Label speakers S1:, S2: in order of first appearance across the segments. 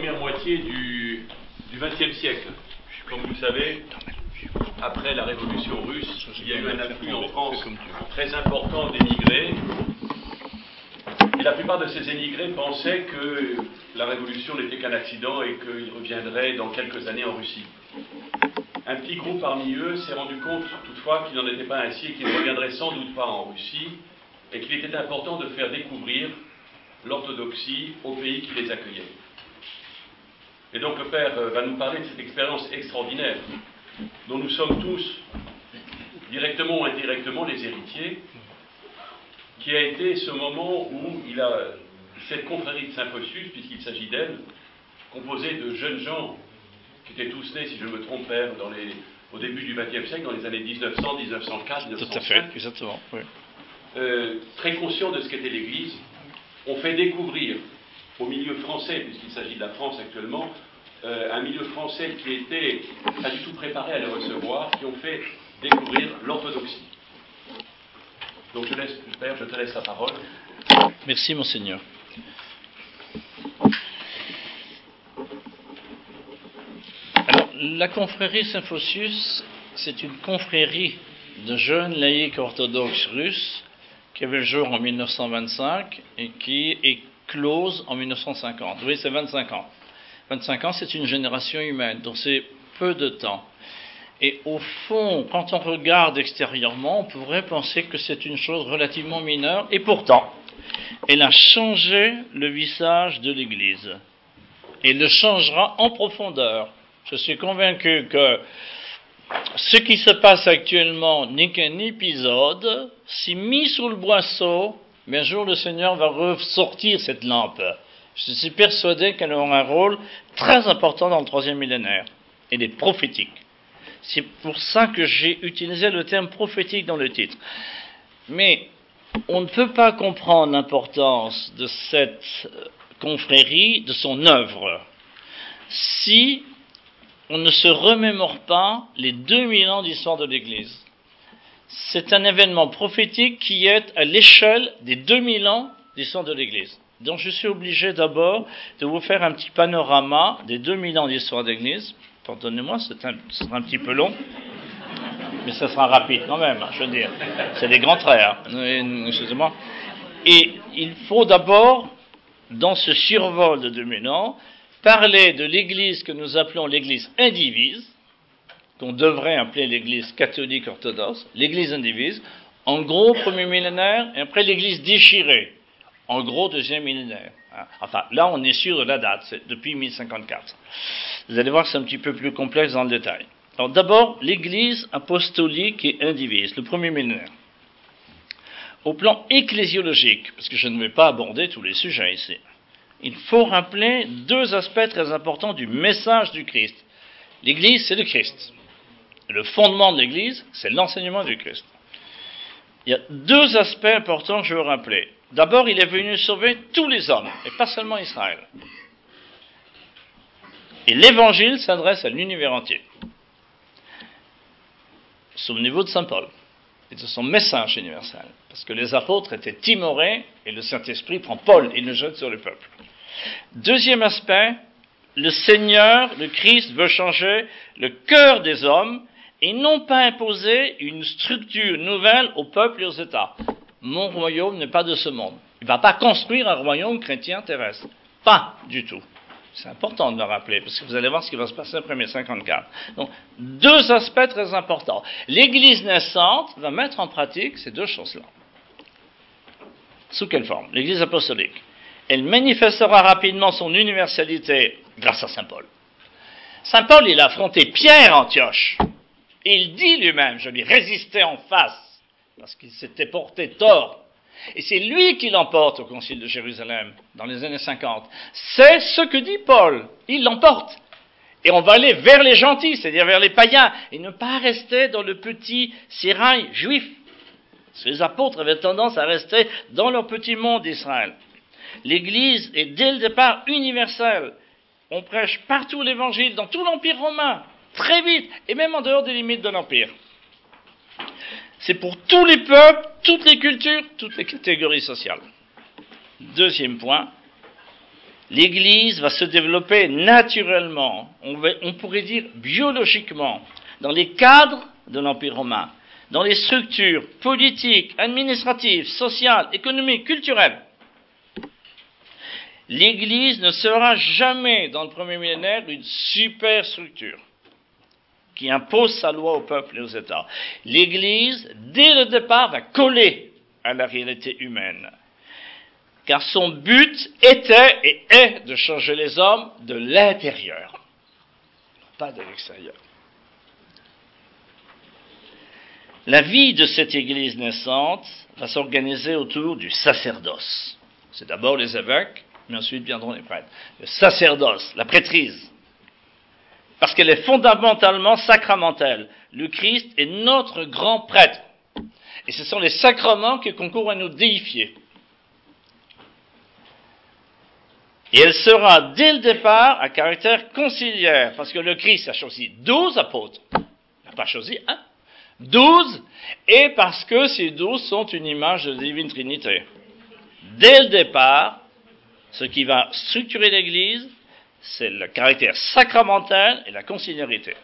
S1: première moitié du XXe siècle. Comme vous le savez, après la révolution russe, il y a eu un afflux en France très important d'émigrés. Et la plupart de ces émigrés pensaient que la révolution n'était qu'un accident et qu'ils reviendraient dans quelques années en Russie. Un petit groupe parmi eux s'est rendu compte toutefois qu'il n'en était pas ainsi et qu'il ne reviendrait sans doute pas en Russie et qu'il était important de faire découvrir l'orthodoxie au pays qui les accueillait. Et donc le Père euh, va nous parler de cette expérience extraordinaire dont nous sommes tous, directement ou indirectement, les héritiers, qui a été ce moment où il a cette confrérie de Saint-Fossus, puisqu'il s'agit d'elle, composée de jeunes gens qui étaient tous nés, si je ne me trompe, Père, dans les, au début du XXe siècle, dans les années 1900, 1904, 1905. Tout à fait,
S2: exactement.
S1: Euh, très conscients de ce qu'était l'Église, ont fait découvrir au milieu français, puisqu'il s'agit de la France actuellement, euh, un milieu français qui était pas du tout préparé à les recevoir, qui ont fait découvrir l'orthodoxie. Donc je te laisse la parole.
S2: Merci, Monseigneur. Alors, la confrérie Saint-Phosius, c'est une confrérie de jeunes laïcs orthodoxes russes qui avait le jour en 1925 et qui est close en 1950. Oui, c'est 25 ans. 25 ans, c'est une génération humaine, donc c'est peu de temps. Et au fond, quand on regarde extérieurement, on pourrait penser que c'est une chose relativement mineure, et pourtant, elle a changé le visage de l'Église. Et le changera en profondeur. Je suis convaincu que ce qui se passe actuellement n'est qu'un épisode. Si mis sous le boisseau, mais un jour le Seigneur va ressortir cette lampe. Je suis persuadé qu'elle aura un rôle très important dans le troisième millénaire. Elle est prophétique. C'est pour ça que j'ai utilisé le terme prophétique dans le titre. Mais on ne peut pas comprendre l'importance de cette euh, confrérie, de son œuvre, si on ne se remémore pas les 2000 ans d'histoire de l'Église. C'est un événement prophétique qui est à l'échelle des 2000 ans d'histoire de l'Église. Donc je suis obligé d'abord de vous faire un petit panorama des 2000 ans d'histoire d'Église. Pardonnez-moi, c'est un, un petit peu long, mais ça sera rapide quand même, hein, je veux dire. C'est des grands traits, hein. excusez-moi. Et il faut d'abord, dans ce survol de 2000 ans, parler de l'Église que nous appelons l'Église indivise, qu'on devrait appeler l'Église catholique orthodoxe, l'Église indivise, en gros premier millénaire, et après l'Église déchirée, en gros deuxième millénaire. Hein. Enfin, là, on est sûr de la date, c'est depuis 1054. Vous allez voir que c'est un petit peu plus complexe dans le détail. Alors d'abord, l'Église apostolique et indivise, le premier millénaire. Au plan ecclésiologique, parce que je ne vais pas aborder tous les sujets ici, il faut rappeler deux aspects très importants du message du Christ. L'Église, c'est le Christ. Le fondement de l'Église, c'est l'enseignement du Christ. Il y a deux aspects importants que je veux rappeler. D'abord, il est venu sauver tous les hommes, et pas seulement Israël. Et l'évangile s'adresse à l'univers entier. Souvenez-vous de Saint Paul et de son message universel. Parce que les apôtres étaient timorés et le Saint-Esprit prend Paul et le jette sur le peuple. Deuxième aspect, le Seigneur, le Christ, veut changer le cœur des hommes et non pas imposer une structure nouvelle au peuple et aux États mon royaume n'est pas de ce monde. Il ne va pas construire un royaume chrétien terrestre. Pas du tout. C'est important de le rappeler, parce que vous allez voir ce qui va se passer après 1054. Donc, deux aspects très importants. L'Église naissante va mettre en pratique ces deux choses-là. Sous quelle forme? L'Église apostolique. Elle manifestera rapidement son universalité grâce à Saint Paul. Saint Paul, il a affronté Pierre Antioche. Il dit lui-même, je lui résistais en face parce qu'il s'était porté tort. Et c'est lui qui l'emporte au Concile de Jérusalem dans les années 50. C'est ce que dit Paul. Il l'emporte. Et on va aller vers les gentils, c'est-à-dire vers les païens, et ne pas rester dans le petit sérail juif. Les apôtres avaient tendance à rester dans leur petit monde d'Israël. L'Église est dès le départ universelle. On prêche partout l'Évangile, dans tout l'Empire romain, très vite, et même en dehors des limites de l'Empire. C'est pour tous les peuples, toutes les cultures, toutes les catégories sociales. Deuxième point, l'Église va se développer naturellement, on, pourrait dire biologiquement, dans les cadres de l'Empire romain, dans les structures politiques, administratives, sociales, économiques, culturelles. L'Église ne sera jamais, dans le premier millénaire, une super structure qui impose sa loi au peuple et aux États. L'Église, dès le départ, va coller à la réalité humaine car son but était et est de changer les hommes de l'intérieur, pas de l'extérieur. La vie de cette Église naissante va s'organiser autour du sacerdoce. C'est d'abord les évêques, mais ensuite viendront les prêtres. Le sacerdoce, la prêtrise, parce qu'elle est fondamentalement sacramentelle. Le Christ est notre grand prêtre. Et ce sont les sacrements qui concourent à nous déifier. Et elle sera dès le départ à caractère conciliaire, parce que le Christ a choisi douze apôtres. Il n'a pas choisi un. Douze, et parce que ces douze sont une image de la divine Trinité. Dès le départ, ce qui va structurer l'Église, c'est le caractère sacramentel et la conciliarité.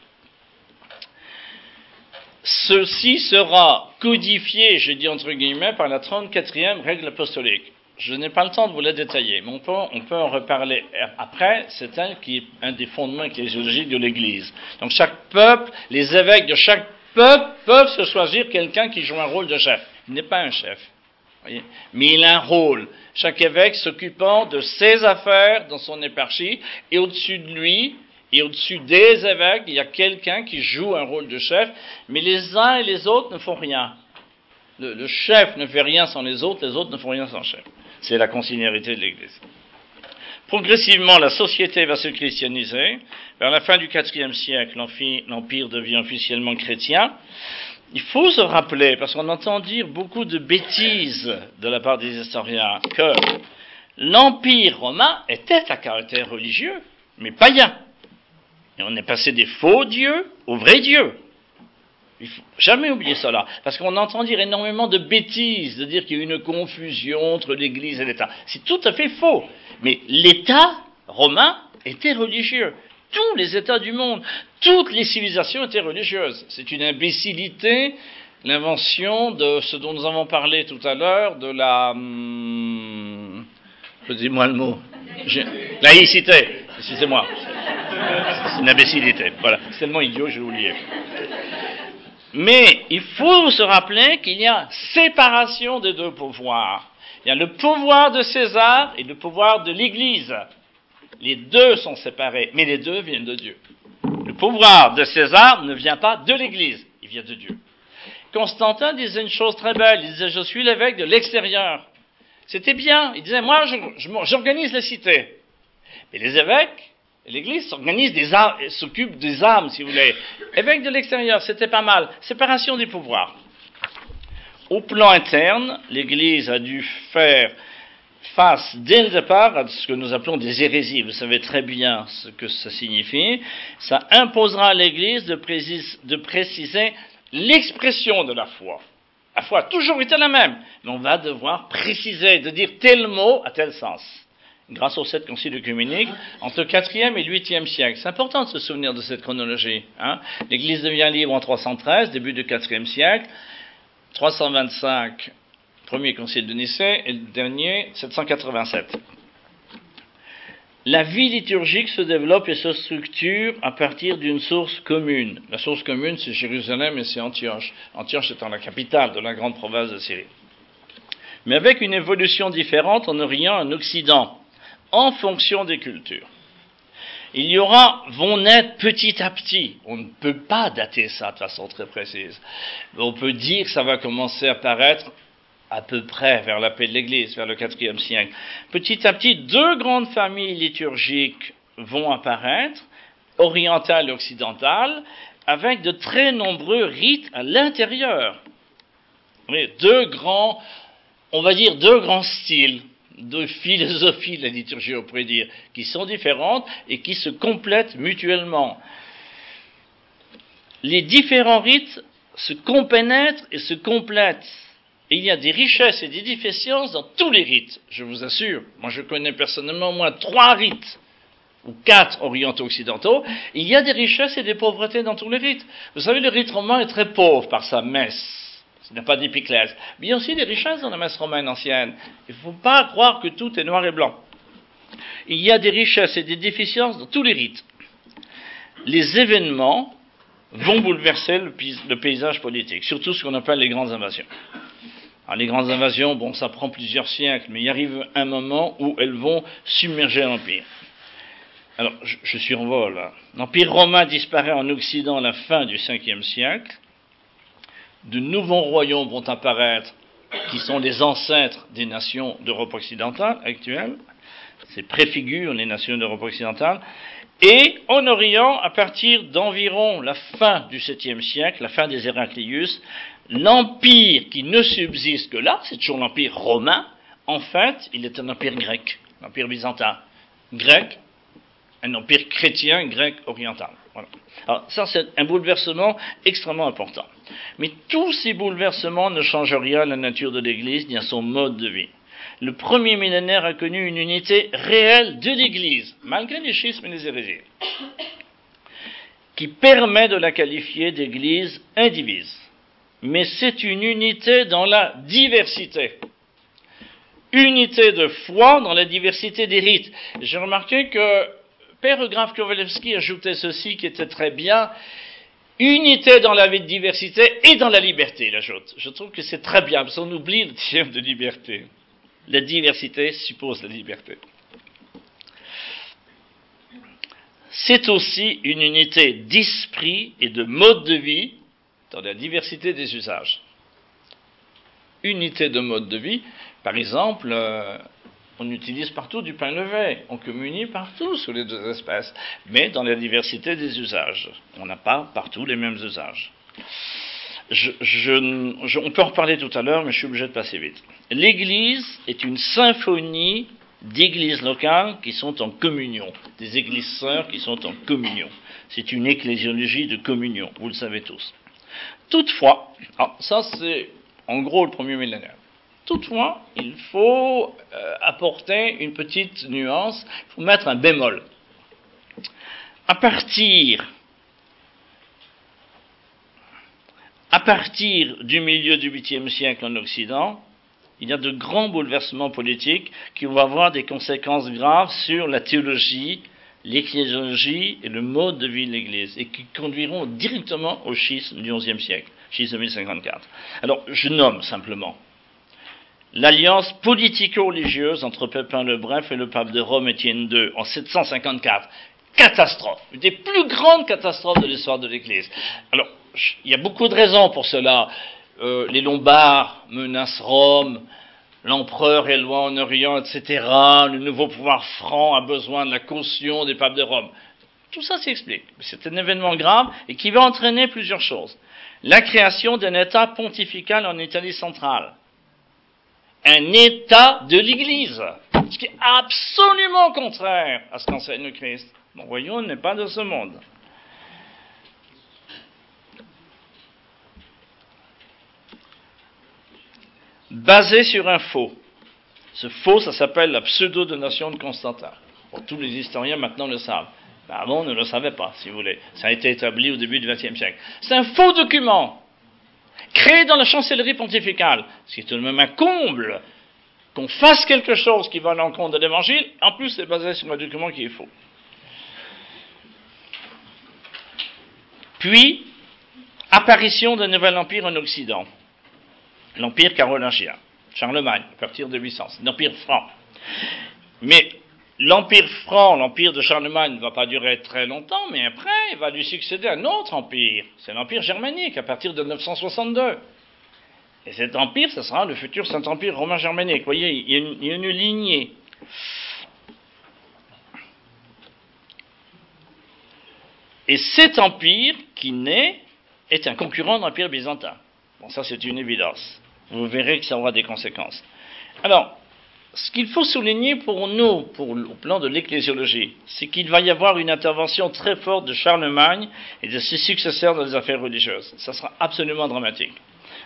S2: Ceci sera codifié, je dis entre guillemets, par la 34e règle apostolique. Je n'ai pas le temps de vous la détailler, mais on peut, en reparler après. C'est un des fondements ecclésiologiques de l'Église. Donc chaque peuple, les évêques de chaque peuple peuvent se choisir quelqu'un qui joue un rôle de chef. Il n'est pas un chef, mais il a un rôle. Chaque évêque s'occupant de ses affaires dans son éparchie, et au-dessus de lui, et au-dessus des évêques, il y a quelqu'un qui joue un rôle de chef, mais les uns et les autres ne font rien. le chef ne fait rien sans les autres, les autres ne font rien sans le chef. C'est la consignérité de l'Église. Progressivement, la société va se christianiser. Vers la fin du IVe siècle, l'Empire devient officiellement chrétien. Il faut se rappeler, parce qu'on entend dire beaucoup de bêtises de la part des historiens, que l'Empire romain était à caractère religieux, mais païen. Et on est passé des faux dieux aux vrais dieux. Il faut jamais oublier cela, parce qu'on entend dire énormément de bêtises, de dire qu'il y a une confusion entre l'Église et l'État. C'est tout à fait faux. Mais l'État romain était religieux. Tous les États du monde, toutes les civilisations étaient religieuses. C'est une imbécilité, l'invention de ce dont nous avons parlé tout à l'heure, de la... Hum, dis-moi le mot. Laïcité. Excusez-moi. C'est une imbécilité. Voilà. C'est tellement idiot, je l'ai oublié. Mais il faut se rappeler qu'il y a séparation des deux pouvoirs. Il y a le pouvoir de César et le pouvoir de l'Église. Les deux sont séparés, mais les deux viennent de Dieu. Le pouvoir de César ne vient pas de l'Église, il vient de Dieu. Constantin disait une chose très belle, il disait, je suis l'évêque de l'extérieur. C'était bien, il disait, moi j'organise la cité. Mais les évêques, L'Église s'organise des âmes, s'occupe des âmes, si vous voulez. Évêque de l'extérieur, c'était pas mal. Séparation des pouvoirs. Au plan interne, l'Église a dû faire face dès le départ à ce que nous appelons des hérésies. Vous savez très bien ce que ça signifie. Ça imposera à l'Église de, préciser l'expression de la foi. La foi a toujours été la même, mais on va devoir préciser, de dire tel mot à tel sens grâce aux sept conciles œcuméniques, entre le 4e et le 8e siècle. C'est important de se souvenir de cette chronologie. Hein. L'Église devient libre en 313, début du 4e siècle, 325, premier concile de Nicée, et le dernier, 787. La vie liturgique se développe et se structure à partir d'une source commune. La source commune, c'est Jérusalem et c'est Antioche. Antioche étant la capitale de la grande province de Syrie. Mais avec une évolution différente en Orient et en Occident en fonction des cultures. Il y aura, vont naître petit à petit. On ne peut pas dater ça de façon très précise. On peut dire que ça va commencer à apparaître à peu près vers la paix de l'Église, vers le IVe siècle. Petit à petit, deux grandes familles liturgiques vont apparaître, orientale et occidentale, avec de très nombreux rites à l'intérieur. Deux grands, on va dire deux grands styles de philosophies de la liturgie, on pourrait dire, qui sont différentes et qui se complètent mutuellement. Les différents rites se compénètrent et se complètent. Il y a des richesses et des déficiences dans tous les rites, je vous assure. Moi, je connais personnellement au moins trois rites ou quatre orientaux occidentaux. Il y a des richesses et des pauvretés dans tous les rites. Vous savez, le rite romain est très pauvre par sa messe. Ce n'est pas d'épiclèse. Mais il y a aussi des richesses dans la messe romaine ancienne. Il ne faut pas croire que tout est noir et blanc. Il y a des richesses et des déficiences dans tous les rites. Les événements vont bouleverser le, paysage politique, surtout ce qu'on appelle les grandes invasions. Alors, les grandes invasions, bon, ça prend plusieurs siècles, mais il arrive un moment où elles vont submerger l'Empire. Alors, je, survole. Hein. L'Empire romain disparaît en Occident à la fin du 5e siècle. De nouveaux royaumes vont apparaître qui sont les ancêtres des nations d'Europe occidentale actuelles. Ces préfigurent les nations d'Europe occidentale. Et en Orient, à partir d'environ la fin du 7e siècle, la fin des Héraclius, l'empire qui ne subsiste que là, c'est toujours l'empire romain, en fait, il est un empire grec, l'empire byzantin. Grec, un empire chrétien grec oriental. Alors ça, c'est un bouleversement extrêmement important. Mais tous ces bouleversements ne changent rien à la nature de l'Église ni à son mode de vie. Le premier millénaire a connu une unité réelle de l'Église, malgré les schismes et les hérésies, qui permet de la qualifier d'Église indivise. Mais c'est une unité dans la diversité. Unité de foi dans la diversité des rites. J'ai remarqué que Père Graf Kowalewski ajoutait ceci qui était très bien. Unité dans la diversité et dans la liberté, il ajoute. Je trouve que c'est très bien, parce qu'on oublie le terme de liberté. La diversité suppose la liberté. C'est aussi une unité d'esprit et de mode de vie dans la diversité des usages. Unité de mode de vie, par exemple, euh, on utilise partout du pain levé, on communie partout sur les deux espèces, mais dans la diversité des usages. On n'a pas partout les mêmes usages. on peut en reparler tout à l'heure, mais je suis obligé de passer vite. L'Église est une symphonie d'églises locales qui sont en communion, des églises sœurs qui sont en communion. C'est une ecclésiologie de communion, vous le savez tous. Toutefois, ça c'est en gros le premier millénaire. Toutefois, il faut euh, apporter une petite nuance, il faut mettre un bémol. À partir, à partir du milieu du 8e siècle en Occident, il y a de grands bouleversements politiques qui vont avoir des conséquences graves sur la théologie, l'ecclésiologie et le mode de vie de l'Église, et qui conduiront directement au schisme du XIe siècle, schisme de 1054. Alors, je nomme simplement l'alliance politico-religieuse entre Pépin le Bref et le pape de Rome Étienne II en 754. Catastrophe, une des plus grandes catastrophes de l'histoire de l'Église. Alors, il y a beaucoup de raisons pour cela. Euh, les Lombards menacent Rome, l'empereur est loin en Orient, etc. Le nouveau pouvoir franc a besoin de la caution des papes de Rome. Tout ça s'explique. C'est un événement grave et qui va entraîner plusieurs choses. La création d'un État pontifical en Italie centrale un état de l'Église, ce qui est absolument contraire à ce qu'enseigne le Christ. Bon, voyons, n'est pas de ce monde. Basé sur un faux. Ce faux, ça s'appelle la pseudo-donation de Constantin. tous les historiens maintenant le savent. Mais avant, on ne le savait pas, si vous voulez. Ça a été établi au début du XXe siècle. C'est un faux document créé dans la chancellerie pontificale, ce qui est tout de même un comble qu'on fasse quelque chose qui va à l'encontre de l'évangile, en plus c'est basé sur un document qui est faux. Puis, apparition d'un nouvel empire en Occident, l'empire carolingien, Charlemagne, à partir de 800, c'est l'empire franc. Mais l'empire franc, l'empire de Charlemagne ne va pas durer très longtemps, mais après, il va lui succéder un autre empire, c'est l'empire germanique, à partir de 962. Et cet empire, ce sera le futur Saint-Empire romain germanique. Vous voyez, il y, a une, lignée. Et cet empire qui naît est un concurrent de l'empire byzantin. Bon, ça c'est une évidence. Vous verrez que ça aura des conséquences. Alors, ce qu'il faut souligner pour nous, pour le plan de l'ecclésiologie, c'est qu'il va y avoir une intervention très forte de Charlemagne et de ses successeurs dans les affaires religieuses. Ça sera absolument dramatique.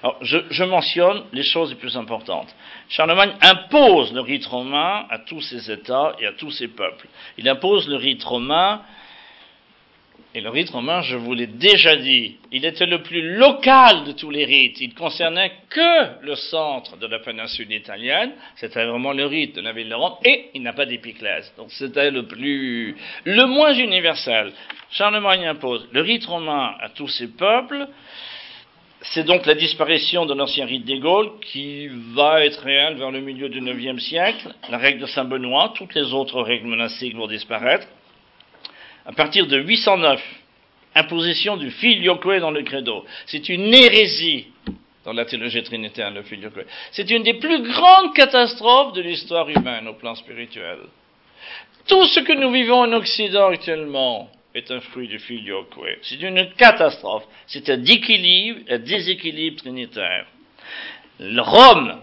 S2: Alors, je, mentionne les choses les plus importantes. Charlemagne impose le rite romain à tous ses États et à tous ses peuples. Il impose le rite romain et le rite romain, je vous l'ai déjà dit, il était le plus local de tous les rites. Il concernait que le centre de la péninsule italienne. C'était vraiment le rite de la ville de Rome. Et il n'a pas d'épiclèse. Donc c'était le plus, le moins universel. Charlemagne impose le rite romain à tous ses peuples. C'est donc la disparition de l'ancien rite des Gaules qui va être réelle vers le milieu du IXe siècle. La règle de Saint-Benoît, toutes les autres règles monastiques vont disparaître à partir de 809, imposition du filioque dans le credo. C'est une hérésie dans la théologie trinitaire, le filioque. C'est une des plus grandes catastrophes de l'histoire humaine au plan spirituel. Tout ce que nous vivons en Occident actuellement est un fruit du filioque. C'est une catastrophe. C'est un déséquilibre, un déséquilibre trinitaire. Rome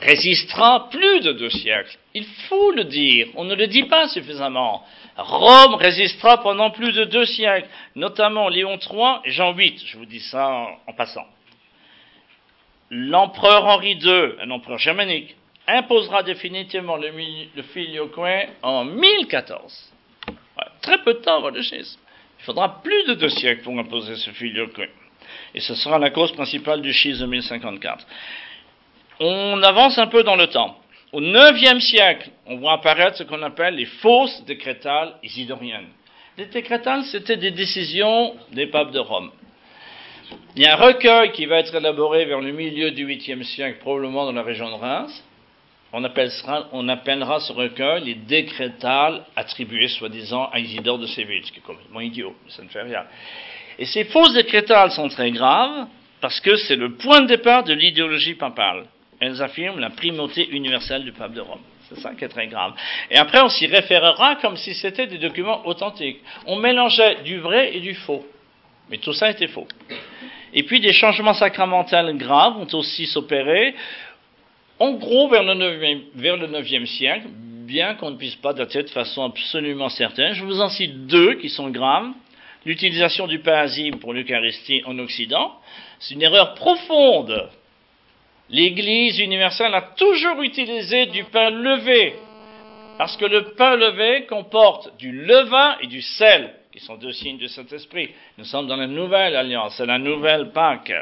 S2: résistera plus de deux siècles. Il faut le dire. On ne le dit pas suffisamment. Rome résistera pendant plus de deux siècles, notamment Léon III et Jean VIII, je vous dis ça en, passant. L'empereur Henri II, un empereur germanique, imposera définitivement le, le filioque en 1014. très peu de temps avant le schisme. Il faudra plus de deux siècles pour imposer ce filioque. Et ce sera la cause principale du schisme de 1054. On avance un peu dans le temps. Au IXe siècle, on voit apparaître ce qu'on appelle les fausses décrétales isidoriennes. Les décrétales, c'était des décisions des papes de Rome. Il y a un recueil qui va être élaboré vers le milieu du 8e siècle, probablement dans la région de Reims. On appellera, on appellera ce recueil les décrétales attribuées soi-disant à Isidore de Séville, ce qui est complètement idiot, mais ça ne fait rien. Et ces fausses décrétales sont très graves parce que c'est le point de départ de l'idéologie papale elles affirment la primauté universelle du pape de Rome. C'est ça qui est très grave. Et après, on s'y référera comme si c'était des documents authentiques. On mélangeait du vrai et du faux. Mais tout ça était faux. Et puis, des changements sacramentels graves vont aussi s'opérer, en gros, vers le 9e, vers le 9e siècle, bien qu'on ne puisse pas dater de façon absolument certaine. Je vous en cite deux qui sont graves. L'utilisation du parasime pour l'Eucharistie en Occident, c'est une erreur profonde L'Église universelle a toujours utilisé du pain levé, parce que le pain levé comporte du levain et du sel, qui sont deux signes de Saint-Esprit. Nous sommes dans la nouvelle alliance, c'est la nouvelle Pâque.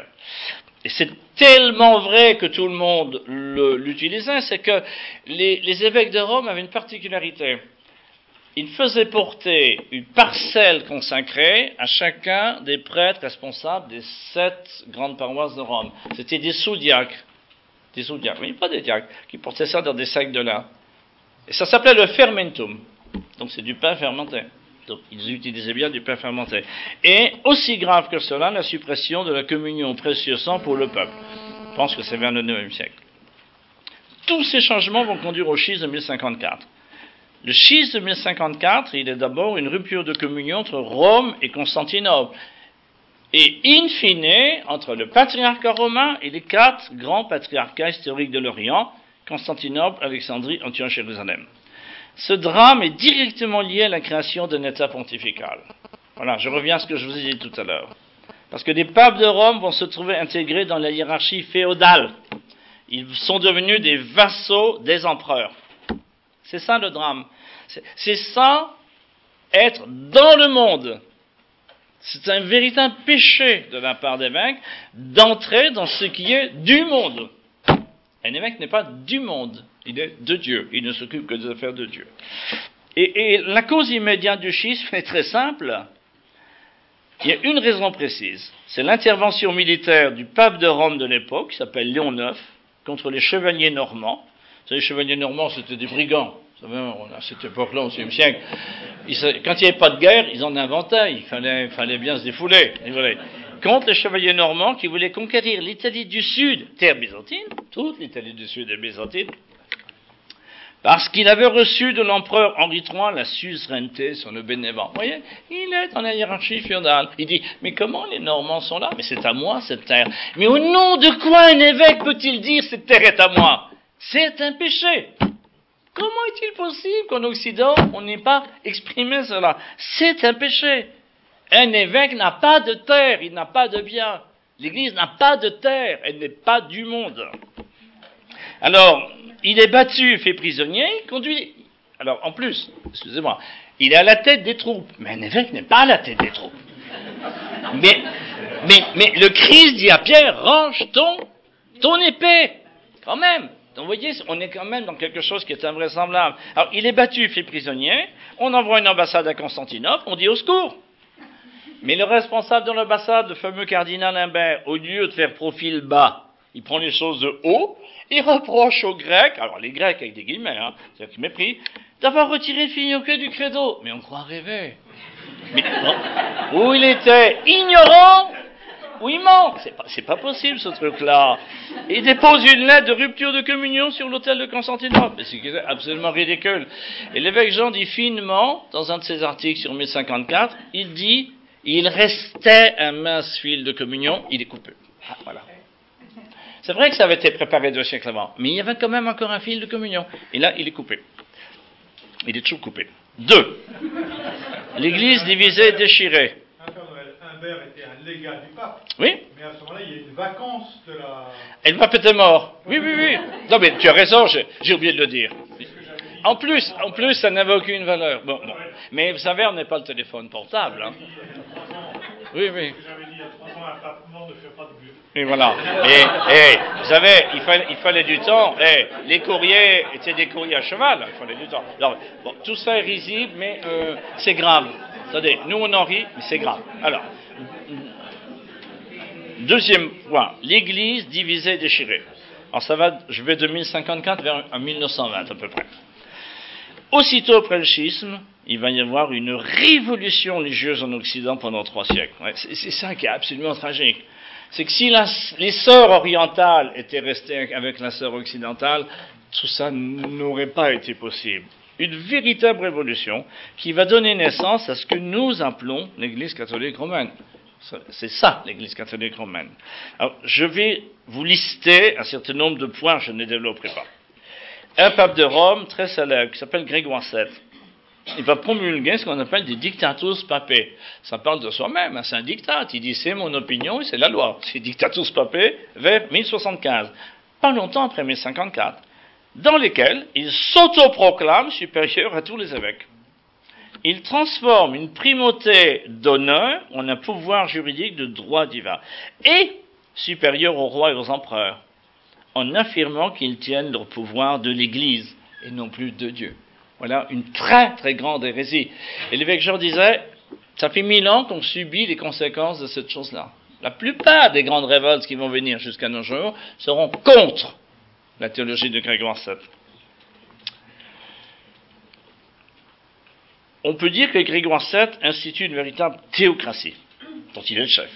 S2: Et c'est tellement vrai que tout le monde l'utilisait, c'est que les, les évêques de Rome avaient une particularité. Ils faisaient porter une parcelle consacrée à chacun des prêtres responsables des sept grandes paroisses de Rome. C'était des sous-diacres des sous-diacres, mais pas des diacres, qui portaient ça dans des sacs de lin. Et ça s'appelait le fermentum. Donc c'est du pain fermenté. Donc ils utilisaient bien du pain fermenté. Et aussi grave que cela, la suppression de la communion précieux sang pour le peuple. Je pense que c'est vers le 9e siècle. Tous ces changements vont conduire au schisme de 1054. Le schisme de 1054, il est d'abord une rupture de communion entre Rome et Constantinople et in fine, entre le patriarcat romain et les quatre grands patriarcats historiques de l'Orient, Constantinople, Alexandrie, Antioche, Jérusalem. Ce drame est directement lié à la création d'un État pontifical. Voilà, je reviens à ce que je vous ai dit tout à l'heure. Parce que les papes de Rome vont se trouver intégrés dans la hiérarchie féodale. Ils sont devenus des vassaux des empereurs. C'est ça le drame. C'est ça être dans le monde c'est un véritable péché de la part des évêques d'entrer dans ce qui est du monde. Un évêque n'est pas du monde, il est de Dieu, il ne s'occupe que des affaires de Dieu. Et, et, la cause immédiate du schisme est très simple. Il y a une raison précise, c'est l'intervention militaire du pape de Rome de l'époque, qui s'appelle Léon IX, contre les chevaliers normands. Vous savez, les chevaliers normands, c'était des brigands. Savez, à cette époque-là, au XVIe siècle, quand il n'y avait pas de guerre, ils en inventaient. Il fallait, fallait bien se défouler. Contre les chevaliers normands qui voulaient conquérir l'Italie du Sud, terre byzantine, toute l'Italie du Sud est byzantine, parce qu'il avait reçu de l'empereur Henri III la suzeraineté sur le Bénévent. Vous voyez, il est dans la hiérarchie féodale. Il dit, mais comment les Normands sont là? Mais c'est à moi cette terre. Mais au nom de quoi un évêque peut-il dire cette terre est à moi? C'est un péché. Comment est-il possible qu'en Occident, on n'ait pas exprimé cela? C'est un péché. Un évêque n'a pas de terre, il n'a pas de bien. L'Église n'a pas de terre, elle n'est pas du monde. Alors, il est battu, fait prisonnier, conduit. Alors, en plus, excusez-moi, il est à la tête des troupes, mais un évêque n'est pas à la tête des troupes. Mais, le Christ dit à Pierre, range ton épée, quand même. Donc, vous voyez, on est quand même dans quelque chose qui est invraisemblable. Alors, il est battu, fait prisonnier, on envoie une ambassade à Constantinople, on dit au secours. Mais le responsable de l'ambassade, le fameux cardinal Imbert, au lieu de faire profil bas, il prend les choses de haut, il reproche aux Grecs, alors les Grecs avec des guillemets, hein, c'est-à-dire qu'ils mépris, d'avoir retiré le filioque du credo. Mais on croit rêver. Où il était? Ignorant ou il ment. C'est pas, possible ce truc-là. Il dépose une lettre de rupture de communion sur l'hôtel de Constantinople. C'est absolument ridicule. Et l'évêque Jean dit finement, dans un de ses articles sur 1054, il dit, il restait un mince fil de communion, il est coupé. Ah, voilà. C'est vrai que ça avait été préparé deux siècles avant, mais il y avait quand même encore un fil de communion. Et là, il est coupé. Il est toujours coupé. Deux. L'Église divisée, déchirée.
S3: Humbert était un légat du pape.
S2: Oui.
S3: Mais à ce moment-là, il y a une vacance de la.
S2: Et le pape était mort. Oui, oui, oui. Non, mais tu as raison, j'ai oublié de le dire. En plus, en plus, ça n'avait aucune valeur. Bon, bon. Mais vous savez, on n'est pas le téléphone portable. Hein. Oui, oui. Et voilà. Et, et vous savez, il fallait, il fallait du temps. Et les courriers étaient des courriers à cheval. Il fallait du temps. Alors, bon, tout ça est risible, mais euh, c'est grave. Attendez, nous on en rit, mais c'est grave. Alors, deuxième point, l'Église divisée et déchirée. Alors ça va, je vais de 1054 vers 1920 à peu près. Aussitôt après le schisme, il va y avoir une révolution religieuse en Occident pendant trois siècles. C'est ça qui est absolument tragique. C'est que si les sœurs orientales étaient restées avec la sœur occidentale, tout ça n'aurait pas été possible. Une véritable révolution qui va donner naissance à ce que nous appelons l'Église catholique romaine. C'est ça, l'Église catholique romaine. Alors, je vais vous lister un certain nombre de points, je ne les développerai pas. Un pape de Rome très célèbre qui s'appelle Grégoire VII il va promulguer ce qu'on appelle des dictatus papés. Ça parle de soi-même, hein, c'est un dictat. Il dit c'est mon opinion et c'est la loi. C'est dictatus papés vers 1075, pas longtemps après 1054, dans lesquels il s'autoproclame supérieur à tous les évêques. Il transforme une primauté d'honneur en un pouvoir juridique de droit divin et supérieur aux rois et aux empereurs, en affirmant qu'ils tiennent leur pouvoir de l'Église et non plus de Dieu. Voilà une très très grande hérésie. Et l'évêque Jean disait, ça fait mille ans qu'on subit les conséquences de cette chose-là. La plupart des grandes révoltes qui vont venir jusqu'à nos jours seront contre la théologie de Grégoire VII. On peut dire que Grégoire VII institue une véritable théocratie, dont il est le chef.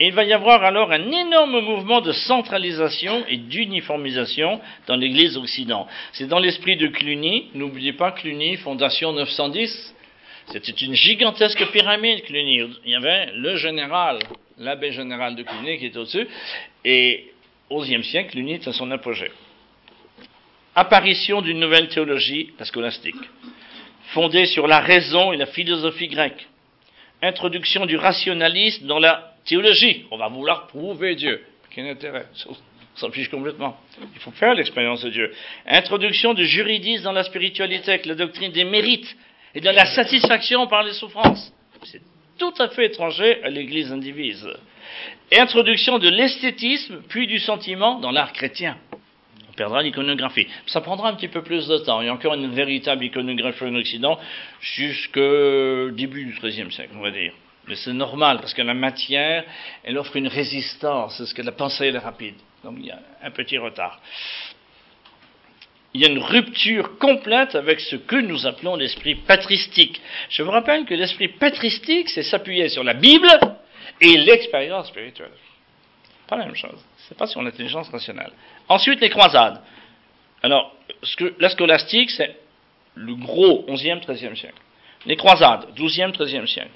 S2: Et il va y avoir alors un énorme mouvement de centralisation et d'uniformisation dans l'Église occidentale. C'est dans l'esprit de Cluny. N'oubliez pas Cluny, fondation 910. C'était une gigantesque pyramide, Cluny. Il y avait le général, l'abbé général de Cluny qui était au-dessus. Et au XIe siècle, Cluny est à son apogée. Apparition d'une nouvelle théologie, la scolastique, fondée sur la raison et la philosophie grecque. Introduction du rationalisme dans la théologie. On va vouloir prouver Dieu. Quel intérêt s'en fiche complètement. Il faut faire l'expérience de Dieu. Introduction du juridisme dans la spiritualité avec la doctrine des mérites et de la satisfaction par les souffrances. C'est tout à fait étranger à l'Église indivise. Introduction de l'esthétisme puis du sentiment dans l'art chrétien. Perdra l'iconographie. Ça prendra un petit peu plus de temps. Il y a encore une véritable iconographie en Occident jusqu'au début du XIIIe siècle, on va dire. Mais c'est normal, parce que la matière, elle offre une résistance, parce que la pensée est rapide. Donc il y a un petit retard. Il y a une rupture complète avec ce que nous appelons l'esprit patristique. Je vous rappelle que l'esprit patristique, c'est s'appuyer sur la Bible et l'expérience spirituelle. Pas la même chose. C'est pas sur l'intelligence rationnelle. Ensuite, les croisades. Alors, la scolastique, c'est le gros 11e, 13e siècle. Les croisades, 12e, 13e siècle.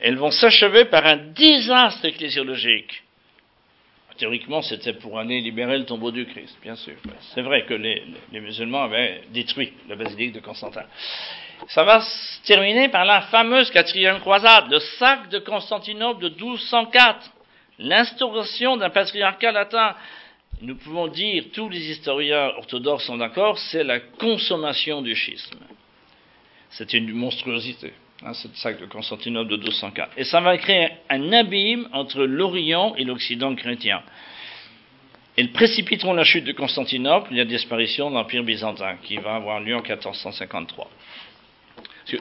S2: Elles vont s'achever par un désastre ecclésiologique. Théoriquement, c'était pour aller libérer le tombeau du Christ, bien sûr. C'est vrai que les, les, musulmans avaient détruit la basilique de Constantin. Ça va se terminer par la fameuse quatrième croisade, le sac de Constantinople de 1204. L'instauration d'un patriarcat latin, nous pouvons dire, tous les historiens orthodoxes sont d'accord, c'est la consommation du schisme. C'est une monstruosité. C'est ça de Constantinople de 1204. Et ça va créer un abîme entre l'Orient et l'Occident chrétien. Ils précipiteront la chute de Constantinople et la disparition de l'Empire byzantin, qui va avoir lieu en 1453.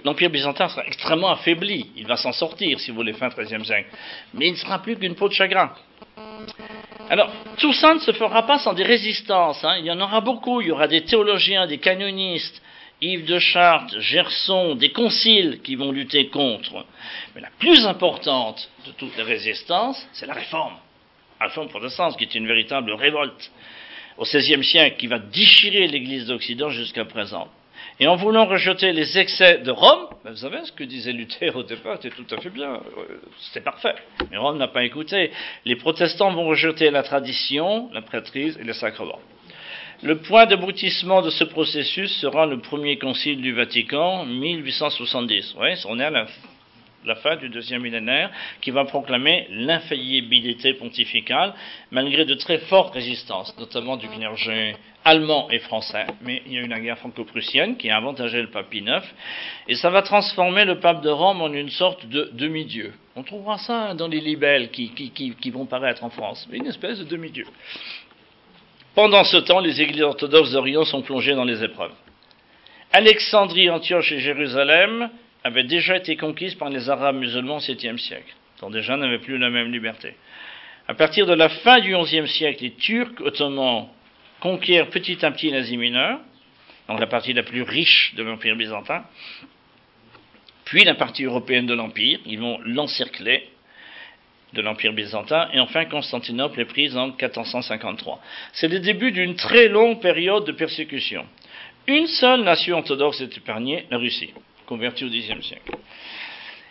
S2: L'Empire byzantin sera extrêmement affaibli. Il va s'en sortir, si vous voulez, fin XIIIe siècle. Mais il ne sera plus qu'une peau de chagrin. Alors, tout ça ne se fera pas sans des résistances. Hein. Il y en aura beaucoup. Il y aura des théologiens, des canonistes, Yves de Chartres, Gerson, des conciles qui vont lutter contre. Mais la plus importante de toutes les résistances, c'est la réforme. La réforme protestante, qui est une véritable révolte au XVIe siècle, qui va déchirer l'Église d'Occident jusqu'à présent. Et en voulant rejeter les excès de Rome, ben, vous savez ce que disait Luther au départ, c'était tout à fait bien, euh, c'était parfait. Mais Rome n'a pas écouté. Les protestants vont rejeter la tradition, la prêtrise et les sacrements. Le point d'aboutissement de ce processus sera le premier concile du Vatican, 1870. Oui, on est à la, la fin du deuxième millénaire, qui va proclamer l'infaillibilité pontificale, malgré de très fortes résistances, notamment du clergé allemand et français, mais il y a eu la guerre franco-prussienne qui a avantagé le pape IX, et ça va transformer le pape de Rome en une sorte de demi-dieu. On trouvera ça dans les libelles qui, vont paraître en France, une espèce de demi-dieu. Pendant ce temps, les églises orthodoxes d'Orient sont plongées dans les épreuves. Alexandrie, Antioche et Jérusalem avaient déjà été conquises par les Arabes musulmans au 7e siècle, dont déjà n'avaient plus la même liberté. À partir de la fin du XIe siècle, les Turcs ottomans conquièrent petit à petit l'Asie mineure, donc la partie la plus riche de l'Empire byzantin, puis la partie européenne de l'Empire, ils vont l'encercler de l'Empire byzantin, et enfin Constantinople est prise en 1453. C'est le début d'une très longue période de persécution. Une seule nation orthodoxe est épargnée, la Russie, convertie au Xe siècle.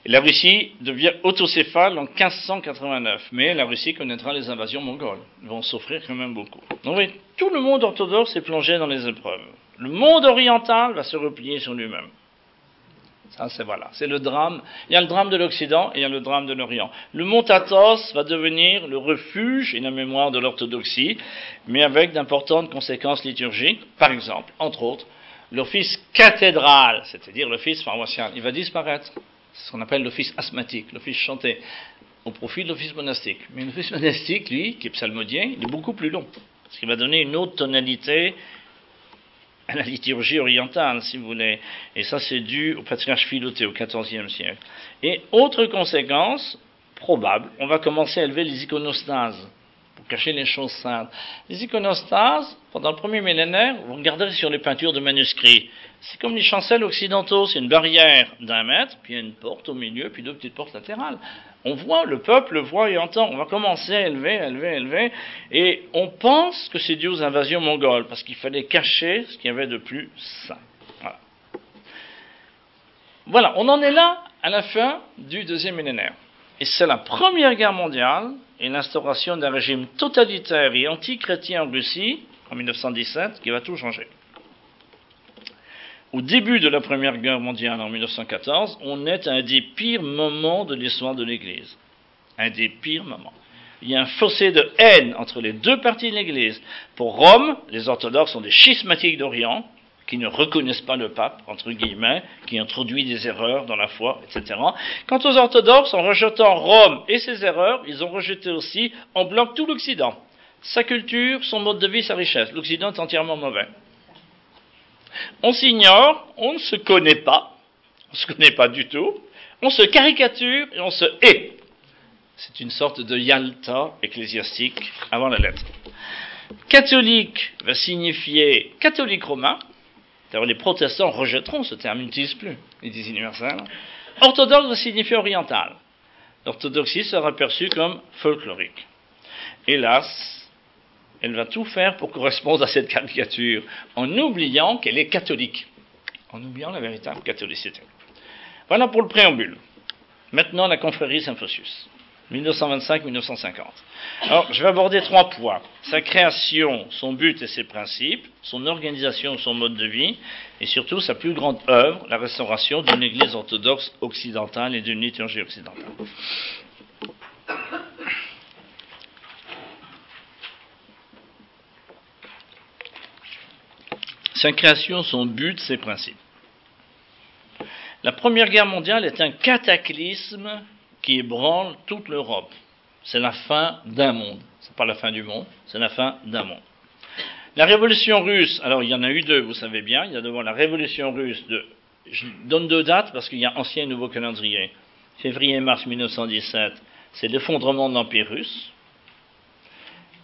S2: La Russie devient autocéphale en 1589, mais la Russie connaîtra les invasions mongoles. Ils vont souffrir quand même beaucoup. Donc tout le monde orthodoxe est plongé dans les épreuves. Le monde oriental va se replier sur lui-même. Ça, c'est voilà, c'est le drame. Il y a le drame de l'Occident et il y a le drame de l'Orient. Le mont Athos va devenir le refuge et la mémoire de l'orthodoxie, mais avec d'importantes conséquences liturgiques. Par exemple, entre autres, l'office cathédral, c'est-à-dire l'office paroissial, il va disparaître. C'est ce qu'on appelle l'office asthmatique, l'office chanté, au profit de l'office monastique. Mais l'office monastique, lui, qui est psalmodien, il est beaucoup plus long, parce qu'il va donner une autre tonalité à la liturgie orientale, si vous voulez. Et ça, c'est dû au patriarche Philoté au XIVe siècle. Et autre conséquence probable, on va commencer à élever les iconostases cacher les choses saintes. Les iconostases, pendant le premier millénaire, vous regarderez sur les peintures de manuscrits. C'est comme les chancels occidentaux, c'est une barrière d'un mètre, puis il y a une porte au milieu, puis deux petites portes latérales on voit, le peuple voit et entend. On va commencer à élever, élever, élever. Et on pense que c'est dû aux invasions mongoles, parce qu'il fallait cacher ce qu'il y avait de plus sain. Voilà. voilà, on en est là à la fin du deuxième millénaire. Et c'est la Première Guerre mondiale et l'instauration d'un régime totalitaire et anti-chrétien en Russie, en 1917, qui va tout changer au début de la Première Guerre mondiale en 1914, on est à un des pires moments de l'histoire de l'Église. Un des pires moments. Il y a un fossé de haine entre les deux parties de l'Église. Pour Rome, les orthodoxes sont des schismatiques d'Orient, qui ne reconnaissent pas le pape, entre guillemets, qui introduit des erreurs dans la foi, etc. Quant aux orthodoxes, en rejetant Rome et ses erreurs, ils ont rejeté aussi en bloc tout l'Occident. Sa culture, son mode de vie, sa richesse. L'Occident est entièrement mauvais. On s'ignore, on ne se connaît pas, on ne se connaît pas du tout, on se caricature et on se hait. C'est une sorte de Yalta ecclésiastique avant la lettre. Catholique va signifier catholique romain. D'ailleurs, les protestants rejetteront ce terme, ils n'utilisent plus, ils disent universel. Orthodoxe va signifier oriental. L'orthodoxie sera perçue comme folklorique. Hélas, elle va tout faire pour correspondre à cette caricature, en oubliant qu'elle est catholique, en oubliant la véritable catholicité. Voilà pour le préambule. Maintenant, la confrérie Symphosius, 1925-1950. Alors, je vais aborder trois points. Sa création, son but et ses principes, son organisation, son mode de vie, et surtout sa plus grande œuvre, la restauration d'une église orthodoxe occidentale et d'une liturgie occidentale. Sa création, son but, ses principes. La Première Guerre mondiale est un cataclysme qui ébranle toute l'Europe. C'est la fin d'un monde. C'est pas la fin du monde, c'est la fin d'un monde. La révolution russe, alors il y en a eu deux, vous savez bien. Il y a d'abord la révolution russe de, je donne deux dates parce qu'il y a ancien et nouveau calendrier. Février et mars 1917, c'est l'effondrement de l'Empire russe.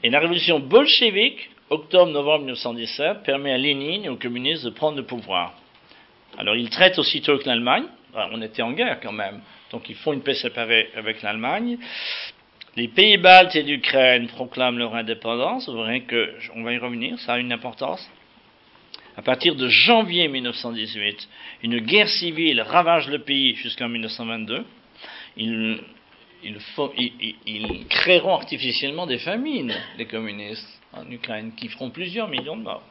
S2: Et la révolution bolchevique, octobre-novembre 1917, permet à Lénine et aux communistes de prendre le pouvoir. Alors ils traitent aussitôt que l'Allemagne, on était en guerre quand même, donc ils font une paix séparée avec l'Allemagne. Les pays baltes et l'Ukraine proclament leur indépendance, vous que, on va y revenir, ça a une importance. À partir de janvier 1918, une guerre civile ravage le pays jusqu'en 1922. Ils, ils, créeront artificiellement des famines, les communistes, en Ukraine, qui feront plusieurs millions de morts.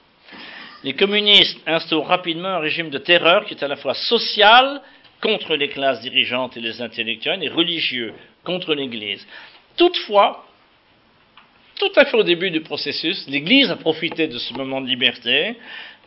S2: Les communistes instaurent rapidement un régime de terreur qui est à la fois social, contre les classes dirigeantes et les intellectuels, et religieux, contre l'Église. Toutefois, tout à fait au début du processus, l'Église a profité de ce moment de liberté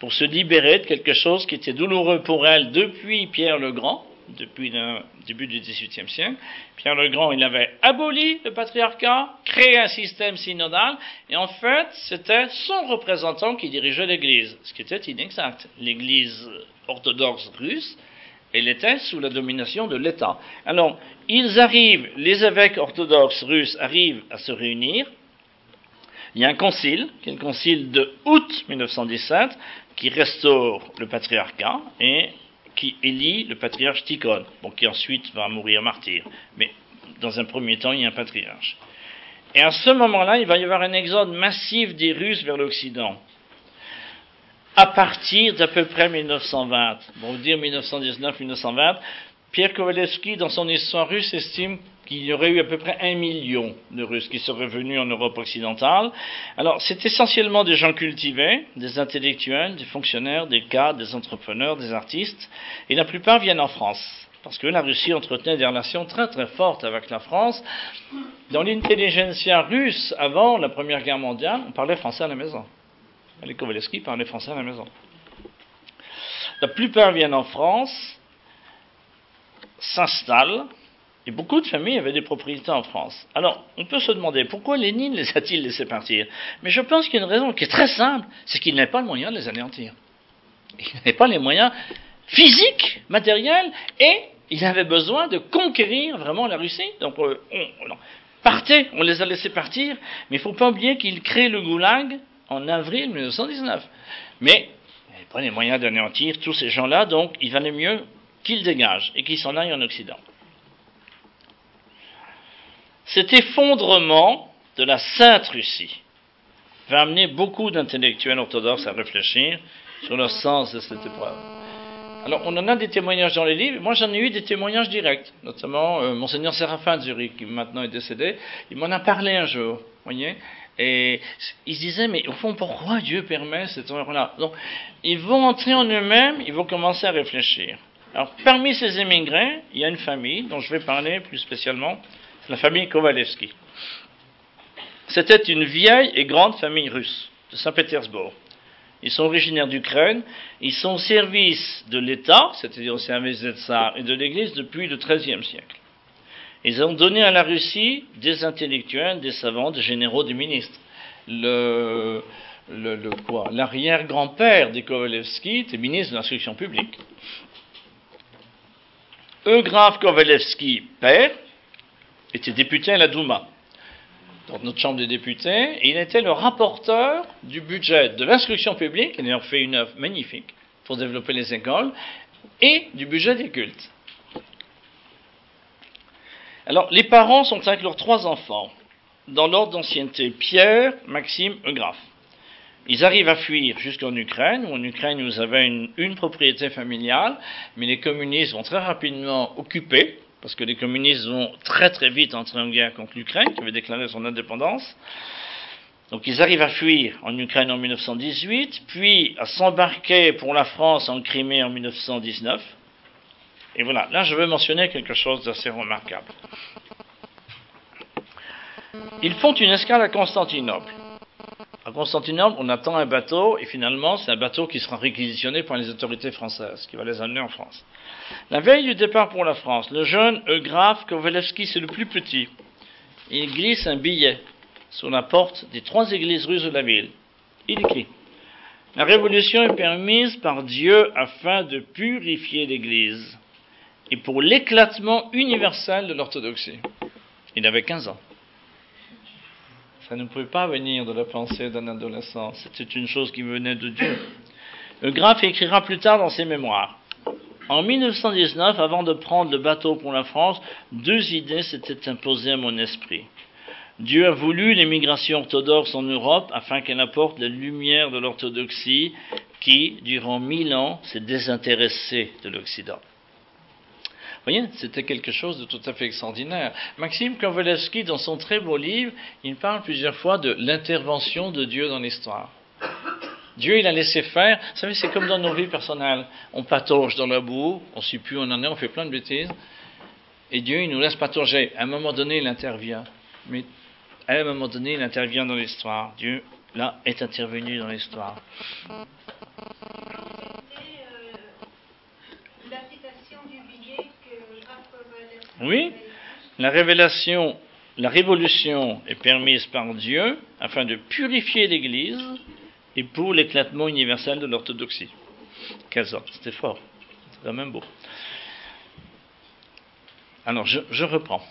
S2: pour se libérer de quelque chose qui était douloureux pour elle depuis Pierre le Grand, depuis le début du XVIIIe siècle. Pierre le Grand, il avait aboli le patriarcat, créé un système synodal, et en fait, c'était son représentant qui dirigeait l'Église, ce qui était inexact. L'Église orthodoxe russe, elle était sous la domination de l'État. Alors, ils arrivent, les évêques orthodoxes russes arrivent à se réunir. Il y a un concile, qui est le concile de août 1917, qui restaure le patriarcat et qui élit le patriarche Tikhon, qui ensuite va mourir martyr. Mais dans un premier temps, il y a un patriarche. Et à ce moment-là, il va y avoir un exode massif des Russes vers l'Occident à partir d'à peu près 1920, on va dire 1919-1920, Pierre Kowalewski, dans son histoire russe, estime qu'il y aurait eu à peu près un million de Russes qui seraient venus en Europe occidentale. Alors, c'est essentiellement des gens cultivés, des intellectuels, des fonctionnaires, des cadres, des entrepreneurs, des artistes, et la plupart viennent en France. Parce que la Russie entretenait des relations très très fortes avec la France. Dans l'intelligentsia russe, avant la Première Guerre mondiale, on parlait français à la maison. Les Kowalewski parlaient français à la maison. La plupart viennent en France, s'installent, et beaucoup de familles avaient des propriétés en France. Alors, on peut se demander pourquoi Lénine les a-t-il laissés partir? Mais je pense qu'il y a une raison qui est très simple, c'est qu'il n'avait pas le moyen de les anéantir. Il n'avait pas les moyens physiques, matériels, et il avait besoin de conquérir vraiment la Russie. Donc, euh, on, partez, on les a laissés partir, mais il ne faut pas oublier qu'il crée le goulag en avril 1919. Mais il n'avait pas les moyens d'anéantir tous ces gens-là, donc il valait mieux qu'ils dégagent et qu'ils s'en aillent en Occident. Cet effondrement de la Sainte Russie va amener beaucoup d'intellectuels orthodoxes à réfléchir sur le sens de cette épreuve. Alors, on en a des témoignages dans les livres. Moi, j'en ai eu des témoignages directs, notamment euh, Monseigneur Séraphin de Zurich, qui maintenant est décédé. Il m'en a parlé un jour, voyez. Et ils se disaient, mais au fond, pourquoi Dieu permet cette horreur-là Donc, ils vont entrer en eux-mêmes, ils vont commencer à réfléchir. Alors, parmi ces émigrés, il y a une famille dont je vais parler plus spécialement, la famille Kovalevski. C'était une vieille et grande famille russe de Saint-Pétersbourg. Ils sont originaires d'Ukraine, ils sont au service de l'État, c'est-à-dire au service des tsars et de l'Église depuis le XIIIe siècle. Ils ont donné à la Russie des intellectuels, des savants, des généraux, des ministres. Le, quoi? L'arrière-grand-père des Kovalevski était ministre de l'instruction publique. Eugraphe Kovalevski, père, était député à la Douma, dans notre chambre des députés, et il était le rapporteur du budget de l'instruction publique, il a fait une œuvre magnifique pour développer les écoles, et du budget des cultes. Alors, les parents sont avec leurs trois enfants, dans l'ordre d'ancienneté Pierre, Maxime, Eugraphe. Ils arrivent à fuir jusqu'en Ukraine, où en Ukraine vous avez une, une, propriété familiale, mais les communistes vont très rapidement occuper, parce que les communistes vont très très vite entrer en guerre contre l'Ukraine, qui avait déclaré son indépendance. Donc ils arrivent à fuir en Ukraine en 1918, puis à s'embarquer pour la France en Crimée en 1919. Et voilà, là je veux mentionner quelque chose d'assez remarquable. Ils font une escale à Constantinople. À Constantinople, on attend un bateau et finalement, c'est un bateau qui sera réquisitionné par les autorités françaises, qui va les amener en France. La veille du départ pour la France, le jeune Eugraphe Kowalewski, c'est le plus petit. Il glisse un billet sur la porte des trois églises russes de la ville. Il écrit La révolution est permise par Dieu afin de purifier l'Église et pour l'éclatement universel de l'orthodoxie. Il avait 15 ans. Ça ne pouvait pas venir de la pensée d'un adolescent. C'était une chose qui venait de Dieu. Le graphe écrira plus tard dans ses mémoires. En 1919, avant de prendre le bateau pour la France, deux idées s'étaient imposées à mon esprit. Dieu a voulu l'émigration orthodoxe en Europe afin qu'elle apporte la lumière de l'orthodoxie qui, durant mille ans, s'est désintéressée de l'Occident. C'était quelque chose de tout à fait extraordinaire. Maxime Kowalewski, dans son très beau livre, il parle plusieurs fois de l'intervention de Dieu dans l'histoire. Dieu, il a laissé faire. Vous savez, c'est comme dans nos vies personnelles. On patauge dans la boue, on ne sait plus où on en est, on fait plein de bêtises. Et Dieu, il nous laisse patauger. À un moment donné, il intervient. Mais à un moment donné, il intervient dans l'histoire. Dieu, là, est intervenu dans l'histoire. Oui, la révélation, la révolution est permise par Dieu afin de purifier l'Église et pour l'éclatement universel de l'orthodoxie. 15 ans, c'était fort, c'est quand même beau. Alors, je, je reprends.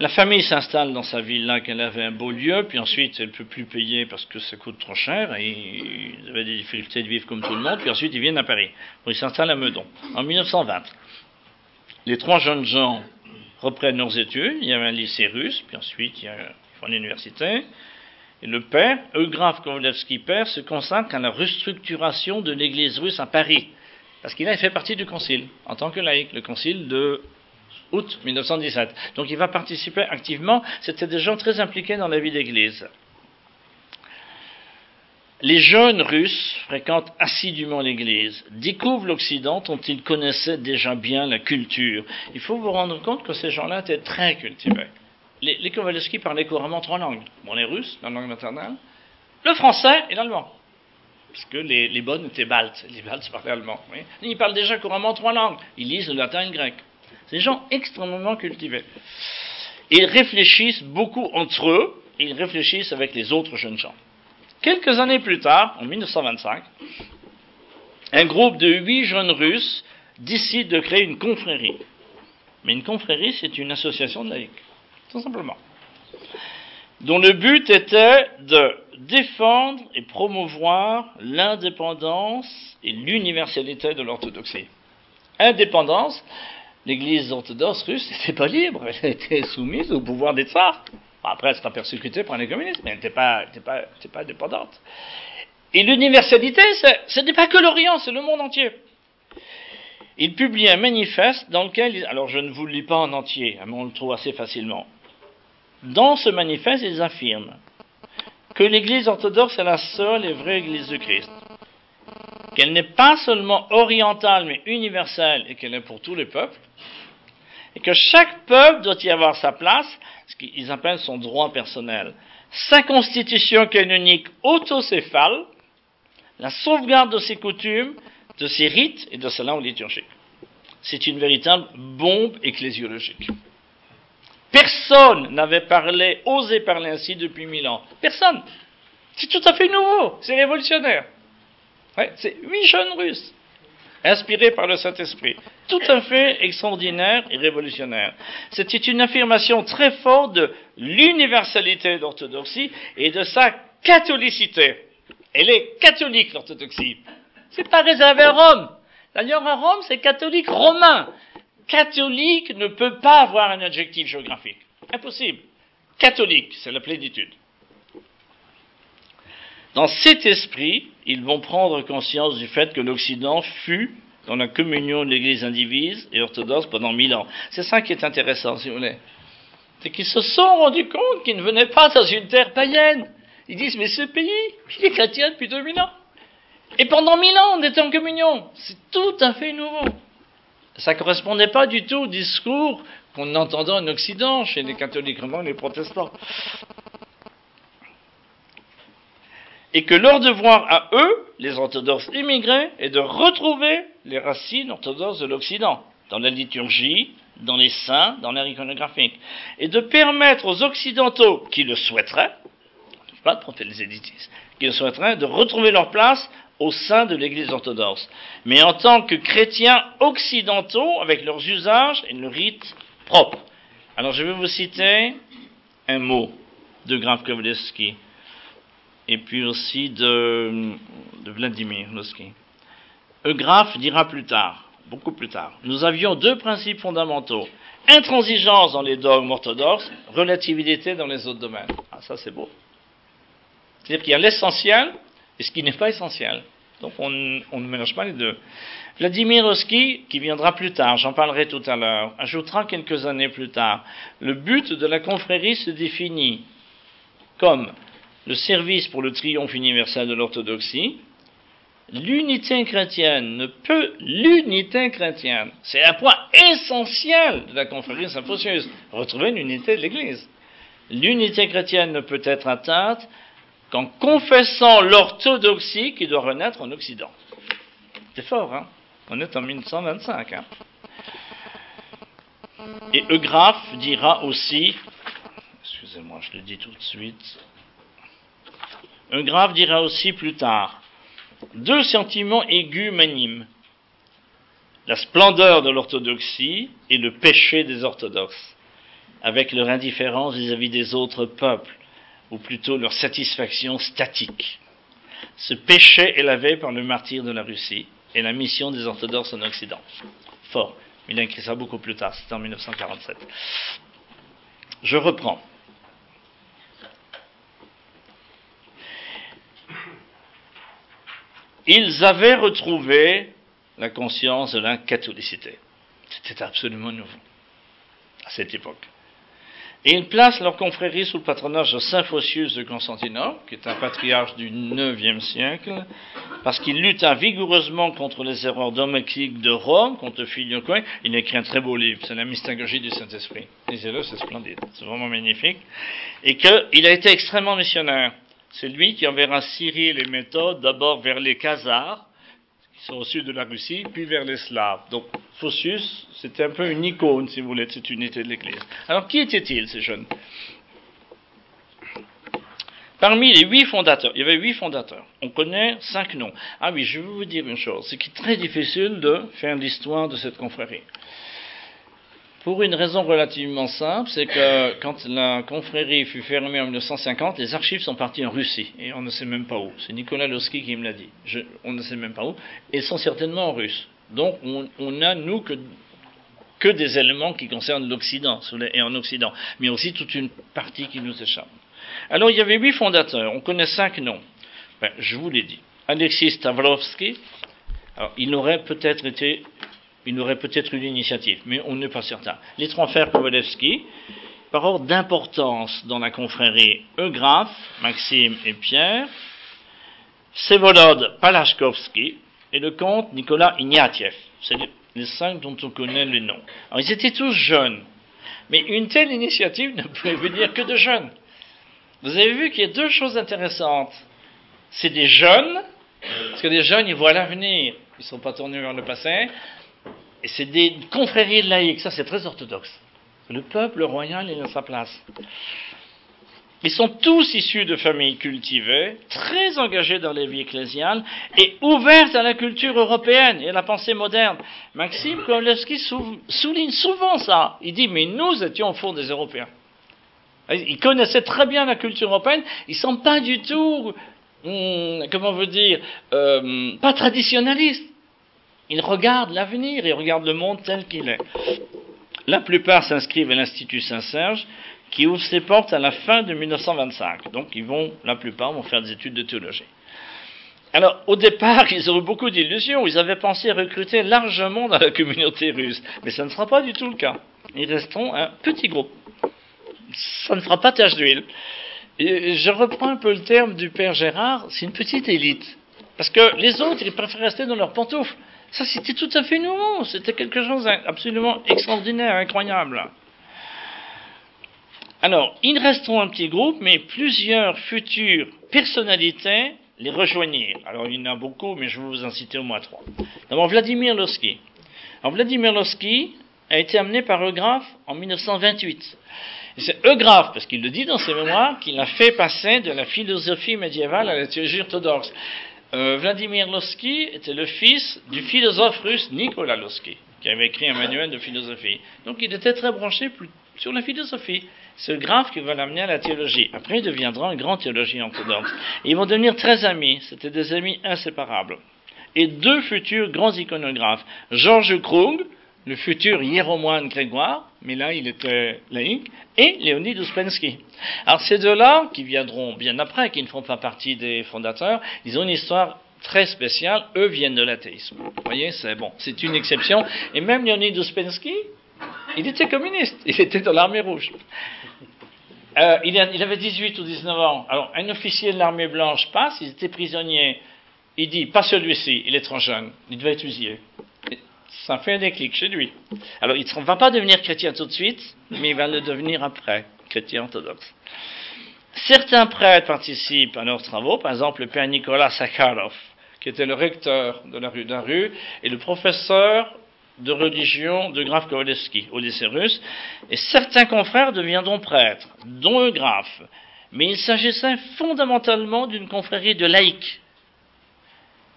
S2: La famille s'installe dans sa ville-là, qu'elle avait un beau lieu, puis ensuite elle ne peut plus payer parce que ça coûte trop cher, et ils avaient des difficultés de vivre comme tout le monde, puis ensuite ils viennent à Paris. Ils s'installent à Meudon, en 1920. Les trois jeunes gens reprennent leurs études. Il y avait un lycée russe, puis ensuite il y a, ils font l'université. Et le père, Eugraphe Kowalewski père, se consacre à la restructuration de l'église russe à Paris. Parce qu'il a fait partie du concile, en tant que laïc, le concile de août 1917. Donc il va participer activement. C'était des gens très impliqués dans la vie d'église. Les jeunes Russes fréquentent assidûment l'Église, découvrent l'Occident dont ils connaissaient déjà bien la culture. Il faut vous rendre compte que ces gens-là étaient très cultivés. Les, les parlaient couramment trois langues. Bon, les Russes, la langue maternelle, le français et l'allemand. Parce que les, bonnes étaient baltes. Les baltes parlaient allemand. Ils parlent déjà couramment trois langues. Ils lisent le latin et le grec. C'est des gens extrêmement cultivés. Ils réfléchissent beaucoup entre eux et ils réfléchissent avec les autres jeunes gens. Quelques années plus tard, en 1925, un groupe de huit jeunes Russes décide de créer une confrérie. Mais une confrérie, c'est une association de laïcs, tout simplement, dont le but était de défendre et promouvoir l'indépendance et l'universalité de l'orthodoxie. Indépendance, l'Église orthodoxe russe n'était pas libre, elle était soumise au pouvoir des tsars. Après, elle sera persécutée par les communistes, mais elle n'était pas, pas, pas indépendante. Et l'universalité, ce n'est pas que l'Orient, c'est le monde entier. Il publie un manifeste dans lequel, alors je ne vous le lis pas en entier, mais on le trouve assez facilement. Dans ce manifeste, ils affirment que l'Église orthodoxe est la seule et vraie Église de Christ, qu'elle n'est pas seulement orientale mais universelle et qu'elle est pour tous les peuples, et que chaque peuple doit y avoir sa place, ce qu'ils appellent son droit personnel, sa constitution canonique autocéphale, la sauvegarde de ses coutumes, de ses rites et de sa langue liturgique. C'est une véritable bombe ecclésiologique. Personne n'avait parlé, osé parler ainsi depuis mille ans. Personne. C'est tout à fait nouveau. C'est révolutionnaire. Ouais, c'est huit jeunes Russes inspirés par le Saint-Esprit. Tout à fait extraordinaire et révolutionnaire. C'était une affirmation très forte de l'universalité de l'orthodoxie et de sa catholicité. Elle est catholique, l'orthodoxie. C'est pas réservé à Rome. D'ailleurs, à Rome, c'est catholique romain. Catholique ne peut pas avoir un adjectif géographique. Impossible. Catholique, c'est la plénitude. Dans cet esprit, ils vont prendre conscience du fait que l'Occident fut dans la communion de l'Église indivise et orthodoxe pendant mille ans. C'est ça qui est intéressant, si vous voulez. C'est qu'ils se sont rendus compte qu'ils ne venaient pas dans une terre païenne. Ils disent, mais ce pays, il est chrétien depuis 2000 ans. Et pendant mille ans, on était en communion. C'est tout à fait nouveau. Ça ne correspondait pas du tout au discours qu'on entendait en Occident, chez les catholiques romains et les protestants. Et que leur devoir à eux, les orthodoxes immigrés, est de retrouver les racines orthodoxes de l'Occident, dans la liturgie, dans les saints, dans l'ère iconographique, et de permettre aux occidentaux qui le souhaiteraient, pas de les éditistes, qui le souhaiteraient, de retrouver leur place au sein de l'Église orthodoxe, mais en tant que chrétiens occidentaux avec leurs usages et le rite propre. Alors je vais vous citer un mot de Graf Kowalewski et puis aussi de, Vladimir Nosky. Eugraphe dira plus tard, beaucoup plus tard, nous avions deux principes fondamentaux. Intransigeance dans les dogmes orthodoxes, relativité dans les autres domaines. Ah, ça c'est beau. C'est-à-dire qu'il y a l'essentiel et ce qui n'est pas essentiel. Donc on, on, ne mélange pas les deux. Vladimir Oski, qui viendra plus tard, j'en parlerai tout à l'heure, ajoutera quelques années plus tard, le but de la confrérie se définit comme le service pour le triomphe universel de l'orthodoxie, l'unité chrétienne ne peut, l'unité chrétienne, c'est un point essentiel de la confrérie symphosieuse, retrouver l'unité de l'Église. L'unité chrétienne ne peut être atteinte qu'en confessant l'orthodoxie qui doit renaître en Occident. C'est fort, hein? On est en 1925. Hein? Et Eugraphe dira aussi, excusez-moi, je le dis tout de suite, Eugraphe dira aussi plus tard, deux sentiments aigus m'animent, la splendeur de l'orthodoxie et le péché des orthodoxes, avec leur indifférence vis-à-vis des autres peuples, ou plutôt leur satisfaction statique. Ce péché est lavé par le martyr de la Russie et la mission des orthodoxes en Occident. Fort. Il a écrit ça beaucoup plus tard, c'était en 1947. Je reprends. Ils avaient retrouvé la conscience de la catholicité. C'était absolument nouveau à cette époque. Et ils placent leur confrérie sous le patronage de Saint Phocius de Constantinople, qui est un patriarche du IXe siècle, parce qu'il lutta vigoureusement contre les erreurs domestiques de Rome, contre Filioque. Il écrit un très beau livre, c'est la mystagogie du Saint-Esprit. Lisez-le, c'est splendide, c'est vraiment magnifique. Et qu'il a été extrêmement missionnaire. C'est lui qui enverra Cyril les méthodes d'abord vers les Khazars, qui sont au sud de la Russie, puis vers les Slaves. Donc, Phocius, c'était un peu une icône, si vous voulez, de cette unité de l'Église. Alors, qui étaient-ils, ces jeunes? Parmi les huit fondateurs, il y avait huit fondateurs. On connaît cinq noms. Ah oui, je vais vous dire une chose, c'est très difficile de faire l'histoire de cette confrérie. Pour une raison relativement simple, c'est que quand la confrérie fut fermée en 1950, les archives sont parties en Russie, et on ne sait même pas où. C'est Nicolas Losky qui me l'a dit. on ne sait même pas où. Et sont certainement en russe. Donc on, n'a, nous, que, que des éléments qui concernent l'Occident, et en Occident, mais aussi toute une partie qui nous échappe. Alors il y avait huit fondateurs, on connaît cinq noms. Ben, je vous l'ai dit. Alexis Stavrovsky, alors, il aurait peut-être été il aurait peut-être eu l'initiative, mais on n'est pas certain. Les trois frères Kowalewski, par ordre d'importance dans la confrérie Eugraphe, Maxime et Pierre, Sevolod Palachkovski et le comte Nicolas Ignatieff. C'est les cinq dont on connaît les noms. Alors, ils étaient tous jeunes, mais une telle initiative ne pouvait venir que de jeunes. Vous avez vu qu'il y a deux choses intéressantes. C'est des jeunes, parce que les jeunes, ils voient l'avenir, ils ne sont pas tournés vers le passé, et c'est des confréries laïques, ça c'est très orthodoxe. Le peuple royal est à sa place. Ils sont tous issus de familles cultivées, très engagés dans les vies ecclésiales et ouverts à la culture européenne et à la pensée moderne. Maxime Kowalewski souligne souvent ça. Il dit, mais nous étions au fond des Européens. Ils connaissaient très bien la culture européenne, ils ne sont pas du tout, hum, comment vous dire, euh, pas traditionnalistes. Ils regardent l'avenir, ils regardent le monde tel qu'il est. La plupart s'inscrivent à l'Institut Saint-Serge, qui ouvre ses portes à la fin de 1925. Donc, ils vont, la plupart vont faire des études de théologie. Alors, au départ, ils ont eu beaucoup d'illusions. Ils avaient pensé recruter largement dans la communauté russe. Mais ça ne sera pas du tout le cas. Ils resteront un petit groupe. Ça ne fera pas tache d'huile. je reprends un peu le terme du père Gérard, c'est une petite élite. Parce que les autres, ils préfèrent rester dans leurs pantoufles. Ça, c'était tout à fait nouveau. C'était quelque chose d'absolument extraordinaire, incroyable. Alors, ils resteront un petit groupe, mais plusieurs futures personnalités les rejoignirent. Alors il y en a beaucoup, mais je vais vous en citer au moins trois. D'abord Vladimir Lossky. Alors Vladimir Lossky a été amené par Eugraphe en 1928. Et c'est Eugraphe, parce qu'il le dit dans ses mémoires, qu'il a fait passer de la philosophie médiévale à la théologie orthodoxe. Euh, Vladimir Lossky était le fils du philosophe russe Nicolas Lossky, qui avait écrit un manuel de philosophie. Donc il était très branché sur la philosophie. C'est Graphe qui va l'amener à la théologie. Après, il deviendra un grand théologien orthodoxe. ils vont devenir très amis. C'était des amis inséparables. Et deux futurs grands iconographes, Georges Krug, le futur hiéromoine grégoire, mais là il était laïque, et Léonid Ouspensky. Alors ces deux-là, qui viendront bien après, qui ne font pas partie des fondateurs, ils ont une histoire très spéciale, eux viennent de l'athéisme. Vous voyez, c'est bon, c'est une exception. Et même Léonid Ouspensky, il était communiste, il était dans l'armée rouge. Euh, il, avait 18 ou 19 ans. Alors, un officier de l'armée blanche passe, il était prisonnier. Il dit, pas celui-ci, il est trop jeune, il devait être fusillé ça fait un déclic chez lui. Alors, il ne va pas devenir chrétien tout de suite, mais il va le devenir après, chrétien orthodoxe. Certains prêtres participent à leurs travaux, par exemple le père Nicolas Sakharov, qui était le recteur de la rue d'Aru, et le professeur de religion de Graf Kowalewski russe, et certains confrères deviendront prêtres, dont un Graf. Mais il s'agissait fondamentalement d'une confrérie de laïcs,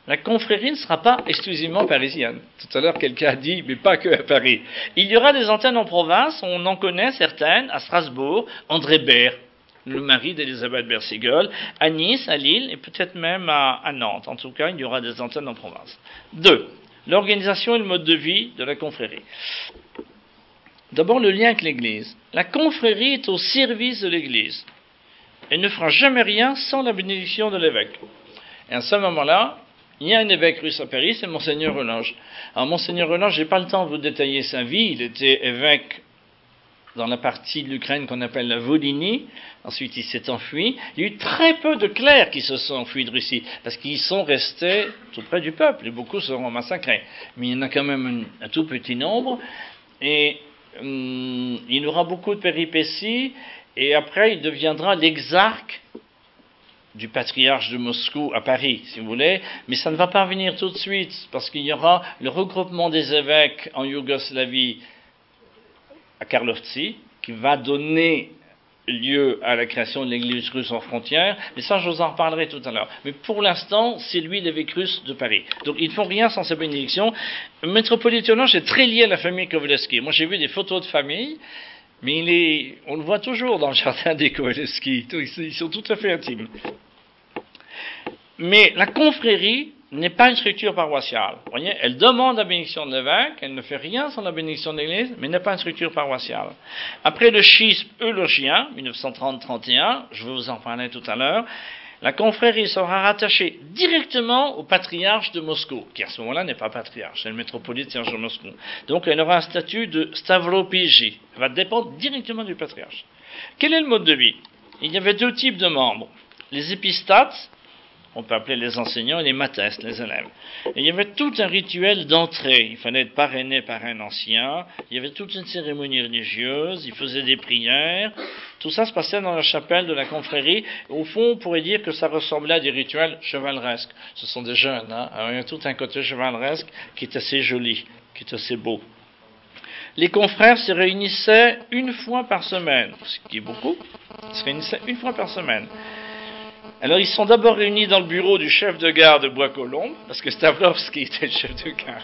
S2: la confrérie ne sera pas exclusivement parisienne. Tout à l'heure, quelqu'un a dit, mais pas que à Paris. Il y aura des antennes en province, on en connaît certaines, à Strasbourg, André Baird, le mari d'Elisabeth Bersigol, à Nice, à Lille, et peut-être même à, à, Nantes. En tout cas, il y aura des antennes en province. Deux, l'organisation et le mode de vie de la confrérie. D'abord, le lien avec l'Église. La confrérie est au service de l'Église. Elle ne fera jamais rien sans la bénédiction de l'évêque. Et à ce moment-là, il y a un évêque russe à Paris, c'est Monseigneur Relange. Alors, Monseigneur Relange, j'ai pas le temps de vous détailler sa vie. Il était évêque dans la partie de l'Ukraine qu'on appelle la Volhynie. Ensuite, il s'est enfui. Il y a eu très peu de clercs qui se sont enfuis de Russie, parce qu'ils sont restés tout près du peuple, et beaucoup seront massacrés. Mais il y en a quand même un, tout petit nombre, et hum, il aura beaucoup de péripéties, et après, il deviendra l'exarque du patriarche de Moscou à Paris, si vous voulez, mais ça ne va pas venir tout de suite, parce qu'il y aura le regroupement des évêques en Yougoslavie à Karlovci, qui va donner lieu à la création de l'église russe en frontière, mais ça je vous en reparlerai tout à l'heure. Mais pour l'instant, c'est lui l'évêque russe de Paris. Donc ils ne font rien sans sa bénédiction. Le métropolitain est très lié à la famille Kowalewski. Moi j'ai vu des photos de famille, mais il est, on le voit toujours dans le jardin des Kowalewski. Ils sont tout à fait intimes. Mais la confrérie n'est pas une structure paroissiale. Vous voyez, elle demande la bénédiction de l'évêque, elle ne fait rien sans la bénédiction de l'Église, mais n'est pas une structure paroissiale. Après le schisme eulogien, 1930-31, je vais vous en parler tout à l'heure, la confrérie sera rattachée directement au patriarche de Moscou, qui à ce moment-là n'est pas patriarche, c'est le métropolite Serge de Moscou. Donc elle aura un statut de Stavropigi, elle va dépendre directement du patriarche. Quel est le mode de vie? Il y avait deux types de membres. Les épistates, on peut appeler les enseignants et les mathestes, les élèves. Et il y avait tout un rituel d'entrée. Il fallait être parrainé par un ancien. Il y avait toute une cérémonie religieuse. Il faisait des prières. Tout ça se passait dans la chapelle de la confrérie. Au fond, on pourrait dire que ça ressemblait à des rituels chevaleresques. Ce sont des jeunes. Hein. Il y a tout un côté chevaleresque qui est assez joli, qui est assez beau. Les confrères se réunissaient une fois par semaine, ce qui est beaucoup. Ils se réunissaient une fois par semaine. Alors ils sont d'abord réunis dans le bureau du chef de gare de Bois-Colombes, parce que Stavlovski était le chef de gare.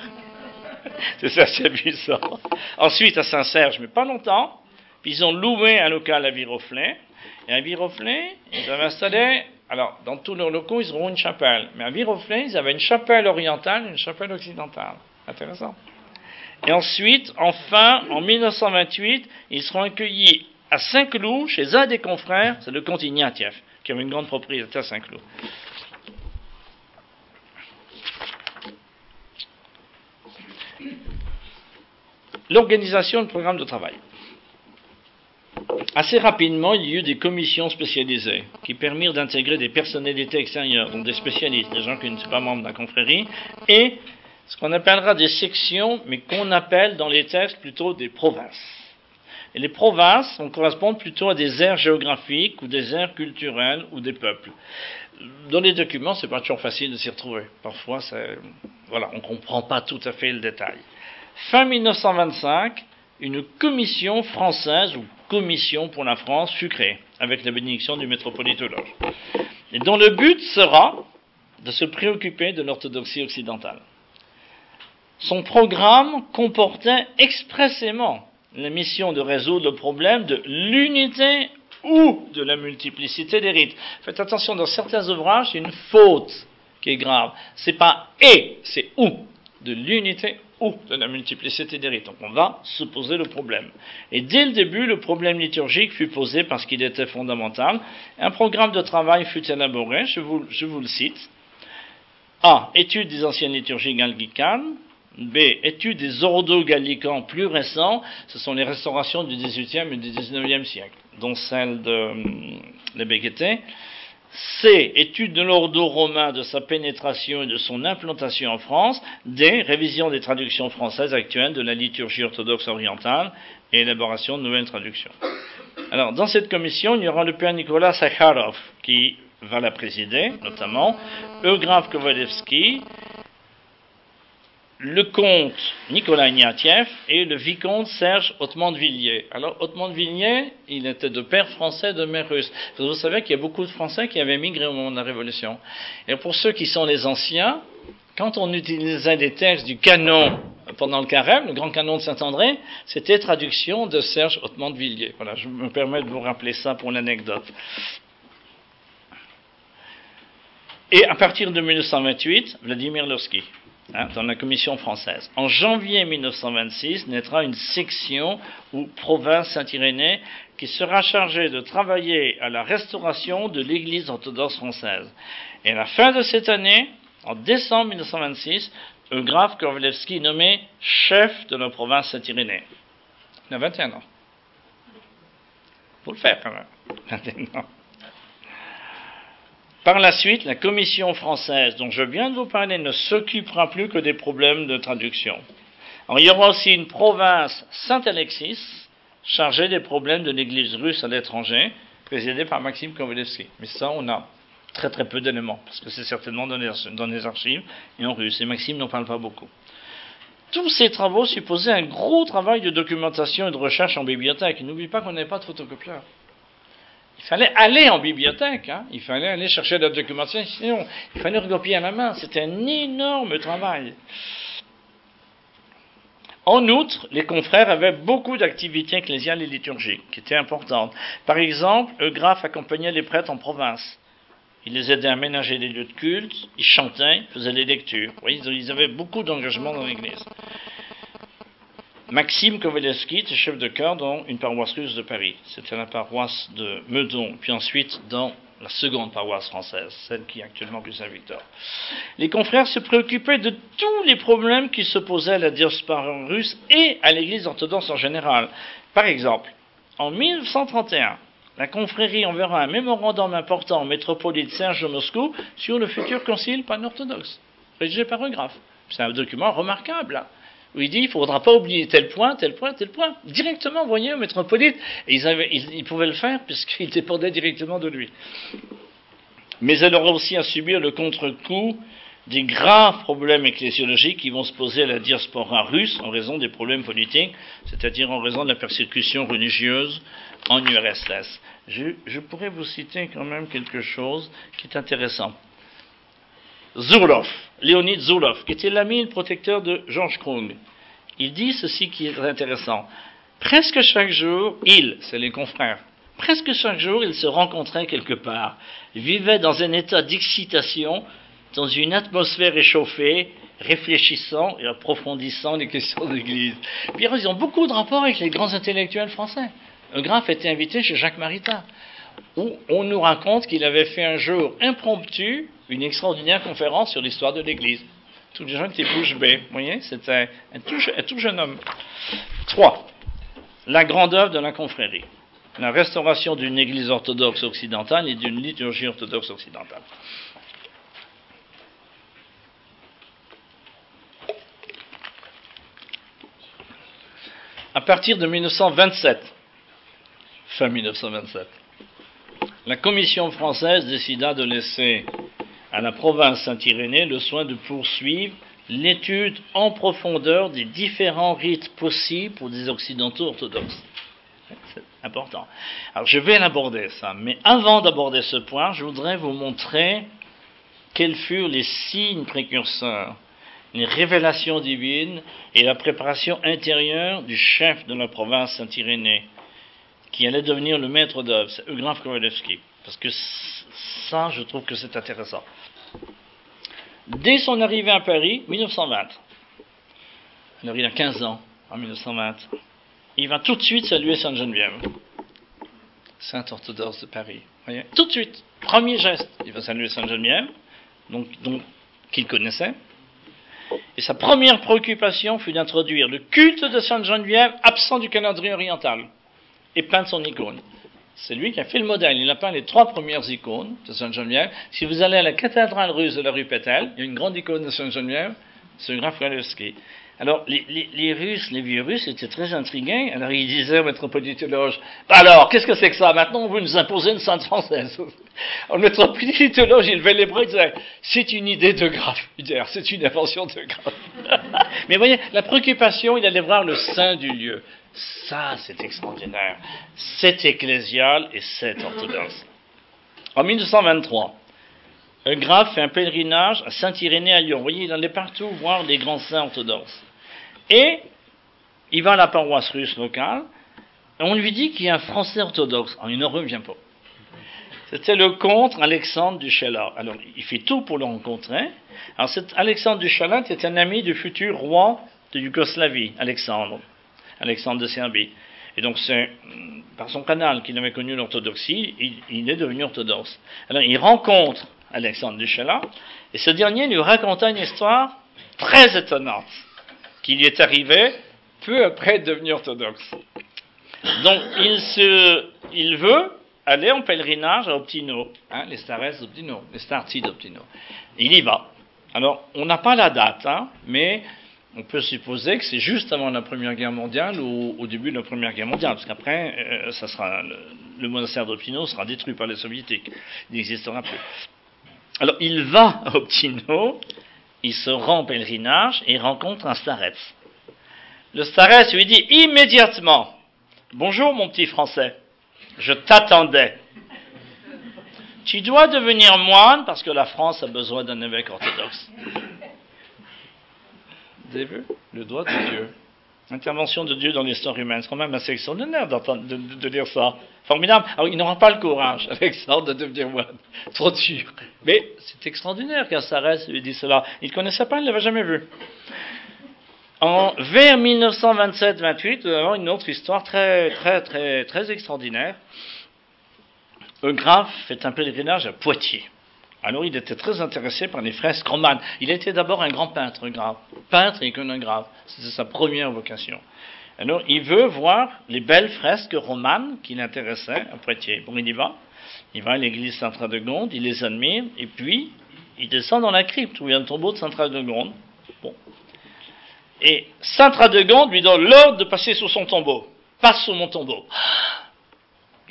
S2: c'est ça, c'est amusant. Ensuite à Saint-Serge, mais pas longtemps, ils ont loué un local à Viroflay, et à Viroflay, ils avaient installé, alors dans tous leurs locaux, ils auront une chapelle, mais à Viroflay, ils avaient une chapelle orientale et une chapelle occidentale. Intéressant. Et ensuite, enfin, en 1928, ils seront accueillis à Saint-Cloud, chez un des confrères, c'est le comte Avait une grande propriété à Saint-Cloud. L'organisation du programme de travail. Assez rapidement, il y a eu des commissions spécialisées qui permirent d'intégrer des personnalités extérieures, donc des spécialistes, des gens qui ne sont pas membres de la confrérie, et ce qu'on appellera des sections, mais qu'on appelle dans les textes plutôt des provinces. Et les provinces, on correspond plutôt à des aires géographiques ou des aires culturelles ou des peuples. Dans les documents, c'est pas toujours facile de s'y retrouver. Parfois, voilà, on comprend pas tout à fait le détail. Fin 1925, une commission française ou commission pour la France fut créée avec la bénédiction du métropolitologe. Et dont le but sera de se préoccuper de l'orthodoxie occidentale. Son programme comportait expressément la mission de résoudre le problème de l'unité ou de la multiplicité des rites. Faites attention, dans certains ouvrages, c'est une faute qui est grave. C'est pas et, c'est ou. De l'unité ou de la multiplicité des rites. Donc on va se poser le problème. Et dès le début, le problème liturgique fut posé parce qu'il était fondamental. Un programme de travail fut élaboré, je vous, le cite. A. Étude des anciennes liturgies gallicanes. B. Étude des ordo-gallicans plus récents? Ce sont les restaurations du XVIIIe et du XIXe siècle, dont celle de, Bégueté. C. Étude de l'ordo romain, de sa pénétration et de son implantation en France? D. Révision des traductions françaises actuelles de la liturgie orthodoxe orientale et élaboration de nouvelles traductions. Alors, dans cette commission, il y aura le père Nicolas Sakharov qui va la présider, notamment, Eugraphe Kovalevski, le comte Nicolas Ignatieff et le vicomte Serge Hautement de Villiers. Alors, Hautement de Villiers, il était de père français, de mère russe. Vous savez qu'il y a beaucoup de Français qui avaient migré au moment de la Révolution. Et pour ceux qui sont les anciens, quand on utilisait des textes du canon pendant le carême, le grand canon de Saint-André, c'était traduction de Serge Hautement de Villiers. Voilà, je me permets de vous rappeler ça pour l'anecdote. Et à partir de 1928, Vladimir Lorsky, hein, dans la Commission française. En janvier 1926 naîtra une section ou province Saint-Irénée qui sera chargée de travailler à la restauration de l'Église orthodoxe française. Et à la fin de cette année, en décembre 1926, Eugraphe Korvelevski est nommé chef de la province Saint-Irénée. Il a 21 ans. Faut le faire quand même. 21 ans. Par la suite, la commission française dont je viens de vous parler ne s'occupera plus que des problèmes de traduction. Alors, il y aura aussi une province Saint-Alexis chargée des problèmes de l'Église russe à l'étranger, présidée par Maxime Kovalevski. Mais ça, on a très très peu d'éléments, parce que c'est certainement dans les, archives et en russe. Et Maxime n'en parle pas beaucoup. Tous ces travaux supposaient un gros travail de documentation et de recherche en bibliothèque. N'oublie pas qu'on n'avait pas de photocopieur. Il fallait aller en bibliothèque, hein. il fallait aller chercher la documentation, il fallait recopier à la main. C'était un énorme travail. En outre, les confrères avaient beaucoup d'activités ecclésiales et liturgiques qui étaient importantes. Par exemple, Eugraphe accompagnait les prêtres en province. Il les aidait à aménager les lieux de culte, ils chantaient, faisaient les lectures. Ils avaient beaucoup d'engagement dans l'Église. Maxime Kovalevski était chef de chœur dans une paroisse russe de Paris. C'était la paroisse de Meudon, puis ensuite dans la seconde paroisse française, celle qui est actuellement plus Saint-Victor. Les confrères se préoccupaient de tous les problèmes qui se posaient à la diaspora russe et à l'Église orthodoxe en général. Par exemple, en 1931, la confrérie enverra un mémorandum important au métropolite Serge de Moscou sur le futur concile pan-orthodoxe, rédigé par Eugraphe. C'est un document remarquable. Hein où il dit il ne faudra pas oublier tel point, tel point, tel point, directement envoyé au métropolite. Et ils, pouvaient le faire puisqu'ils dépendaient directement de lui. Mais elle aura aussi à subir le contre-coup des graves problèmes ecclésiologiques qui vont se poser à la diaspora russe en raison des problèmes politiques, c'est-à-dire en raison de la persécution religieuse en URSS. Je pourrais vous citer quand même quelque chose qui est intéressant. Zurlov, Léonid Zurlov, qui était l'ami et le protecteur de Georges Krung. Il dit ceci qui est intéressant. Presque chaque jour, il, c'est les confrères, presque chaque jour, ils se rencontraient quelque part, vivaient dans un état d'excitation, dans une atmosphère échauffée, réfléchissant et approfondissant les questions de l'Église. Puis ils ont beaucoup de rapports avec les grands intellectuels français. Graphe était invité chez Jacques Maritain, où on nous raconte qu'il avait fait un jour impromptu une extraordinaire conférence sur l'histoire de l'Église. Tous les gens étaient bouche bée. Vous voyez, c'était un, tout, jeune homme. Trois, la grande œuvre de la confrérie. La restauration d'une Église orthodoxe occidentale et d'une liturgie orthodoxe occidentale. À partir de 1927, fin 1927. La Commission française décida de laisser à la province Saint-Irénée le soin de poursuivre l'étude en profondeur des différents rites possibles pour des occidentaux orthodoxes. C'est important. Alors je vais l'aborder ça, mais avant d'aborder ce point, je voudrais vous montrer quels furent les signes précurseurs, les révélations divines et la préparation intérieure du chef de la province Saint-Irénée, qui allait devenir le maître d'œuvre, c'est Eugraphe Kowalewski. Parce que ça, je trouve que c'est intéressant. Dès son arrivée à Paris, 1920, alors il a 15 ans, en 1920, il va tout de suite saluer Sainte-Geneviève, sainte orthodoxe de Paris. Tout de suite, premier geste, il va saluer Sainte-Geneviève, donc, donc qu'il connaissait. Et sa première préoccupation fut d'introduire le culte de Sainte-Geneviève absent du calendrier oriental et peindre son icône. C'est lui qui a fait le modèle. Il a peint les trois premières icônes de Sainte-Geneviève. Si vous allez à la cathédrale russe de la rue Pétel, il y a une grande icône de Sainte-Geneviève, c'est Graf Walewski. Alors, les, Russes, les vieux Russes étaient très intrigués. Alors, ils disaient au métropolitologe, bah alors, qu'est-ce que c'est que ça? Maintenant, on veut nous imposer une sainte française. Le métropolitologe, il levait les bras, il disait, c'est une idée de Graf c'est une invention de Graf. Mais voyez, la préoccupation, il allait voir le sein du lieu. Ça, c'est extraordinaire. C'est ecclésial et c'est orthodoxe. En 1923, un grave fait un pèlerinage à Saint-Irénée à Lyon. Vous voyez, il allait partout voir les grands saints orthodoxes. Et il va à la paroisse russe locale, et on lui dit qu'il y a un français orthodoxe. Alors, il ne revient pas. C'était le comte Alexandre du Chalat. Alors, il fait tout pour le rencontrer. Alors, cet Alexandre du Chalat est un ami du futur roi de Yougoslavie, Alexandre. Alexandre de Serbie. Et donc c'est par son canal qu'il avait connu l'orthodoxie, il, est devenu orthodoxe. Alors il rencontre Alexandre Duchala, et ce dernier lui raconta une histoire très étonnante qui lui est arrivée peu après devenir orthodoxe. Donc il, veut aller en pèlerinage à Optino, hein, les Stares d'Optino, les Starti d'Optino. Il y va. Alors on n'a pas la date, hein, mais on peut supposer que c'est juste avant la Première Guerre mondiale ou au début de la Première Guerre mondiale, parce qu'après, euh, le, monastère d'Optino sera détruit par les soviétiques, il n'existera plus. Alors il va à Optino, il se rend en pèlerinage et rencontre un starets. Le starets lui dit immédiatement Bonjour mon petit français, je t'attendais. Tu dois devenir moine parce que la France a besoin d'un évêque orthodoxe. Avez vu? Le doigt de Dieu. Intervention de Dieu dans l'histoire humaine. C'est quand même assez extraordinaire de, de, de, lire ça. Formidable. Alors, il n'aura pas le courage, avec ça, de devenir moine. Trop dur. Mais c'est extraordinaire qu'un Sarès lui dise cela. Il ne connaissait pas, il ne l'avait jamais vu. En, vers 1927-28, nous avons une autre histoire très, très, très, très extraordinaire. Un grave fait un pèlerinage à Poitiers. Alors il était très intéressé par les fresques romanes. Il était d'abord un grand peintre grave, peintre et iconographe. C'était sa première vocation. Alors il veut voir les belles fresques romanes qui l'intéressaient à Poitiers. Bon, il y va. Il va à l'église Saint-Radegonde, il les admire, et puis il descend dans la crypte où il y a un tombeau de Saint-Radegonde. Bon. Et Saint-Radegonde lui donne l'ordre de passer sous son tombeau. Passe sous mon tombeau.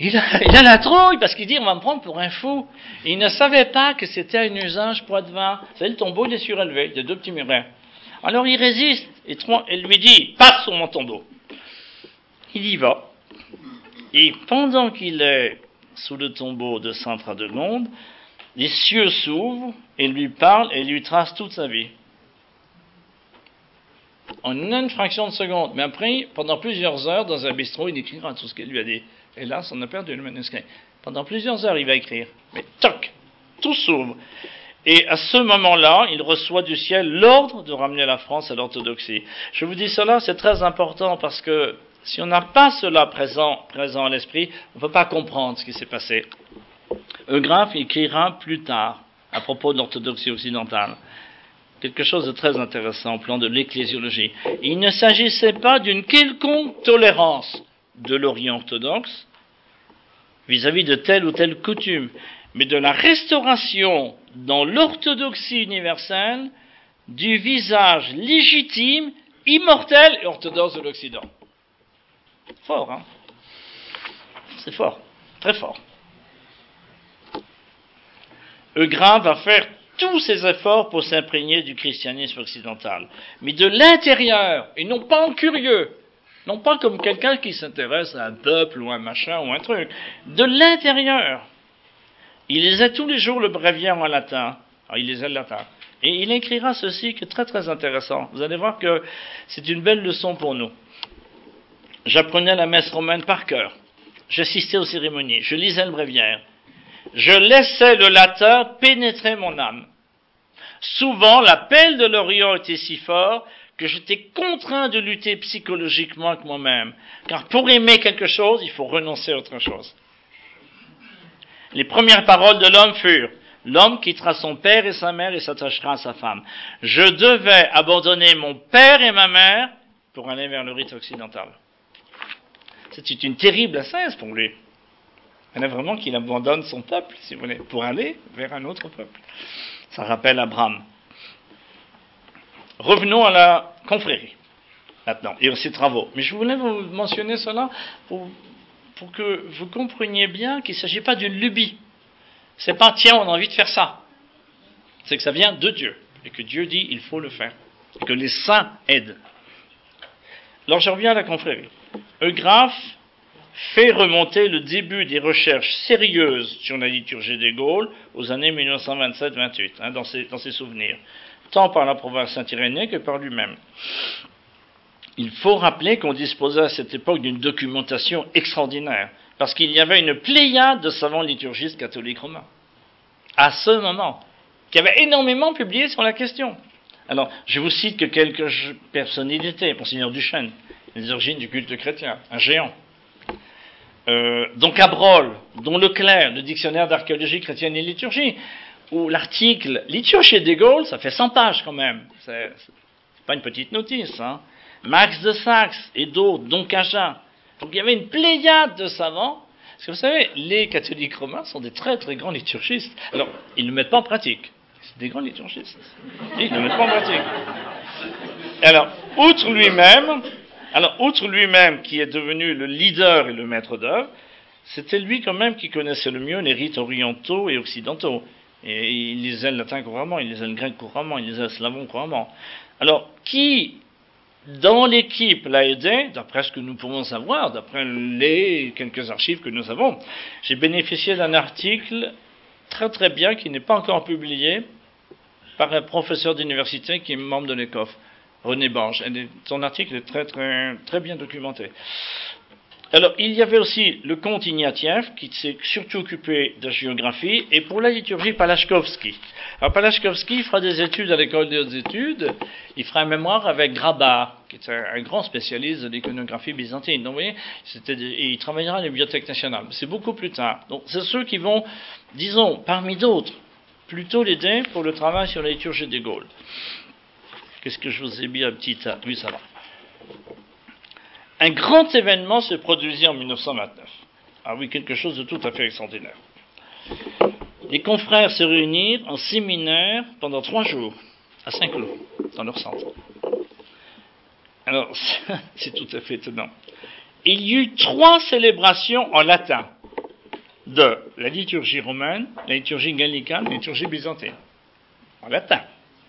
S2: Il a, la trouille parce qu'il dit on va me prendre pour un fou. il ne savait pas que c'était un usage poids de. Vous savez, le tombeau il est surélevé, a deux petits murets. Alors il résiste et, lui dit passe sur mon tombeau. Il y va. Et pendant qu'il est sous le tombeau de Sainte Radegonde, les cieux s'ouvrent et lui parlent et lui tracent toute sa vie. En une fraction de seconde. Mais après, pendant plusieurs heures, dans un bistrot, il écrira tout ce qu'elle lui a dit. Hélas, on a perdu le manuscrit. Pendant plusieurs heures, il va écrire. Mais toc, tout s'ouvre. Et à ce moment-là, il reçoit du ciel l'ordre de ramener la France à l'orthodoxie. Je vous dis cela, c'est très important parce que si on n'a pas cela présent, présent à l'esprit, on ne peut pas comprendre ce qui s'est passé. Eugraphe écrira plus tard à propos de l'orthodoxie occidentale quelque chose de très intéressant au plan de l'ecclésiologie. Il ne s'agissait pas d'une quelconque tolérance de l'Orient orthodoxe vis-à-vis de telle ou telle coutume, mais de la restauration dans l'orthodoxie universelle du visage légitime, immortel et orthodoxe de l'Occident. Fort, hein? C'est fort, très fort. Eugrin va faire tous ses efforts pour s'imprégner du christianisme occidental, mais de l'intérieur, et non pas en curieux, non pas comme quelqu'un qui s'intéresse à un peuple ou un machin ou un truc, de l'intérieur. Il lisait tous les jours le bréviaire en latin, ah, il lisait le latin, et il écrira ceci qui est très très intéressant. Vous allez voir que c'est une belle leçon pour nous. J'apprenais la messe romaine par cœur. J'assistais aux cérémonies. Je lisais le bréviaire. Je laissais le latin pénétrer mon âme. Souvent, l'appel de l'Orient était si fort que j'étais contraint de lutter psychologiquement avec moi-même. Car pour aimer quelque chose, il faut renoncer à autre chose. Les premières paroles de l'homme furent L'homme quittera son père et sa mère et s'attachera à sa femme. Je devais abandonner mon père et ma mère pour aller vers le rite occidental. C'était une terrible ascèse pour lui. Il a vraiment qu'il abandonne son peuple, si vous voulez, pour aller vers un autre peuple. Ça rappelle Abraham. Revenons à la confrérie, maintenant, et ses travaux. Mais je voulais vous mentionner cela pour, que vous compreniez bien qu'il ne s'agit pas d'une lubie. C'est pas, tiens, on a envie de faire ça. C'est que ça vient de Dieu. Et que Dieu dit, il faut le faire. Et que les saints aident. Alors je reviens à la confrérie. Eugraphe fait remonter le début des recherches sérieuses sur la liturgie des Gaules aux années 1927-28, hein, dans ses souvenirs, tant par la province Saint-Irénée que par lui-même. Il faut rappeler qu'on disposait à cette époque d'une documentation extraordinaire parce qu'il y avait une pléiade de savants liturgistes catholiques romains, à ce moment, qui avaient énormément publié sur la question. Alors, je vous cite que quelques personnalités, Monseigneur Duchesne, les origines du culte chrétien, un géant. Euh, donc Abrol, dont Leclerc, le dictionnaire d'archéologie chrétienne et liturgie, où l'article Liturgie des Gaules, ça fait 100 pages quand même. C'est pas une petite notice. Hein. Max de Saxe et d'autres, dont Cajun, donc il y avait une pléiade de savants. Parce que vous savez, les catholiques romains sont des très très grands liturgistes. Alors, ils ne le mettent pas en pratique. C'est des grands liturgistes. Ils ne le mettent pas en pratique. Alors, outre lui-même, alors, outre lui-même qui est devenu le leader et le maître d'œuvre, c'était lui quand même qui connaissait le mieux les rites orientaux et occidentaux. Et il lisait le latin couramment, il lisait le grec couramment, il lisait le slavon couramment. Alors, qui dans l'équipe l'a aidé, d'après ce que nous pouvons savoir, d'après les quelques archives que nous avons. J'ai bénéficié d'un article très très bien qui n'est pas encore publié par un professeur d'université qui est membre de l'ECOF, René Bange. Son article est très très très bien documenté. Alors, il y avait aussi le comte Ignatieff, qui s'est surtout occupé de la géographie, et pour la liturgie, Palachkovski. Alors, Palachkovski fera des études à l'école des études, il fera un mémoire avec Grabar, qui est un, grand spécialiste de l'iconographie byzantine. Donc, vous voyez, il travaillera à la Bibliothèque nationale. C'est beaucoup plus tard. Donc, c'est ceux qui vont, disons, parmi d'autres, plutôt l'aider pour le travail sur la liturgie des Gaules. Qu'est-ce que je vous ai mis un petit tas Oui, ça va un grand événement se produisit en 1929. Ah oui, quelque chose de tout à fait extraordinaire. Les confrères se réunirent en séminaire pendant trois jours à Saint-Cloud, dans leur centre. Alors, c'est tout à fait étonnant. Il y eut trois célébrations en latin de la liturgie romaine, la liturgie gallicane, la liturgie byzantine. En latin.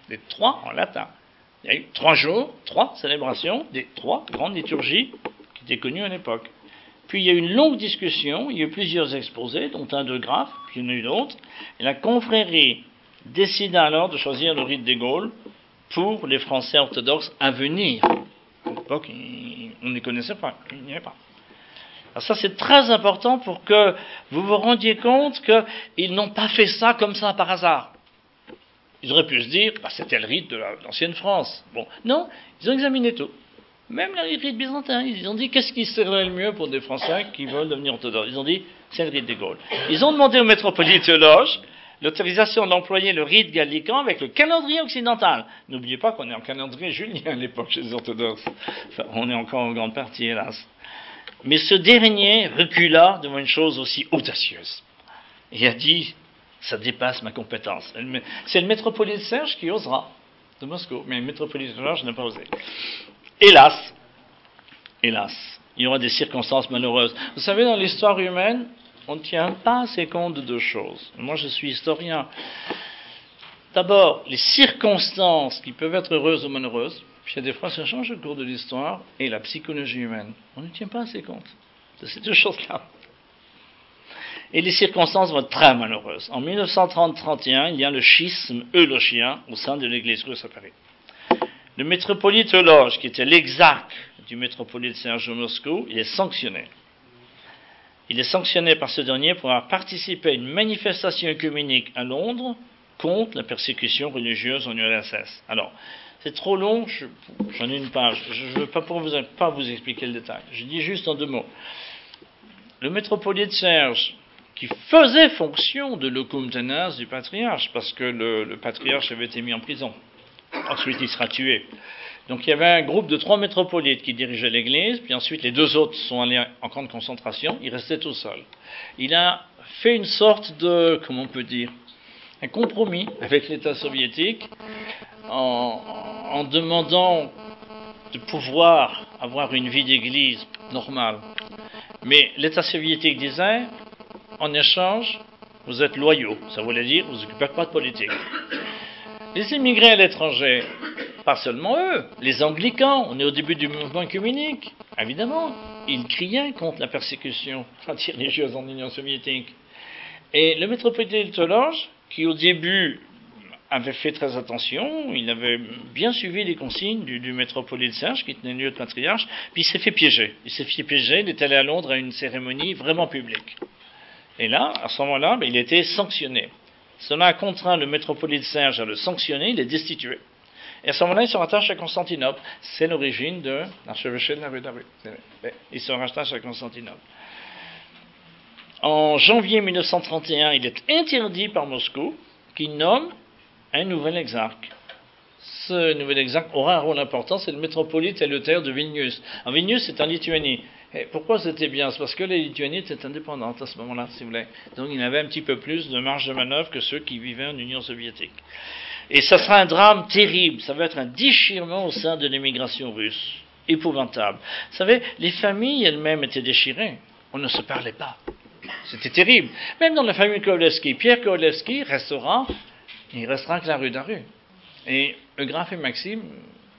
S2: Les trois en latin. Il y a eu trois jours, trois célébrations des trois grandes liturgies qui étaient connues à l'époque. Puis il y a eu une longue discussion, il y a eu plusieurs exposés, dont un de Graff, puis il y en a eu d'autres, la confrérie décida alors de choisir le rite des Gaules pour les Français orthodoxes à venir. À l'époque, on ne connaissait pas. Alors ça, c'est très important pour que vous vous rendiez compte qu'ils n'ont pas fait ça comme ça par hasard. Ils auraient pu se dire, bah, c'était le rite de l'ancienne France. Bon, non, ils ont examiné tout. Même le rite byzantin, ils ont dit qu'est-ce qui serait le mieux pour des Français qui veulent devenir orthodoxes? Ils ont dit, c'est le rite des Gaules. Ils ont demandé au métropolite l'autorisation d'employer le rite gallican avec le calendrier occidental. N'oubliez pas qu'on est en calendrier julien à l'époque chez les orthodoxes. Enfin, on est encore en grande partie, hélas. Mais ce dernier recula devant une chose aussi audacieuse. Il a dit, ça dépasse ma compétence. C'est le métropolite Serge qui osera de Moscou, mais le métropolite Serge n'a pas osé. Hélas, hélas, il y aura des circonstances malheureuses. Vous savez, dans l'histoire humaine, on ne tient pas assez compte de deux choses. Moi, je suis historien. D'abord, les circonstances qui peuvent être heureuses ou malheureuses, puis il y a des fois, ça change au cours de l'histoire, et la psychologie humaine. On ne tient pas assez compte de ces deux choses-là. Et les circonstances vont être très malheureuses. En 1930-31, il y a le schisme eulochien au sein de l'Église russe à Paris. Le métropolite Euloge, qui était l'exarque du métropolite Serge de Moscou, il est sanctionné. Il est sanctionné par ce dernier pour avoir participé à une manifestation œcuménique à Londres contre la persécution religieuse en URSS. Alors, c'est trop long, j'en ai une page. Je ne veux pas, pour vous, pas vous expliquer le détail. Je dis juste en deux mots. Le métropolite Serge, qui faisait fonction de locum tenens du patriarche, parce que le, patriarche avait été mis en prison. Ensuite, il sera tué. Donc il y avait un groupe de trois métropolites qui dirigeaient l'Église, puis ensuite les deux autres sont allés en camp de concentration, il restait tout seul. Il a fait une sorte de, comment on peut dire, un compromis avec l'État soviétique en demandant de pouvoir avoir une vie d'église normale. Mais l'État soviétique disait, en échange, vous êtes loyaux. Ça voulait dire, vous n'occupez pas de politique. Les immigrés à l'étranger, pas seulement eux, les anglicans, on est au début du mouvement communique, évidemment, ils criaient contre la persécution anti-religieuse en Union soviétique. Et le métropolitain de Tologe, qui au début avait fait très attention, il avait bien suivi les consignes du, du métropolite Serge, qui tenait lieu de patriarche, puis il s'est fait piéger. Il s'est fait piéger, il est allé à Londres à une cérémonie vraiment publique. Et là, à ce moment-là, ben, il été sanctionné. Cela a contraint le métropolite Serge à le sanctionner, il est destitué. Et à ce moment-là, il se rattache à Constantinople. C'est l'origine de l'archevêché de rue. Il se rattache à Constantinople. En janvier 1931, il est interdit par Moscou qui nomme un nouvel exarque. Ce nouvel exarque aura un rôle important, c'est le métropolite éleuthère de Vilnius. En Vilnius, c'est en Lituanie. Et pourquoi c'était bien? C'est parce que la Lituanie était indépendante à ce moment-là, si vous voulez. Donc il avait un petit peu plus de marge de manœuvre que ceux qui vivaient en Union soviétique. Et ça sera un drame terrible, ça va être un déchirement au sein de l'immigration russe. Épouvantable. Vous savez, les familles elles-mêmes étaient déchirées. On ne se parlait pas. C'était terrible. Même dans la famille Kowalewski, Pierre Kowalewski restera, il restera que la rue d'Aru. Et Eugraphe et Maxime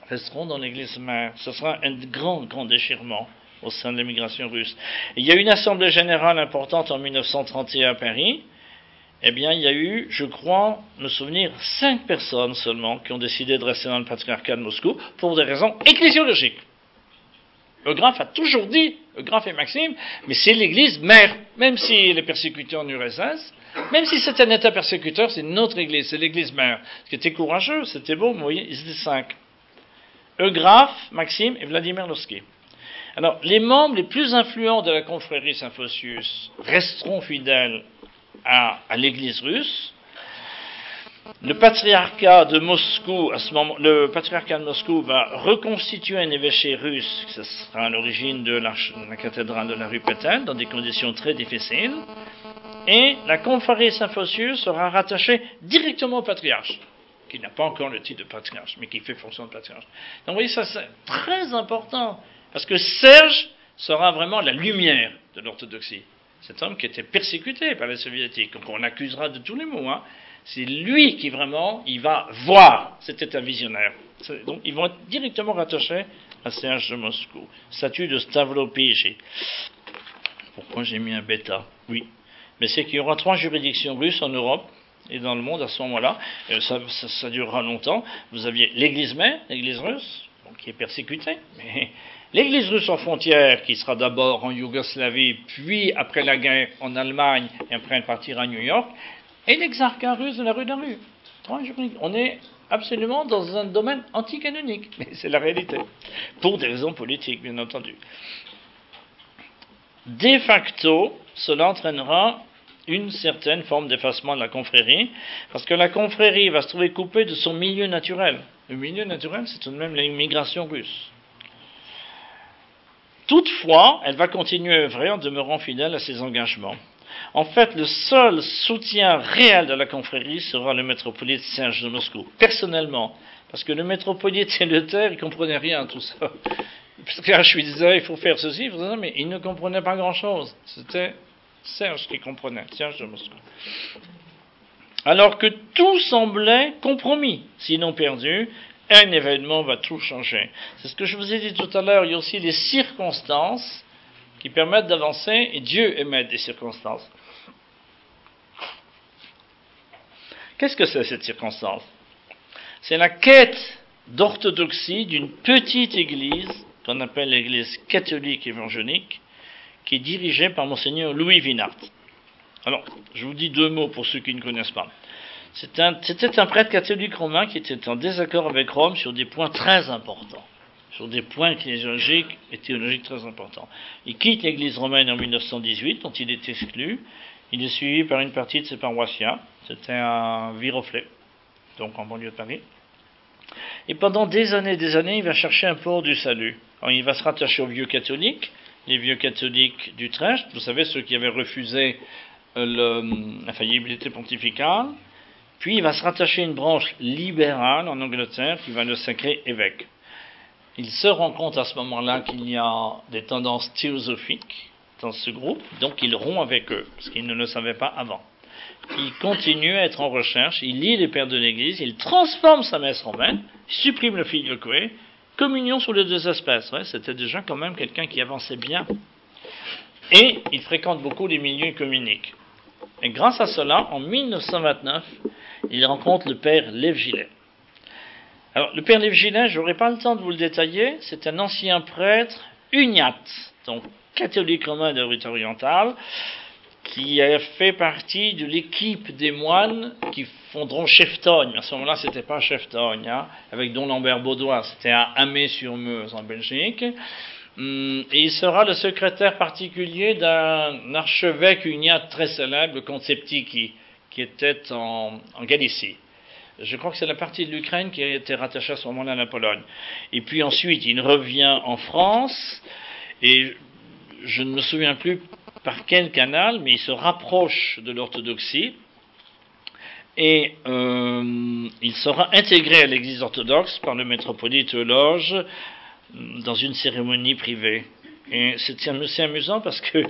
S2: resteront dans l'église mère. Ce sera un grand, grand déchirement au sein de l'immigration russe. il y a eu une assemblée générale importante en 1931 à Paris. Eh bien, il y a eu, je crois, me souvenir, cinq personnes seulement qui ont décidé de rester dans le patriarcat de Moscou pour des raisons ecclésiologiques. Eugraphe a toujours dit, Eugraphe et Maxime, mais c'est l'église mère, même s'il est persécuté en URSS, même si c'est un état persécuteur, c'est notre église, c'est l'église mère. Ce qui était courageux, c'était beau, vous voyez, ils étaient cinq. Eugraphe, Maxime et Vladimir Nosky. Alors, les membres les plus influents de la confrérie Symphosius resteront fidèles à, l'Église russe. Le patriarcat de Moscou, le de Moscou va reconstituer un évêché russe, ce sera à l'origine de la, la, cathédrale de la rue Pétain, dans des conditions très difficiles. Et la confrérie Symphosius sera rattachée directement au patriarche, qui n'a pas encore le titre de patriarche, mais qui fait fonction de patriarche. Donc, vous voyez, ça c'est très important. Parce que Serge sera vraiment la lumière de l'orthodoxie. Cet homme qui était persécuté par les soviétiques, donc on l'accusera de tous les maux. Hein. C'est lui qui vraiment, il va voir. C'était un visionnaire. Donc ils vont être directement rattachés à Serge de Moscou. Statut de Stavro Pigi. Pourquoi j'ai mis un bêta? Oui. Mais c'est qu'il y aura trois juridictions russes en Europe et dans le monde à ce moment-là. Ça, ça, durera longtemps. Vous aviez l'Église mère, l'Église russe, qui est persécutée, mais L'Église russe en frontière, qui sera d'abord en Yougoslavie, puis après la guerre en Allemagne, et après partir à New York, et l'exarcat russe de la rue d'Aru. On est absolument dans un domaine anticanonique, mais c'est la réalité. Pour des raisons politiques, bien entendu. De facto, cela entraînera une certaine forme d'effacement de la confrérie, parce que la confrérie va se trouver coupée de son milieu naturel. Le milieu naturel, c'est tout de même l'immigration russe. Toutefois, elle va continuer à œuvrer en demeurant fidèle à ses engagements. En fait, le seul soutien réel de la confrérie sera le métropolite Serge de Moscou, personnellement, parce que le métropolite et le terre, il comprenait rien à tout ça. Parce que je lui disais, il faut faire ceci, il faut ça, mais il ne comprenait pas grand-chose. C'était Serge qui comprenait, Serge de Moscou. Alors que tout semblait compromis, sinon perdu, un événement va tout changer. C'est ce que je vous ai dit tout à l'heure, il y a aussi les circonstances qui permettent d'avancer, et Dieu émet des circonstances. Qu'est-ce que c'est cette circonstance? C'est la quête d'orthodoxie d'une petite église qu'on appelle l'église catholique évangélique, qui est dirigée par monseigneur Louis Vinart. Alors, je vous dis deux mots pour ceux qui ne connaissent pas. C'était un, prêtre catholique romain qui était en désaccord avec Rome sur des points très importants, sur des points ecclésiologiques et théologiques très importants. Il quitte l'église romaine en 1918, dont il est exclu. Il est suivi par une partie de ses paroissiens. C'était un viroflet, donc en banlieue de Paris. Et pendant des années et des années, il va chercher un port du salut. Il va se rattacher aux vieux catholiques, les vieux catholiques d'Utrecht, vous savez, ceux qui avaient refusé euh, la faillibilité pontificale. Puis il va se rattacher à une branche libérale en Angleterre qui va le sacrer évêque. Il se rend compte à ce moment-là qu'il y a des tendances théosophiques dans ce groupe, donc il rompt avec eux, parce qu'il ne le savait pas avant. Il continue à être en recherche, il lit les pères de l'Église, il transforme sa messe romaine, il supprime le filioque, communion sur les deux espèces. C'était déjà quand même quelqu'un qui avançait bien. Et il fréquente beaucoup les milieux communiques. Et grâce à cela, en 1929, il rencontre le père Lév Gillet. Alors, le père Lév Gillet, je n'aurai pas le temps de vous le détailler, c'est un ancien prêtre uniate, donc catholique romain de orientale, qui a fait partie de l'équipe des moines qui fonderont Cheftogne. À ce moment-là, c'était pas Cheftogne, hein, avec Don Lambert Baudoin, c'était à Amé-sur-Meuse en Belgique. Et il sera le secrétaire particulier d'un archevêque uniate très célèbre, Septiki, qui était en, Galicie. Je crois que c'est la partie de l'Ukraine qui a été rattachée à ce moment-là à la Pologne. Et puis ensuite, il revient en France, et je ne me souviens plus par quel canal, mais il se rapproche de l'orthodoxie, et euh, il sera intégré à l'Église orthodoxe par le métropolite Loge dans une cérémonie privée. Et c'était assez amusant parce que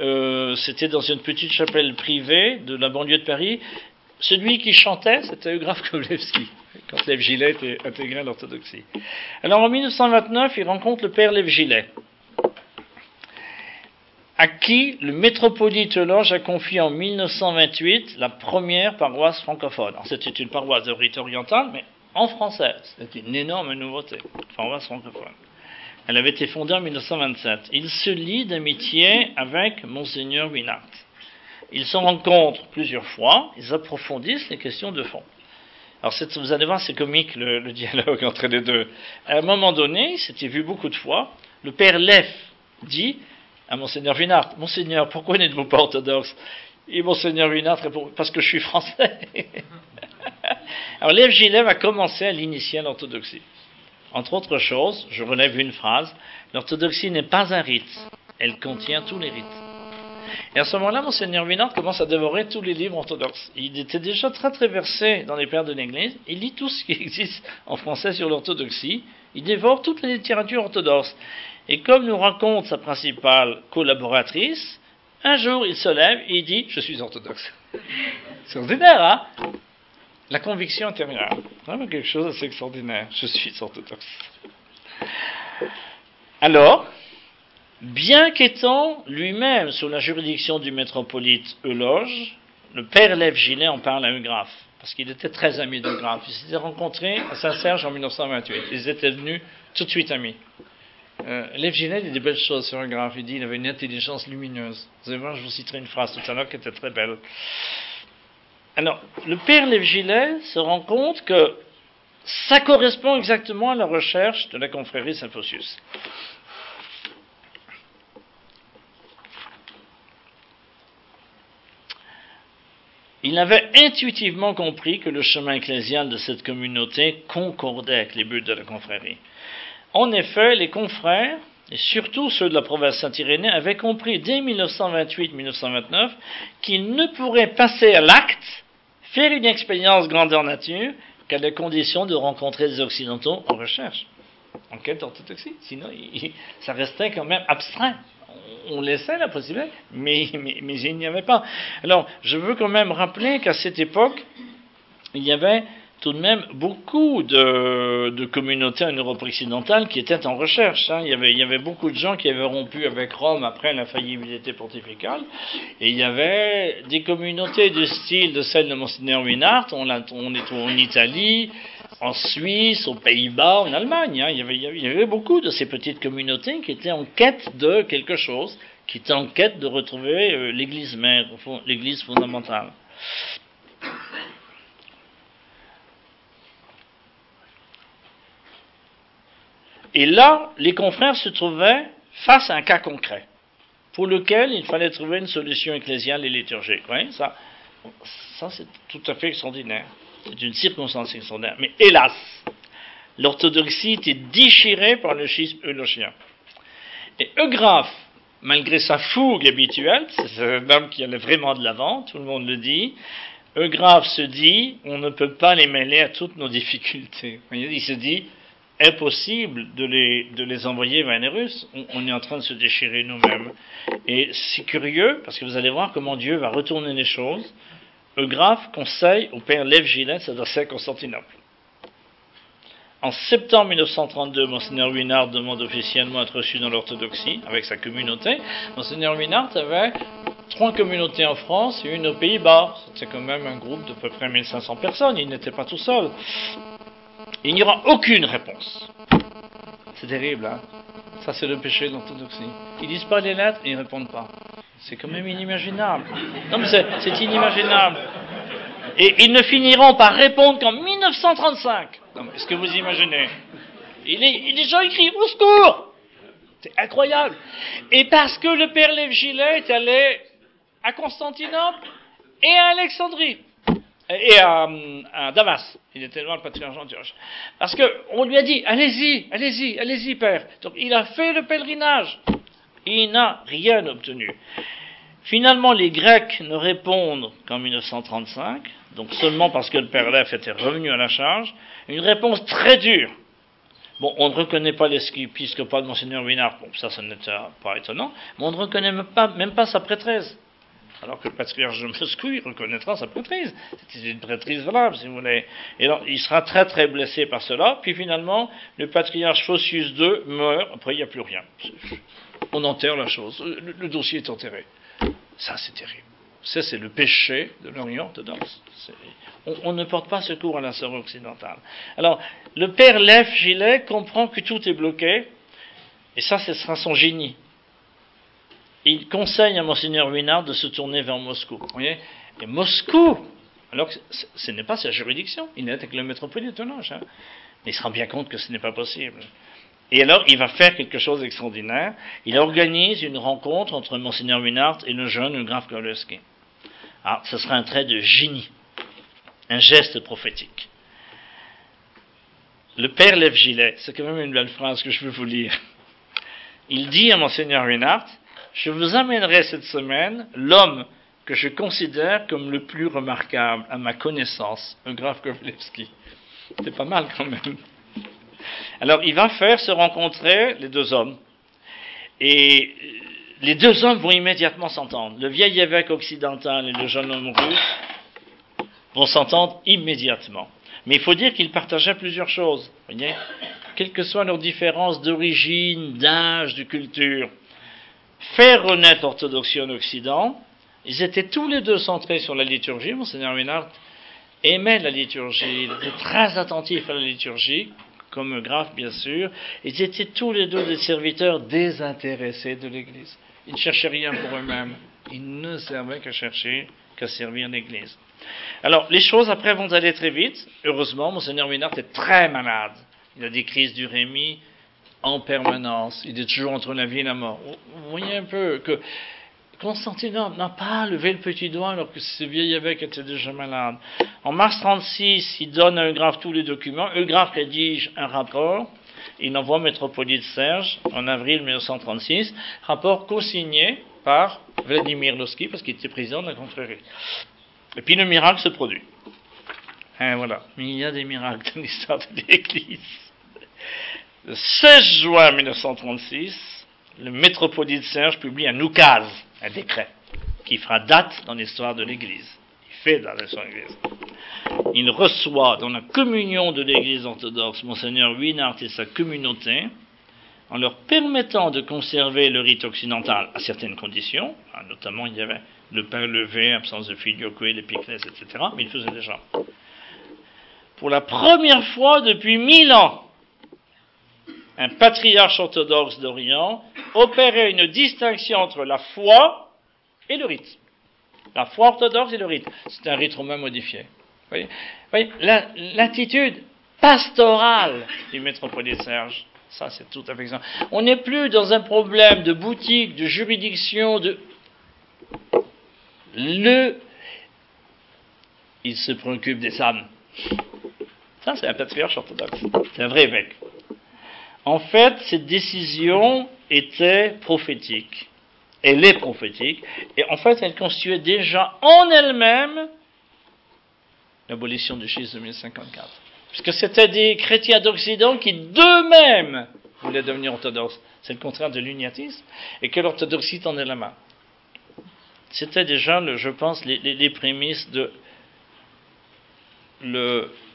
S2: euh, c'était dans une petite chapelle privée de la banlieue de Paris. Celui qui chantait, c'était Eugraphe Kovalevski, quand Lev Gillet était intégré à l'orthodoxie. Alors en 1929, il rencontre le père Lev Gillet, à qui le métropolite Loge a confié en 1928 la première paroisse francophone. C'était une paroisse de rite oriental, mais en français. C'était une énorme nouveauté, paroisse francophone. Elle avait été fondée en 1927. Il se lie d'amitié avec Monseigneur Winart. Ils se rencontrent plusieurs fois, ils approfondissent les questions de fond. Alors vous allez voir, c'est comique le, dialogue entre les deux. À un moment donné, c'était vu beaucoup de fois, le père Leff dit à Monseigneur Winart, Monseigneur, pourquoi n'êtes-vous pas orthodoxe? Et Monseigneur Winart répond, parce que je suis français. Alors Lev a commencé à l'initier à l'orthodoxie. Entre autres choses, je relève une phrase, l'orthodoxie n'est pas un rite, elle contient tous les rites. Et à ce moment-là, Monseigneur Winard commence à dévorer tous les livres orthodoxes. Il était déjà très très versé dans les pères de l'Église, il lit tout ce qui existe en français sur l'orthodoxie, il dévore toute la littérature orthodoxe. Et comme nous raconte sa principale collaboratrice, un jour il se lève et il dit Je suis orthodoxe. C'est ordinaire, hein? La conviction intérieure. Vraiment quelque chose d'assez extraordinaire. Je suis orthodoxe. Alors, bien qu'étant lui-même sous la juridiction du métropolite Euloge, le père Lev Gillet en parle à Eugraphe, parce qu'il était très ami d'Eugraphe. Ils s'étaient rencontrés à Saint-Serge en 1928. Ils étaient devenus tout de suite amis. Euh, Lev Gillet dit des belles choses sur Eugraphe. Il dit qu'il avait une intelligence lumineuse. Vous allez voir, je vous citerai une phrase tout à l'heure qui était très belle. Alors, le père Lév Gillet se rend compte que ça correspond exactement à la recherche de la confrérie Symphosius. Il avait intuitivement compris que le chemin ecclésial de cette communauté concordait avec les buts de la confrérie. En effet, les confrères, et surtout ceux de la province Saint-Irénée, avaient compris dès 1928-1929 qu'ils ne pourraient passer à l'acte faire une expérience grandeur nature qu'à la condition de rencontrer des Occidentaux en recherche. en quête d'orthodoxie. Sinon, ça restait quand même abstrait. On laissait la possibilité, mais il n'y avait pas. Alors, je veux quand même rappeler qu'à cette époque, il y avait tout de même beaucoup de, communautés en Europe occidentale qui étaient en recherche. Hein. Il, y avait, beaucoup de gens qui avaient rompu avec Rome après la faillibilité pontificale. Et il y avait des communautés du style de celle de Monseigneur Winart. On, on est en Italie, en Suisse, aux Pays-Bas, en Allemagne. Hein. Il, y avait, il, y avait, beaucoup de ces petites communautés qui étaient en quête de quelque chose, qui étaient en quête de retrouver euh, l'Église mère, l'Église fondamentale. Et là, les confrères se trouvaient face à un cas concret, pour lequel il fallait trouver une solution ecclésiale et liturgique. ça, ça c'est tout à fait extraordinaire. C'est une circonstance extraordinaire. Mais hélas, l'orthodoxie était déchirée par le schisme eulogien. Et Eugraphe, malgré sa fougue habituelle, c'est un homme qui allait vraiment de l'avant, tout le monde le dit, Eugraphe se dit, on ne peut pas les mêler à toutes nos difficultés. Il se dit, impossible de les, de les envoyer vers les Russes. On, est en train de se déchirer nous-mêmes. Et c'est curieux, parce que vous allez voir comment Dieu va retourner les choses. Eugraphe conseille au père Lev de s'adresser à Constantinople. En septembre 1932, Monseigneur Winard demande officiellement à être reçu dans l'orthodoxie avec sa communauté. Monseigneur Winard avait trois communautés en France et une aux Pays-Bas. C'était quand même un groupe de peu près 1500 personnes. Il n'était pas tout seul. Il n'y aura aucune réponse. C'est terrible, hein Ça, c'est le péché de l'orthodoxie. Ils disent pas les lettres et ils répondent pas. C'est quand même inimaginable. Non, mais c'est inimaginable. Et ils ne finiront par répondre qu'en 1935. Est-ce que vous imaginez? Et les, gens écrivent au secours C'est incroyable. Et parce que le père Lév Gilet est allé à Constantinople et à Alexandrie et à, Damas. Il était loin le patriarche Antioche. Parce qu'on lui a dit, allez-y, allez-y, allez-y, père. Donc il a fait le pèlerinage. Il n'a rien obtenu. Finalement, les Grecs ne répondent qu'en 1935, donc seulement parce que le père Lef était revenu à la charge. Une réponse très dure. Bon, on ne reconnaît pas l'épiscopat de Monseigneur Winard, bon, ça, ça n'était pas étonnant, mais on ne reconnaît même pas, même pas sa prêtresse. Alors que le patriarche de Moscou, il reconnaîtra sa prêtrise. C'est une prêtrise valable, si vous voulez. Et alors, il sera très très blessé par cela. Puis finalement, le patriarche Phocius II meurt. Après, il n'y a plus rien. On enterre la chose. Le, dossier est enterré. Ça, c'est terrible. Ça, c'est le péché de l'Orient. On, on, ne porte pas secours à la sœur occidentale. Alors, le père Lev Gilet comprend que tout est bloqué. Et ça, ce sera son génie il conseille à Monseigneur Winard de se tourner vers Moscou. Vous voyez? Et Moscou, alors que ce n'est pas sa juridiction, il n'est avec le métropolite hein. Mais il se rend bien compte que ce n'est pas possible. Et alors, il va faire quelque chose d'extraordinaire. Il organise une rencontre entre Monseigneur Winard et le jeune Graf Gorlewski. Alors, ce sera un trait de génie, un geste prophétique. Le père lève gilet, c'est quand même une belle phrase que je veux vous lire. Il dit à Monseigneur Winard, je vous amènerai cette semaine l'homme que je considère comme le plus remarquable à ma connaissance, un grave Kovalevski. C'est pas mal quand même. Alors il va faire se rencontrer les deux hommes. Et les deux hommes vont immédiatement s'entendre. Le vieil évêque occidental et le jeune homme russe vont s'entendre immédiatement. Mais il faut dire qu'ils partageaient plusieurs choses. Voyez Quelles que soient leurs différences d'origine, d'âge, de culture faire renaître l'orthodoxie en Occident. Ils étaient tous les deux centrés sur la liturgie. Monseigneur Ménard aimait la liturgie, il était très attentif à la liturgie, comme grave bien sûr. Ils étaient tous les deux des serviteurs désintéressés de l'Église. Ils ne cherchaient rien pour eux-mêmes. Ils ne servaient qu'à chercher, qu'à servir l'Église. Alors, les choses après vont aller très vite. Heureusement, Monseigneur Ménard est très malade. Il a des crises du rémi, en permanence. Il est toujours entre la vie et la mort. Vous voyez un peu que Constantinople n'a pas levé le petit doigt alors que ce vieil évêque était déjà malade. En mars 36, il donne à Eugraphe tous les documents. Eugraphe rédige un rapport. Il envoie Métropolite Serge en avril 1936, rapport co-signé par Vladimir Losky parce qu'il était président de la confrérie. Et puis le miracle se produit. Et voilà. Mais il y a des miracles dans l'histoire de l'Église. Le 16 juin 1936, le métropolite Serge publie un oukase, un décret, qui fera date dans l'histoire de l'Église. Il fait dans l'histoire de l'Église. Il reçoit dans la communion de l'Église orthodoxe Monseigneur Winart et sa communauté, en leur permettant de conserver le rite occidental à certaines conditions, hein, notamment il y avait le pain levé, absence de filioque, les piclès, etc., mais il faisait déjà. Pour la première fois depuis mille ans, un patriarche orthodoxe d'Orient opérait une distinction entre la foi et le rite. La foi orthodoxe et le rite. C'est un rite romain modifié. Vous voyez, l'attitude pastorale du métropolite Serge, ça c'est tout à fait. On n'est plus dans un problème de boutique, de juridiction, de... Le... Il se préoccupe des âmes. Ça c'est un patriarche orthodoxe. C'est un vrai évêque. En fait, cette décision était prophétique. Elle est prophétique. Et en fait, elle constituait déjà en elle-même l'abolition du schisme de 1054. Puisque c'était des chrétiens d'Occident qui d'eux-mêmes voulaient devenir orthodoxes. C'est le contraire de l'uniatisme. Et que l'orthodoxie tendait la main. C'était déjà, je pense, les, prémices de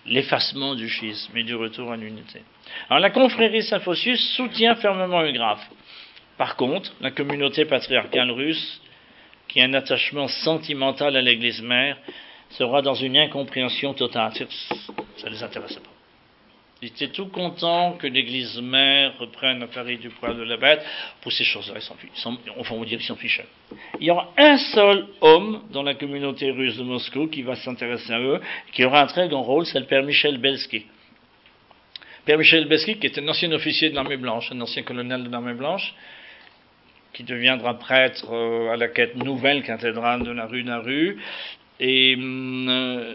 S2: l'effacement du schisme et du retour à l'unité. Alors la confrérie Saint-Phosius soutient fermement graphe. Par contre, la communauté patriarcale russe, qui a un attachement sentimental à l'Église mère, sera dans une incompréhension totale. Ça ne les intéresse pas. Ils étaient tout contents que l'Église mère reprenne Paris du poil de la bête. Pour ces choses-là, ils s'en fichent. Enfin, on qu'ils s'en fichent. Il y aura un seul homme dans la communauté russe de Moscou qui va s'intéresser à eux, qui aura un très grand rôle, c'est le père Michel Belsky. Père Michel Belsky, qui était un ancien officier de l'armée blanche, un ancien colonel de l'armée blanche, qui deviendra prêtre euh, à la quête nouvelle cathédrale de la rue Naru. Et hum, euh,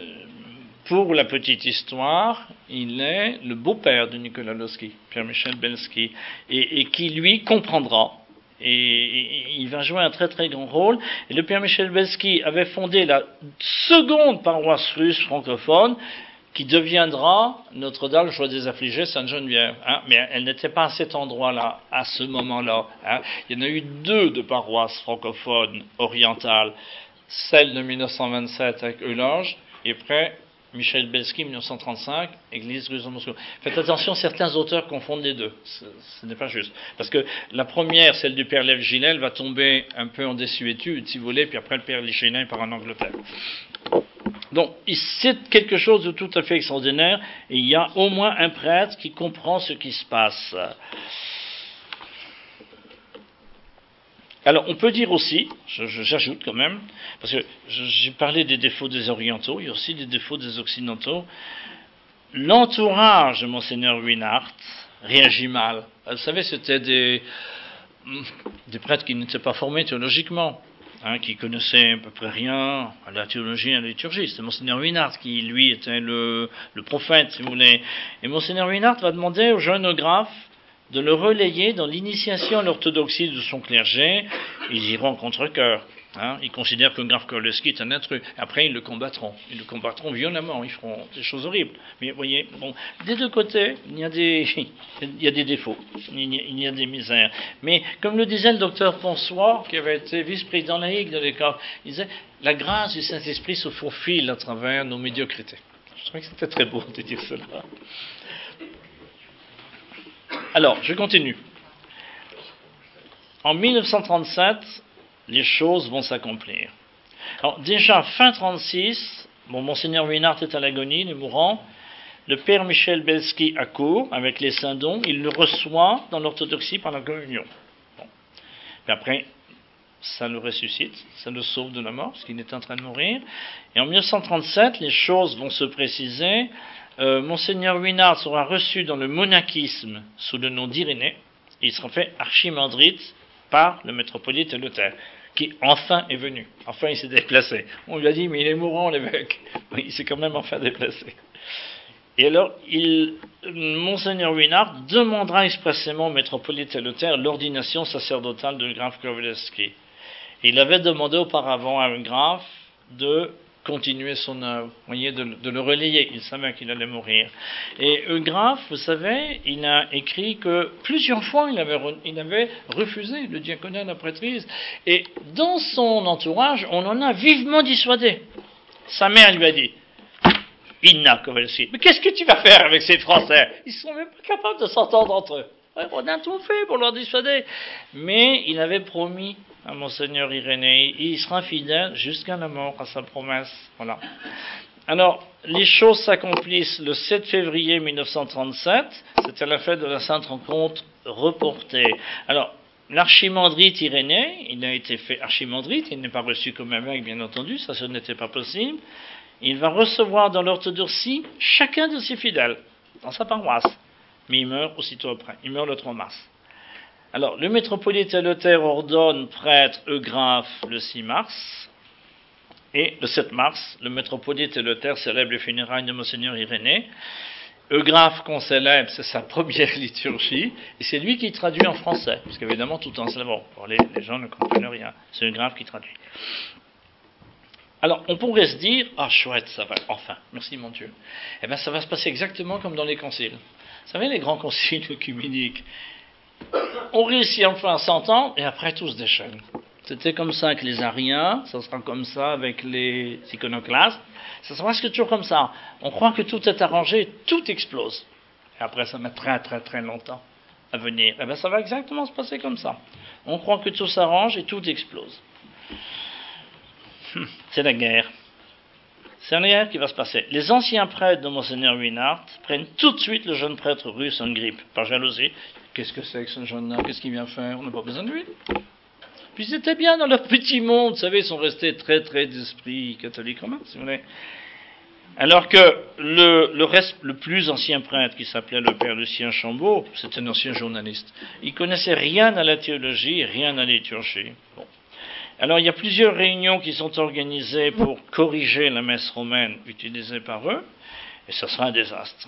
S2: pour la petite histoire, il est le beau-père de Nicolas Losky, Pierre-Michel Belsky, et, qui lui comprendra. Et, il va jouer un très très grand rôle. Et le Père Michel Belsky avait fondé la seconde paroisse russe francophone, qui deviendra Notre-Dame, Joie des Affligés, Sainte-Geneviève. Hein. mais elle n'était pas à cet endroit-là, à ce moment-là. Hein. Il y en a eu deux de paroisses francophones orientales, celle de 1927 avec Eulange, et après Michel Belsky, 1935, Église de Moscou. Faites attention, certains auteurs confondent les deux. Ce, n'est pas juste. Parce que la première, celle du père Lev Gilel, va tomber un peu en désuétude, si vous voulez, puis après le père Lichinin part en Angleterre. Donc, c'est quelque chose de tout à fait extraordinaire, et il y a au moins un prêtre qui comprend ce qui se passe. Alors, on peut dire aussi, j'ajoute quand même, parce que j'ai parlé des défauts des orientaux, il y a aussi des défauts des occidentaux. L'entourage de Monseigneur Winart réagit mal. Vous savez, c'était des, des prêtres qui n'étaient pas formés théologiquement, hein, qui connaissaient à peu près rien à la théologie et à la liturgie. C'était Monseigneur Winart qui, lui, était le, le prophète, si vous voulez. Et Monseigneur Winart va demander au jeune graphe de le relayer dans l'initiation à l'orthodoxie de son clergé, ils iront contre cœur. Hein. Ils considèrent que Graf Korleski est un intrus. Après, ils le combattront. Ils le combattront violemment. Ils feront des choses horribles. Mais vous voyez, des deux côtés, il y a des, il a des défauts. Il y a, des misères. Mais comme le disait le docteur François, qui avait été vice-président laïque de l'école, il disait la grâce du Saint-Esprit se faufile à travers nos médiocrités. Je trouvais que c'était très beau de dire cela. Alors, je continue. En 1937, les choses vont s'accomplir. Alors, déjà, fin 36, bon, Monseigneur Winart est à l'agonie, il est mourant. Le père Michel Belsky accourt avec les saints dons, il le reçoit dans l'orthodoxie par la communion. Bon. après, ça le ressuscite, ça le sauve de la mort, parce qu'il est en train de mourir. Et en 1937, les choses vont se préciser. Euh, Monseigneur Winard sera reçu dans le monachisme sous le nom d'Irénée, et il sera fait archimandrite par le métropolite Luther, qui enfin est venu. Enfin, il s'est déplacé. On lui a dit, mais il est mourant, l'évêque. Il s'est quand même enfin déplacé. Et alors, il, Monseigneur Winard demandera expressément au métropolite Luther l'ordination sacerdotale de Graf Kowalski. Il avait demandé auparavant à un graphe de continuer son œuvre, voyez, de, le relayer. Il savait qu'il allait mourir. Et Eugraphe, vous savez, il a écrit que plusieurs fois il avait, il avait refusé le diaconat de la prêtrise. Et dans son entourage, on en a vivement dissuadé. Sa mère lui a dit Inna Kovalski, mais qu'est-ce que tu vas faire avec ces Français? Ils sont même pas capables de s'entendre entre eux. On a tout fait pour leur dissuader. Mais il avait promis à Monseigneur Irénée. Il sera fidèle jusqu'à la mort à sa promesse. Voilà. Alors, les choses s'accomplissent le 7 février 1937. C'était la fête de la Sainte Rencontre reportée. Alors, l'archimandrite Irénée, il a été fait archimandrite, il n'est pas reçu comme évêque, bien entendu, ça ce n'était pas possible. Il va recevoir dans l'orthodoxie chacun de ses fidèles, dans sa paroisse. Mais il meurt aussitôt après. Il meurt le 3 mars. Alors, le métropolite Luther ordonne prêtre Eugraphe le 6 mars, et le 7 mars, le métropolite Luther célèbre les funérailles de Monseigneur Irénée. Eugraphe qu'on célèbre, c'est sa première liturgie, et c'est lui qui traduit en français, parce qu'évidemment, tout en savant, les, les gens ne comprennent rien. C'est Eugraphe qui traduit. Alors, on pourrait se dire, ah chouette, ça va, enfin, merci mon Dieu. Eh bien, ça va se passer exactement comme dans les conciles. Vous savez, les grands conciles œcuméniques, on réussit enfin à s'entendre et après tout se déchaîne. C'était comme ça avec les Ariens, ça sera comme ça avec les iconoclastes, ça sera presque toujours comme ça. On croit que tout est arrangé, tout explose. Et après, ça met très très très longtemps à venir. Et eh bien, ça va exactement se passer comme ça. On croit que tout s'arrange et tout explose. Hum, c'est la guerre. C'est la guerre qui va se passer. Les anciens prêtres de Monseigneur Winart prennent tout de suite le jeune prêtre russe en grippe, par jalousie. Qu'est-ce que c'est que ce jeune-là Qu'est-ce qu'il vient faire? On n'a pas besoin de lui. Puis ils étaient bien dans leur petit monde, vous savez, ils sont restés très très d'esprit catholique romain, si vous voulez. Alors que le plus ancien prêtre, qui s'appelait le père Lucien Chambaud, c'était un ancien journaliste. Il connaissait rien à la théologie, rien à la liturgie. Bon. Alors il y a plusieurs réunions qui sont organisées pour corriger la messe romaine utilisée par eux, et ce sera un désastre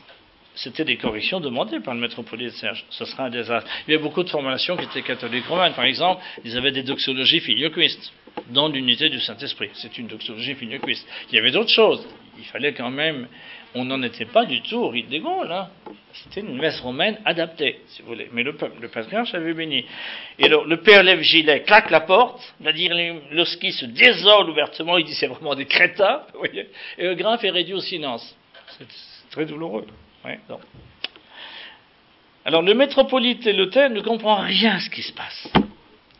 S2: c'était des corrections demandées par le métropolite Serge. Ce sera un désastre. Il y avait beaucoup de formations qui étaient catholiques romaines. Par exemple, ils avaient des doxologies filioquistes dans l'unité du Saint-Esprit. C'est une doxologie filioquiste. Il y avait d'autres choses. Il fallait quand même. On n'en était pas du tout au rite des Gaules. Hein. C'était une messe romaine adaptée, si vous voulez. Mais le, le patriarche avait béni. Et alors, le père Lève Gilet claque la porte, c'est-à-dire lorsqu'il se désole ouvertement, il dit c'est vraiment des crétins, vous voyez. Et le grand est réduit au silence. C'est très douloureux. Alors le métropolite et l'hôtel ne comprend rien à ce qui se passe.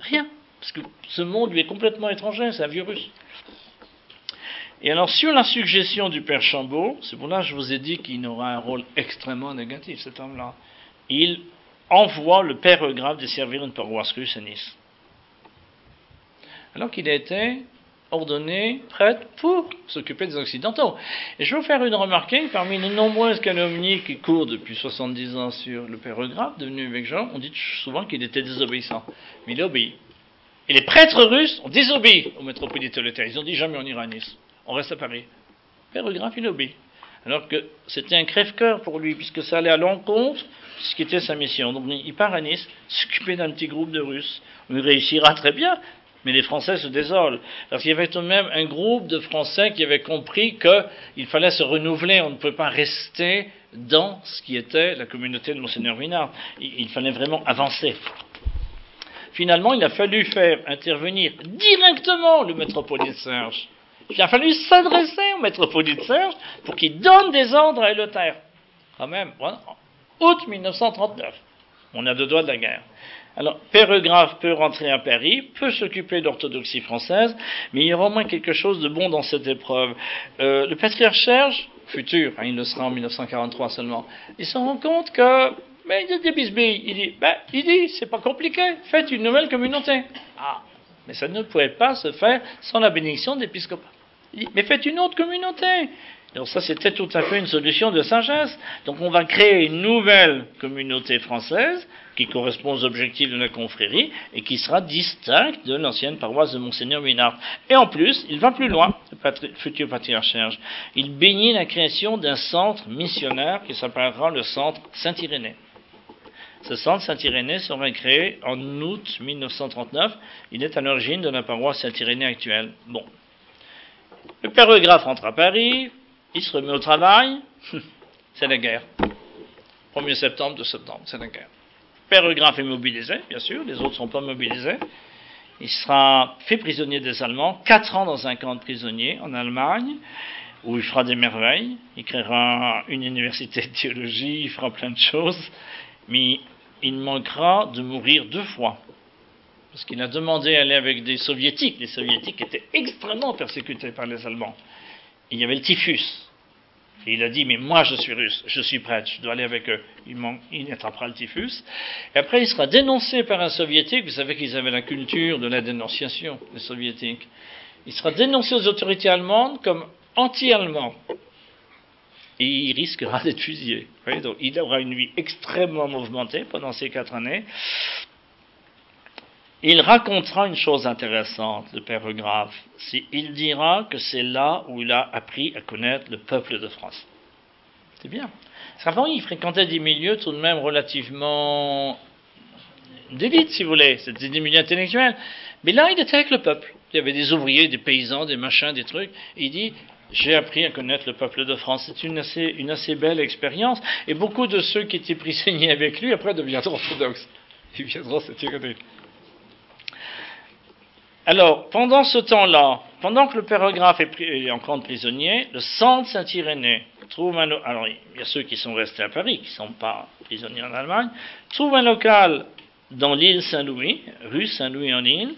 S2: Rien. Parce que ce monde lui est complètement étranger, c'est un virus. Et alors, sur la suggestion du père Chambaud, c'est pour là que je vous ai dit qu'il aura un rôle extrêmement négatif, cet homme-là. Il envoie le père grave de servir une paroisse russe à Nice. Alors qu'il a été ordonné, prêtre pour s'occuper des Occidentaux. Et je veux faire une remarque, parmi les nombreuses calomnies qui courent depuis 70 ans sur le père Eugraphe, devenu évêque Jean, on dit souvent qu'il était désobéissant. Mais il obéit. Et les prêtres russes ont désobéi au métropolite Luther. Ils ont dit jamais on ira à Nice. On reste à Paris. Père Eugraphe, il obéit. Alors que c'était un crève-cœur pour lui, puisque ça allait à l'encontre de ce qui était sa mission. Donc il part à Nice, s'occuper d'un petit groupe de Russes. Il réussira très bien, mais les Français se désolent. Parce qu'il y avait tout de même un groupe de Français qui avait compris qu'il fallait se renouveler. On ne pouvait pas rester dans ce qui était la communauté de Monseigneur Vinard. Il fallait vraiment avancer. Finalement, il a fallu faire intervenir directement le métropolite Serge. Il a fallu s'adresser au métropolite Serge pour qu'il donne des ordres à Eleuthère. Quand même, août 1939. On a deux doigts de la guerre. Alors, Péregraphe peut rentrer à Paris, peut s'occuper d'orthodoxie française, mais il y aura au moins quelque chose de bon dans cette épreuve. Euh, le patriarche Serge, futur, hein, il le sera en 1943 seulement, il se rend compte que, mais il y a des bisbilles. Il dit, ben, il dit, c'est pas compliqué, faites une nouvelle communauté. Ah, mais ça ne pouvait pas se faire sans la bénédiction d'épiscopat. Il dit, mais faites une autre communauté. Alors ça, c'était tout à fait une solution de sagesse. Donc on va créer une nouvelle communauté française qui correspond aux objectifs de la confrérie et qui sera distincte de l'ancienne paroisse de Monseigneur Minard. Et en plus, il va plus loin, le futur patriarche. Il bénit la création d'un centre missionnaire qui s'appellera le centre Saint-Irénée. Ce centre Saint-Irénée sera créé en août 1939. Il est à l'origine de la paroisse Saint-Irénée actuelle. Bon, le pérographe rentre à Paris, il se remet au travail, c'est la guerre. 1er septembre, 2 septembre, c'est la guerre. Pérographe est mobilisé, bien sûr, les autres ne sont pas mobilisés. Il sera fait prisonnier des Allemands, 4 ans dans un camp de prisonniers en Allemagne, où il fera des merveilles, il créera une université de théologie, il fera plein de choses, mais il manquera de mourir deux fois. Parce qu'il a demandé à aller avec des soviétiques. Les soviétiques étaient extrêmement persécutés par les Allemands. Il y avait le typhus. Et il a dit, mais moi je suis russe, je suis prêtre, je dois aller avec eux. Il, il attrapera le typhus. Et après, il sera dénoncé par un soviétique. Vous savez qu'ils avaient la culture de la dénonciation, les soviétiques. Il sera dénoncé aux autorités allemandes comme anti-allemand. Et il risquera d'être fusillé. Donc, il aura une vie extrêmement mouvementée pendant ces quatre années. Il racontera une chose intéressante, le père Grave. Il dira que c'est là où il a appris à connaître le peuple de France. C'est bien. Qu'avant, il fréquentait des milieux tout de même relativement d'élite, si vous voulez. C'était des milieux intellectuels. Mais là, il était avec le peuple. Il y avait des ouvriers, des paysans, des machins, des trucs. Il dit, j'ai appris à connaître le peuple de France. C'est une assez, belle expérience. Et beaucoup de ceux qui étaient prisonniers avec lui, après, deviendront orthodoxes. Ils viendront se tirer alors, pendant ce temps-là, pendant que le pérographe est, en camp de prisonnier, le centre Saint-Irénée trouve un alors il y a ceux qui sont restés à Paris, qui ne sont pas prisonniers en Allemagne, trouve un local dans l'île Saint-Louis, rue Saint-Louis en île,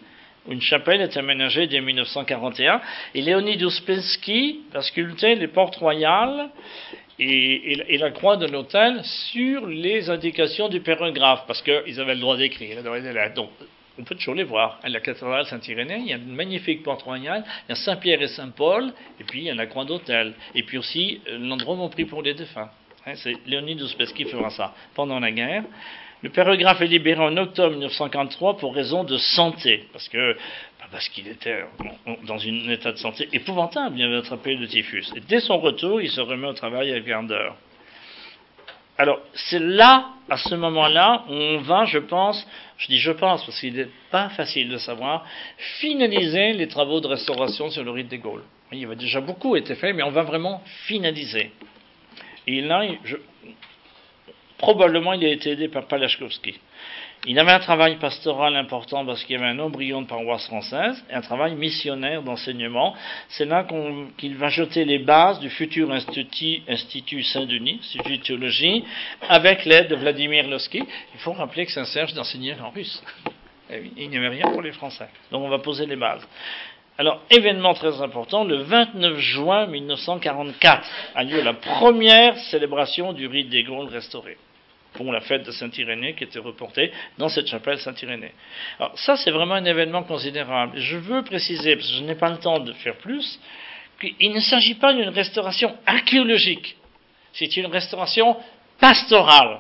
S2: où une chapelle est aménagée dès 1941, et Léonid Ouspensky va sculpter les portes royales et, la croix de l'hôtel sur les indications du pérographe, parce qu'ils avaient le droit d'écrire. Donc, on peut toujours les voir. La cathédrale Saint-Irénée, il y a une magnifique porte royale, il y a Saint-Pierre et Saint-Paul, et puis il y a la croix d'hôtel. Et puis aussi euh, l'endroit où on prie pour les défunts. Hein, c'est Ouspensky qui fera ça pendant la guerre. Le pérographe est libéré en octobre 1943 pour raison de santé, parce bah, parce qu'il était dans un état de santé épouvantable, il avait attrapé le typhus. Et dès son retour, il se remet au travail avec grandeur. Alors, c'est là, à ce moment-là, où on va, je pense, je dis je pense parce qu'il n'est pas facile de savoir, finaliser les travaux de restauration sur le rite des Gaules. Il y avait déjà beaucoup été fait, mais on va vraiment finaliser. Et là, probablement, il a été aidé par Palachkowski. Il avait un travail pastoral important parce qu'il y avait un embryon de paroisse française et un travail missionnaire d'enseignement. C'est là qu'il va jeter les bases du futur Institut, Saint-Denis, Institut de théologie, avec l'aide de Vladimir Losky. Il faut rappeler que Saint-Serge d'enseigner en russe. Eh il n'y avait rien pour les Français. Donc on va poser les bases. Alors, événement très important, le 29 juin 1944 a lieu la première célébration du rite des Gaules restauré pour la fête de Saint-Irénée qui était reportée dans cette chapelle Saint-Irénée. Alors ça, c'est vraiment un événement considérable. Je veux préciser, parce que je n'ai pas le temps de faire plus, qu'il ne s'agit pas d'une restauration archéologique, c'est une restauration pastorale.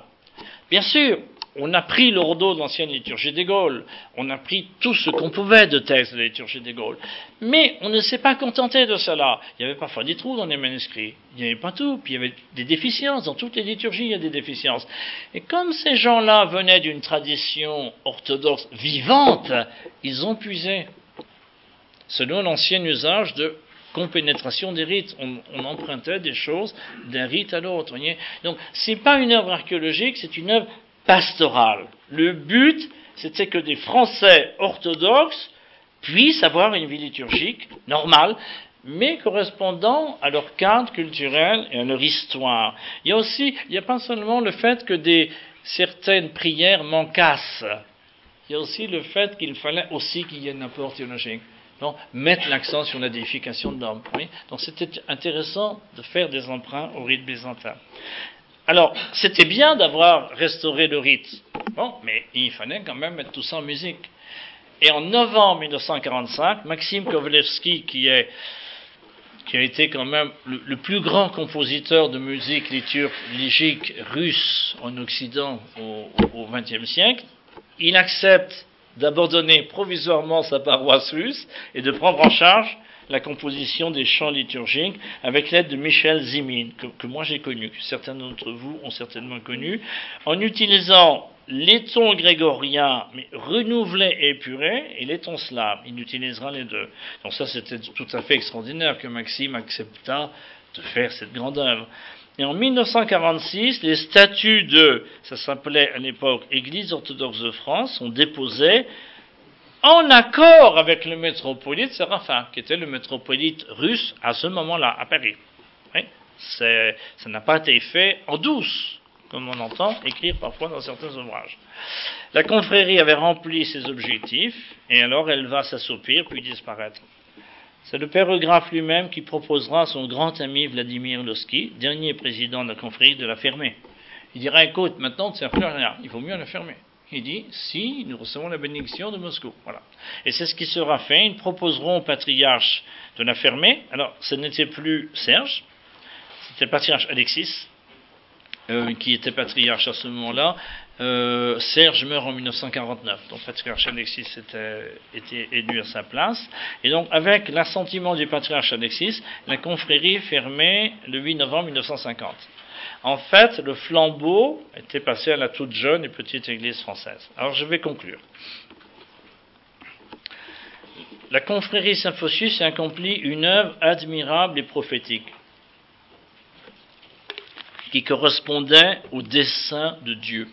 S2: Bien sûr, on a pris le de l'ancienne liturgie des Gaules, on a pris tout ce qu'on pouvait de texte de la liturgie des Gaules, mais on ne s'est pas contenté de cela. Il y avait parfois des trous dans les manuscrits, il n'y avait pas tout, puis il y avait des déficiences, dans toutes les liturgies il y a des déficiences. Et comme ces gens-là venaient d'une tradition orthodoxe vivante, ils ont puisé, selon l'ancien usage de compénétration des rites. On, on, empruntait des choses d'un rite à l'autre. Donc, c'est pas une œuvre archéologique, c'est une œuvre pastorale. Le but, c'était que des Français orthodoxes puissent avoir une vie liturgique normale, mais correspondant à leur cadre culturel et à leur histoire. Il y a aussi, il n'y a pas seulement le fait que des, certaines prières manquassent, il y a aussi le fait qu'il fallait aussi qu'il y ait un apport théologique. Donc, mettre l'accent sur l'édification de l'homme. Donc, c'était intéressant de faire des emprunts au rite byzantin. Alors, c'était bien d'avoir restauré le rite. Bon, mais il fallait quand même mettre tout ça en musique. Et en novembre 1945, Maxime Kovalevsky, qui, a été quand même le, plus grand compositeur de musique liturgique russe en Occident au XXe siècle, il accepte d'abandonner provisoirement sa paroisse russe et de prendre en charge la composition des chants liturgiques avec l'aide de Michel Zimin, que, moi j'ai connu, que certains d'entre vous ont certainement connu, en utilisant les tons grégoriens, mais renouvelés et épurés, et les tons slaves. Il utilisera les deux. Donc ça, c'était tout à fait extraordinaire que Maxime accepta de faire cette grande œuvre. Et en 1946, les statuts de, ça s'appelait à l'époque Église orthodoxe de France, sont déposés en accord avec le métropolite Séraphin, qui était le métropolite russe à ce moment-là, à Paris. ça n'a pas été fait en douce, comme on entend écrire parfois dans certains ouvrages. La confrérie avait rempli ses objectifs, et alors elle va s'assoupir puis disparaître. C'est le pérographe lui-même qui proposera à son grand ami Vladimir Losky, dernier président de la confrérie, de la fermer. Il dira, écoute, maintenant, à rien, il faut mieux la fermer. Il dit, si nous recevons la bénédiction de Moscou. Voilà. Et c'est ce qui sera fait. Ils proposeront au patriarche de la fermer. Alors, ce n'était plus Serge, c'était le patriarche Alexis, euh, qui était patriarche à ce moment-là. Euh, Serge meurt en 1949, donc patriarche Alexis était, élu à sa place. Et donc, avec l'assentiment du patriarche Alexis, la confrérie fermée le 8 novembre 1950. En fait, le flambeau était passé à la toute jeune et petite Église française. Alors, je vais conclure. La confrérie Symphosius accomplit une œuvre admirable et prophétique qui correspondait au dessein de Dieu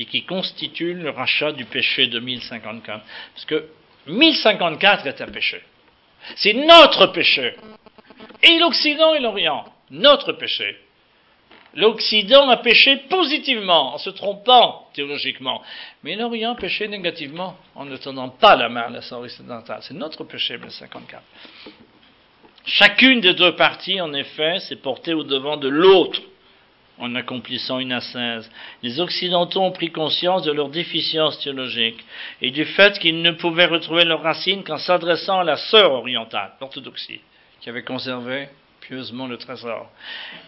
S2: et qui constitue le rachat du péché de 1054. Parce que 1054 est un péché. C'est notre péché. Et l'Occident et l'Orient, notre péché. L'Occident a péché positivement, en se trompant théologiquement. Mais l'Orient a péché négativement, en ne tendant pas la main à la sœur occidentale. C'est notre péché, 1054. Chacune des deux parties, en effet, s'est portée au devant de l'autre en accomplissant une ascèse. Les Occidentaux ont pris conscience de leur déficience théologique et du fait qu'ils ne pouvaient retrouver leurs racines qu'en s'adressant à la sœur orientale, l'orthodoxie, qui avait conservé pieusement le trésor.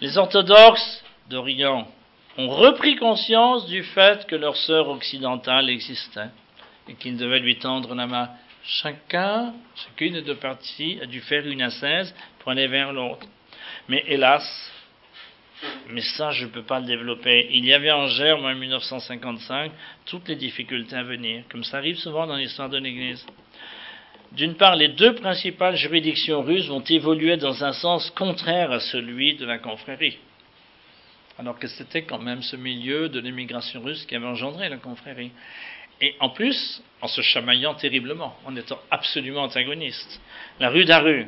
S2: Les orthodoxes d'Orient ont repris conscience du fait que leur sœur occidentale existait et qu'ils devaient lui tendre la main. Chacun, chacune des deux parties a dû faire une ascèse pour aller vers l'autre. Mais hélas, mais ça, je ne peux pas le développer. Il y avait en germe en 1955 toutes les difficultés à venir, comme ça arrive souvent dans l'histoire de l'Église. D'une part, les deux principales juridictions russes vont évoluer dans un sens contraire à celui de la confrérie. Alors que c'était quand même ce milieu de l'émigration russe qui avait engendré la confrérie. Et en plus, en se chamaillant terriblement, en étant absolument antagonistes. La rue d'Aru,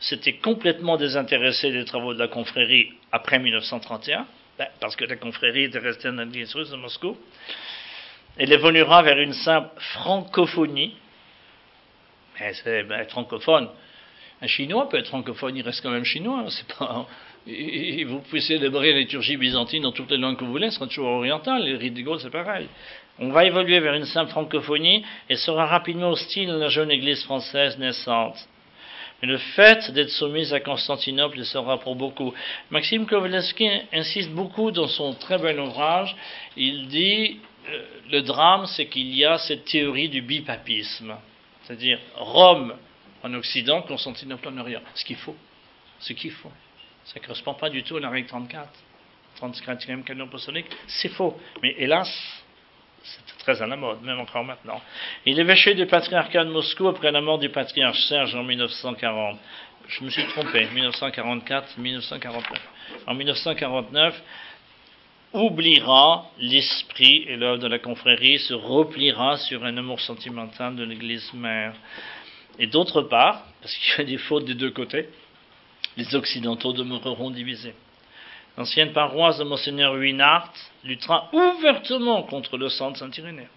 S2: s'était complètement désintéressé des travaux de la confrérie après 1931, ben, parce que la confrérie était restée en l'église russe de Moscou. Elle évoluera vers une simple francophonie. Mais c'est ben, francophone. Un Chinois peut être francophone, il reste quand même chinois. Hein, vous pouvez célébrer la liturgie byzantine dans toutes les langues que vous voulez, ce sera toujours oriental. Les rites de Gaulle, c'est pareil. On va évoluer vers une simple francophonie et sera rapidement hostile à la jeune église française naissante. Le fait d'être soumise à Constantinople sera pour beaucoup. Maxime Kowalski insiste beaucoup dans son très bel ouvrage. Il dit euh, le drame, c'est qu'il y a cette théorie du bipapisme, c'est-à-dire Rome en Occident, Constantinople en Orient. Ce qu'il faut, ce qu'il faut. Ça ne correspond pas du tout à la règle 34, 34e canon apostolique. C'est faux. Mais hélas, c'était très à la mode, même encore maintenant. Il évêché du patriarcat de Moscou après la mort du patriarche Serge en 1940. Je me suis trompé, 1944, 1949. En 1949, oubliera l'esprit et l'œuvre de la confrérie, se repliera sur un amour sentimental de l'Église mère. Et d'autre part, parce qu'il y a des fautes des deux côtés, les Occidentaux demeureront divisés. L'ancienne paroisse de Monseigneur Huinart luttera ouvertement contre le centre Saint-Irénée.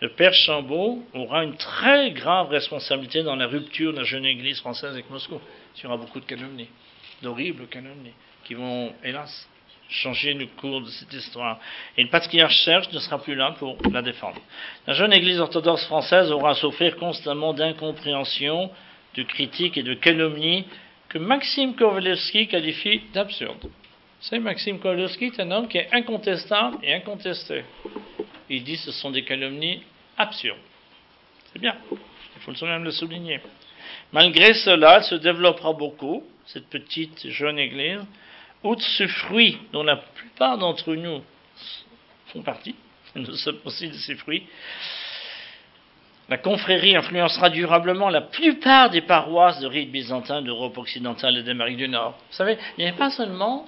S2: Le père Chambaud aura une très grave responsabilité dans la rupture de la jeune église française avec Moscou. Il y aura beaucoup de calomnies, d'horribles calomnies, qui vont, hélas, changer le cours de cette histoire. Et le patriarche Serge ne sera plus là pour la défendre. La jeune église orthodoxe française aura à souffrir constamment d'incompréhension, de critiques et de calomnies que Maxime Kovalevski qualifie d'absurdes. C'est Maxime Kolowski est un homme qui est incontestable et incontesté. Il dit que ce sont des calomnies absurdes. C'est bien. Il faut même le souligner. Malgré cela, elle se développera beaucoup, cette petite jeune église, outre ce fruit dont la plupart d'entre nous font partie, nous sommes aussi de ces fruits. La confrérie influencera durablement la plupart des paroisses de rite byzantin d'Europe occidentale et d'Amérique du Nord. Vous savez, il n'y a pas seulement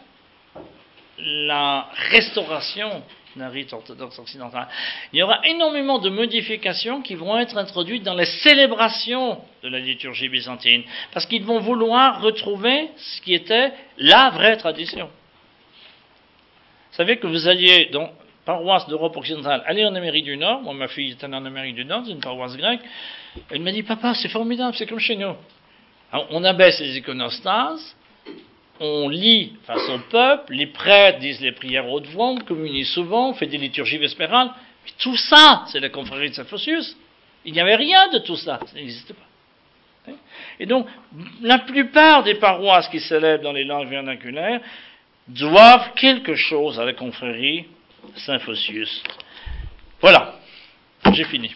S2: la restauration d'un rite orthodoxe occidental. Il y aura énormément de modifications qui vont être introduites dans les célébrations de la liturgie byzantine, parce qu'ils vont vouloir retrouver ce qui était la vraie tradition. Vous savez que vous alliez dans paroisse d'Europe occidentale, aller en Amérique du Nord, moi ma fille est allée en Amérique du Nord, c'est une paroisse grecque, elle m'a dit, papa, c'est formidable, c'est comme chez nous. on abaisse les iconostases, on lit face au peuple, les prêtres disent les prières haute voix, on communie souvent, on fait des liturgies vespérales. Mais tout ça, c'est la confrérie de Saint-Phosius. Il n'y avait rien de tout ça, ça n'existait pas. Et donc, la plupart des paroisses qui célèbrent dans les langues vernaculaires doivent quelque chose à la confrérie Saint-Phosius. Voilà, j'ai fini.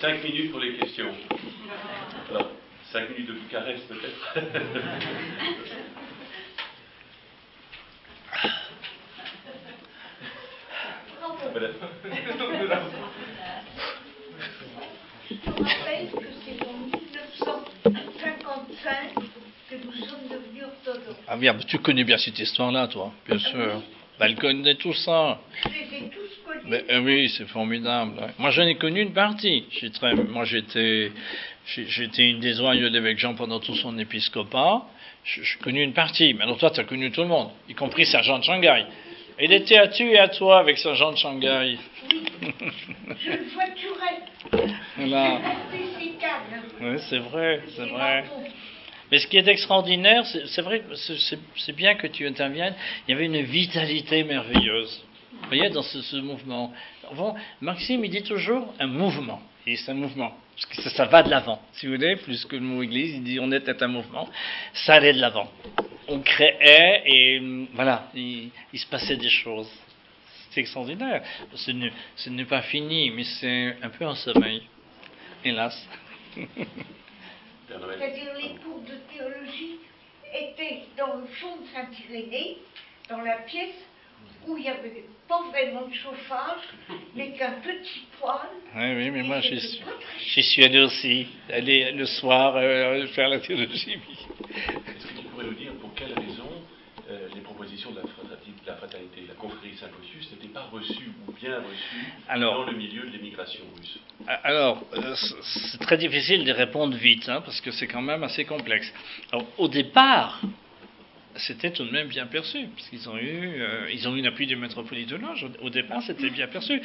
S1: Cinq minutes pour les questions. Alors, cinq minutes de caresse peut-être.
S4: Je rappelle que c'est en 1955 que nous sommes devenus orthodoxes. Ah
S2: bien, tu connais bien cette histoire-là, toi, bien sûr. Ben, elle connaît tout ça.
S4: Je les ai tous connus.
S2: Ben, euh, oui, c'est formidable. Moi, j'en ai connu une partie. Très, moi, j'étais, j'étais une des oreilles de l'évêque Jean pendant tout son épiscopat. J'ai connu une partie. Mais alors, toi, tu as connu tout le monde, y compris Sergent de Shanghai. Il était à tu et à toi avec Sergent de Shanghai.
S4: Oui. Je le voiturais.
S2: Voilà. Oui, c'est vrai, c'est vrai. Mais ce qui est extraordinaire, c'est vrai, c'est bien que tu interviennes, il y avait une vitalité merveilleuse. Vous voyez, dans ce, mouvement. Maxime, il dit toujours un mouvement. Et c'est un mouvement. Parce que ça, va de l'avant. Si vous voulez, plus que le mot église, il dit on était un mouvement. Ça allait de l'avant. On créait et voilà, il, se passait des choses. C'est extraordinaire. Ce n'est pas fini, mais c'est un peu un sommeil. Hélas.
S4: C'est-à-dire les cours de théologie étaient dans le fond de Saint-Irénée, dans la pièce où il n'y avait pas vraiment de chauffage, mais qu'un petit poêle.
S2: Oui, oui, mais moi j'y suis, suis allé aussi, aller le soir euh, faire la théologie.
S1: Est-ce que tu pourrais nous dire pour quelle raison euh, les propositions de la fraternité, la, fraternité, la confrérie Saint-Phosius n'étaient pas reçues ou bien reçues dans le milieu de l'émigration russe?
S2: Alors, euh, c'est très difficile de répondre vite, hein, parce que c'est quand même assez complexe. Alors, au départ, c'était tout de même bien perçu, puisqu'ils ont eu, euh, ils ont eu un appui du métropolite de Loge. Au, départ, c'était bien perçu.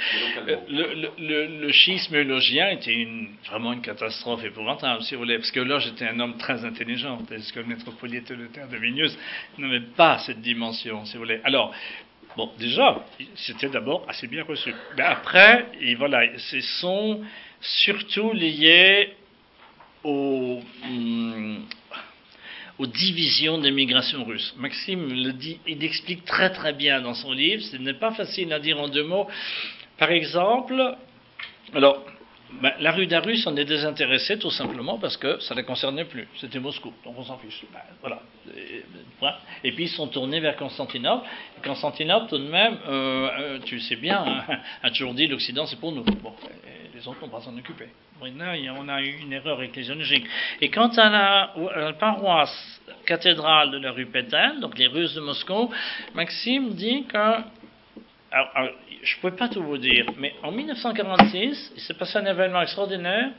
S2: Euh, le, le, le, schisme eulogien était une, vraiment une catastrophe épouvantable, si vous voulez, parce que Loge était un homme très intelligent, tandis que le métropolite de terre de Vilnius n'avait pas cette dimension, si vous voulez. Alors, bon, déjà, c'était d'abord assez bien reçu. Mais après, et voilà, ce sont surtout liés au. Hum, aux divisions des migrations russes. Maxime le dit, il explique très très bien dans son livre, ce n'est pas facile à dire en deux mots. Par exemple, alors, ben, la rue d'Arus en est désintéressée tout simplement parce que ça ne la concernait plus. C'était Moscou, donc on s'en fiche. Ben, voilà. Et, puis ils sont tournés vers Constantinople. Constantinople, tout de même, euh, euh, tu sais bien, hein, a toujours dit l'Occident c'est pour nous. Bon, les autres n'ont pas s'en occuper. Maintenant, on a eu une erreur ecclésiologique. Et quant à la, paroisse cathédrale de la rue Pétain, donc les Russes de Moscou, Maxime dit que je ne peux pas tout vous dire, mais en 1946, il s'est passé un événement extraordinaire.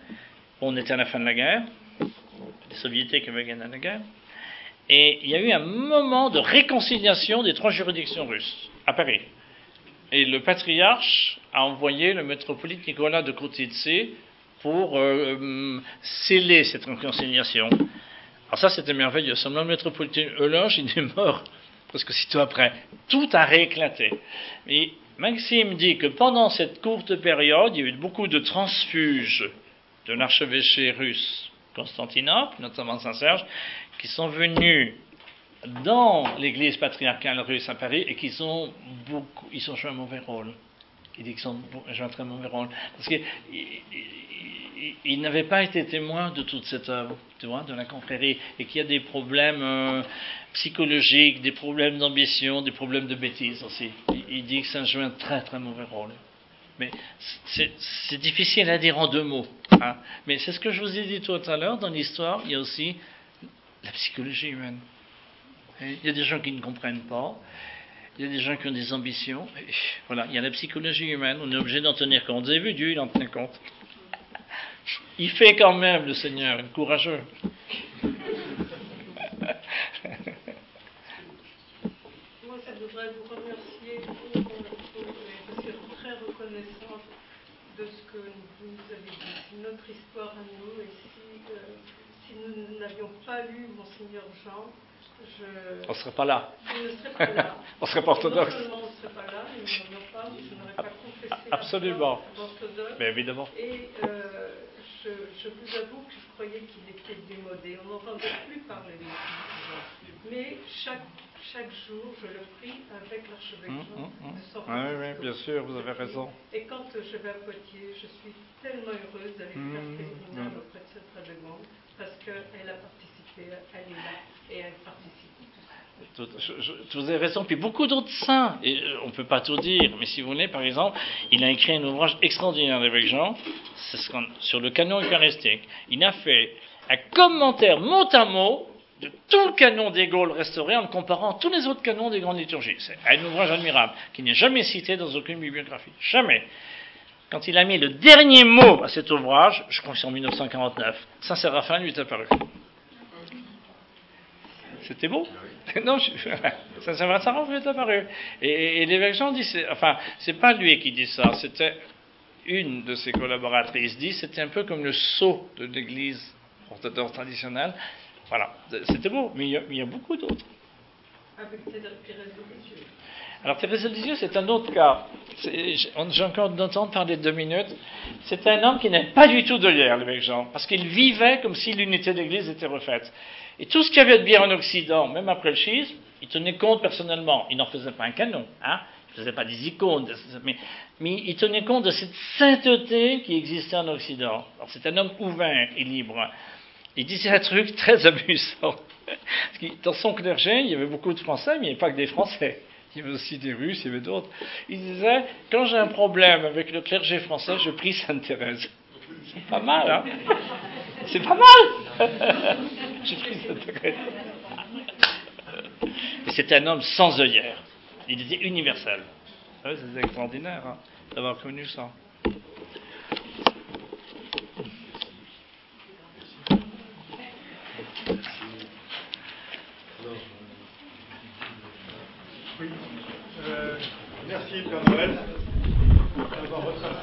S2: On était à la fin de la guerre, les soviétiques avaient gagné la guerre, et il y a eu un moment de réconciliation des trois juridictions russes à Paris. Et le patriarche a envoyé le métropolite Nicolas de Krotitsi pour euh, sceller cette réconciliation. Alors ça, c'était merveilleux. Seulement le métropolitain Euloge, il est mort presque aussitôt après. Tout a rééclaté. Et Maxime dit que pendant cette courte période, il y a eu beaucoup de transfuges de l'archevêché russe Constantinople, notamment Saint-Serge, qui sont venus dans l'église patriarcale russe à Paris et qui ont joué un mauvais rôle. Il dit qu'ils ont joué un très mauvais rôle. Parce qu'ils n'avaient pas été témoins de toute cette œuvre, de la confrérie, et qu'il y a des problèmes euh, psychologiques, des problèmes d'ambition, des problèmes de bêtises aussi. Il, dit que ça joue un très très mauvais rôle. Mais c'est difficile à dire en deux mots. Hein. Mais c'est ce que je vous ai dit tout à l'heure, dans l'histoire, il y a aussi la psychologie humaine. Il y a des gens qui ne comprennent pas, il y a des gens qui ont des ambitions. voilà, il y a la psychologie humaine, on est obligé d'en tenir compte. Vous avez vu, Dieu, il en tient compte. Il fait quand même, le Seigneur, courageux.
S5: Moi, je voudrais vous remercier pour, pour, je suis de ce que vous nous avez dit, notre histoire à nous, et si, euh, si nous n'avions pas lu Monseigneur Jean,
S2: on ne serait pas là.
S5: Je ne serais pas là.
S2: on serait pas orthodoxe.
S5: Non seulement on ne serait pas là, mais pas, je n'aurais pas confessé.
S2: Absolument.
S5: Orthodoxe.
S2: Mais évidemment.
S5: Et euh, je, je, vous avoue que je croyais qu'il était démodé. On n'entendait plus parler de lui. Mais chaque, chaque jour, je le prie avec l'archevêque hum, hum, hum. de San
S2: Oui, oui, bien sûr, vous avez raison.
S5: Et quand je vais à Poitiers, je suis tellement heureuse d'aller faire pérégrinaire auprès de cette Radegonde parce qu'elle a participé, elle est là et elle participe.
S2: Vous avez raison. Puis beaucoup d'autres saints, euh, on ne peut pas tout dire, mais si vous voulez, par exemple, il a écrit un ouvrage extraordinaire avec Jean sur le canon eucharistique. Il a fait un commentaire mot à mot de tout le canon des Gaules restauré en comparant tous les autres canons des grandes liturgies. C'est un ouvrage admirable qui n'est jamais cité dans aucune bibliographie. Jamais. Quand il a mis le dernier mot à cet ouvrage, je crois que c'est en 1949, Saint-Séraphin lui est apparu. C'était beau Non, Saint-Séraphin lui est apparu. Et, l'évêque Jean dit, enfin, c'est pas lui qui dit ça, c'était une de ses collaboratrices dit, c'était un peu comme le sceau de l'église orthodoxe traditionnelle. Voilà, c'était beau, mais il y a, beaucoup d'autres.
S5: Avec Thérèse de
S2: alors Thérèse de Lisieux, c'est un autre cas. J'ai encore d'entendre parler deux minutes. C'est un homme qui n'est pas du tout de l'air, l'évêque Jean, parce qu'il vivait comme si l'unité de l'Église était refaite. Et tout ce qu'il y avait de bien en Occident, même après le schisme, il tenait compte personnellement. Il n'en faisait pas un canon, hein il ne faisait pas des icônes, mais, mais, il tenait compte de cette sainteté qui existait en Occident. C'est un homme ouvert et libre. Il disait un truc très amusant. Dans son clergé, il y avait beaucoup de Français, mais il n'y avait pas que des Français il y avait aussi des Russes, il y avait d'autres. Il disait, quand j'ai un problème avec le clergé français, je prie Sainte Thérèse. C'est pas mal, hein C'est pas mal Je prie Sainte Thérèse. c'était un homme sans œillère. Il était universel. Ah c'est extraordinaire hein, d'avoir connu ça.
S3: Merci Père Noël d'avoir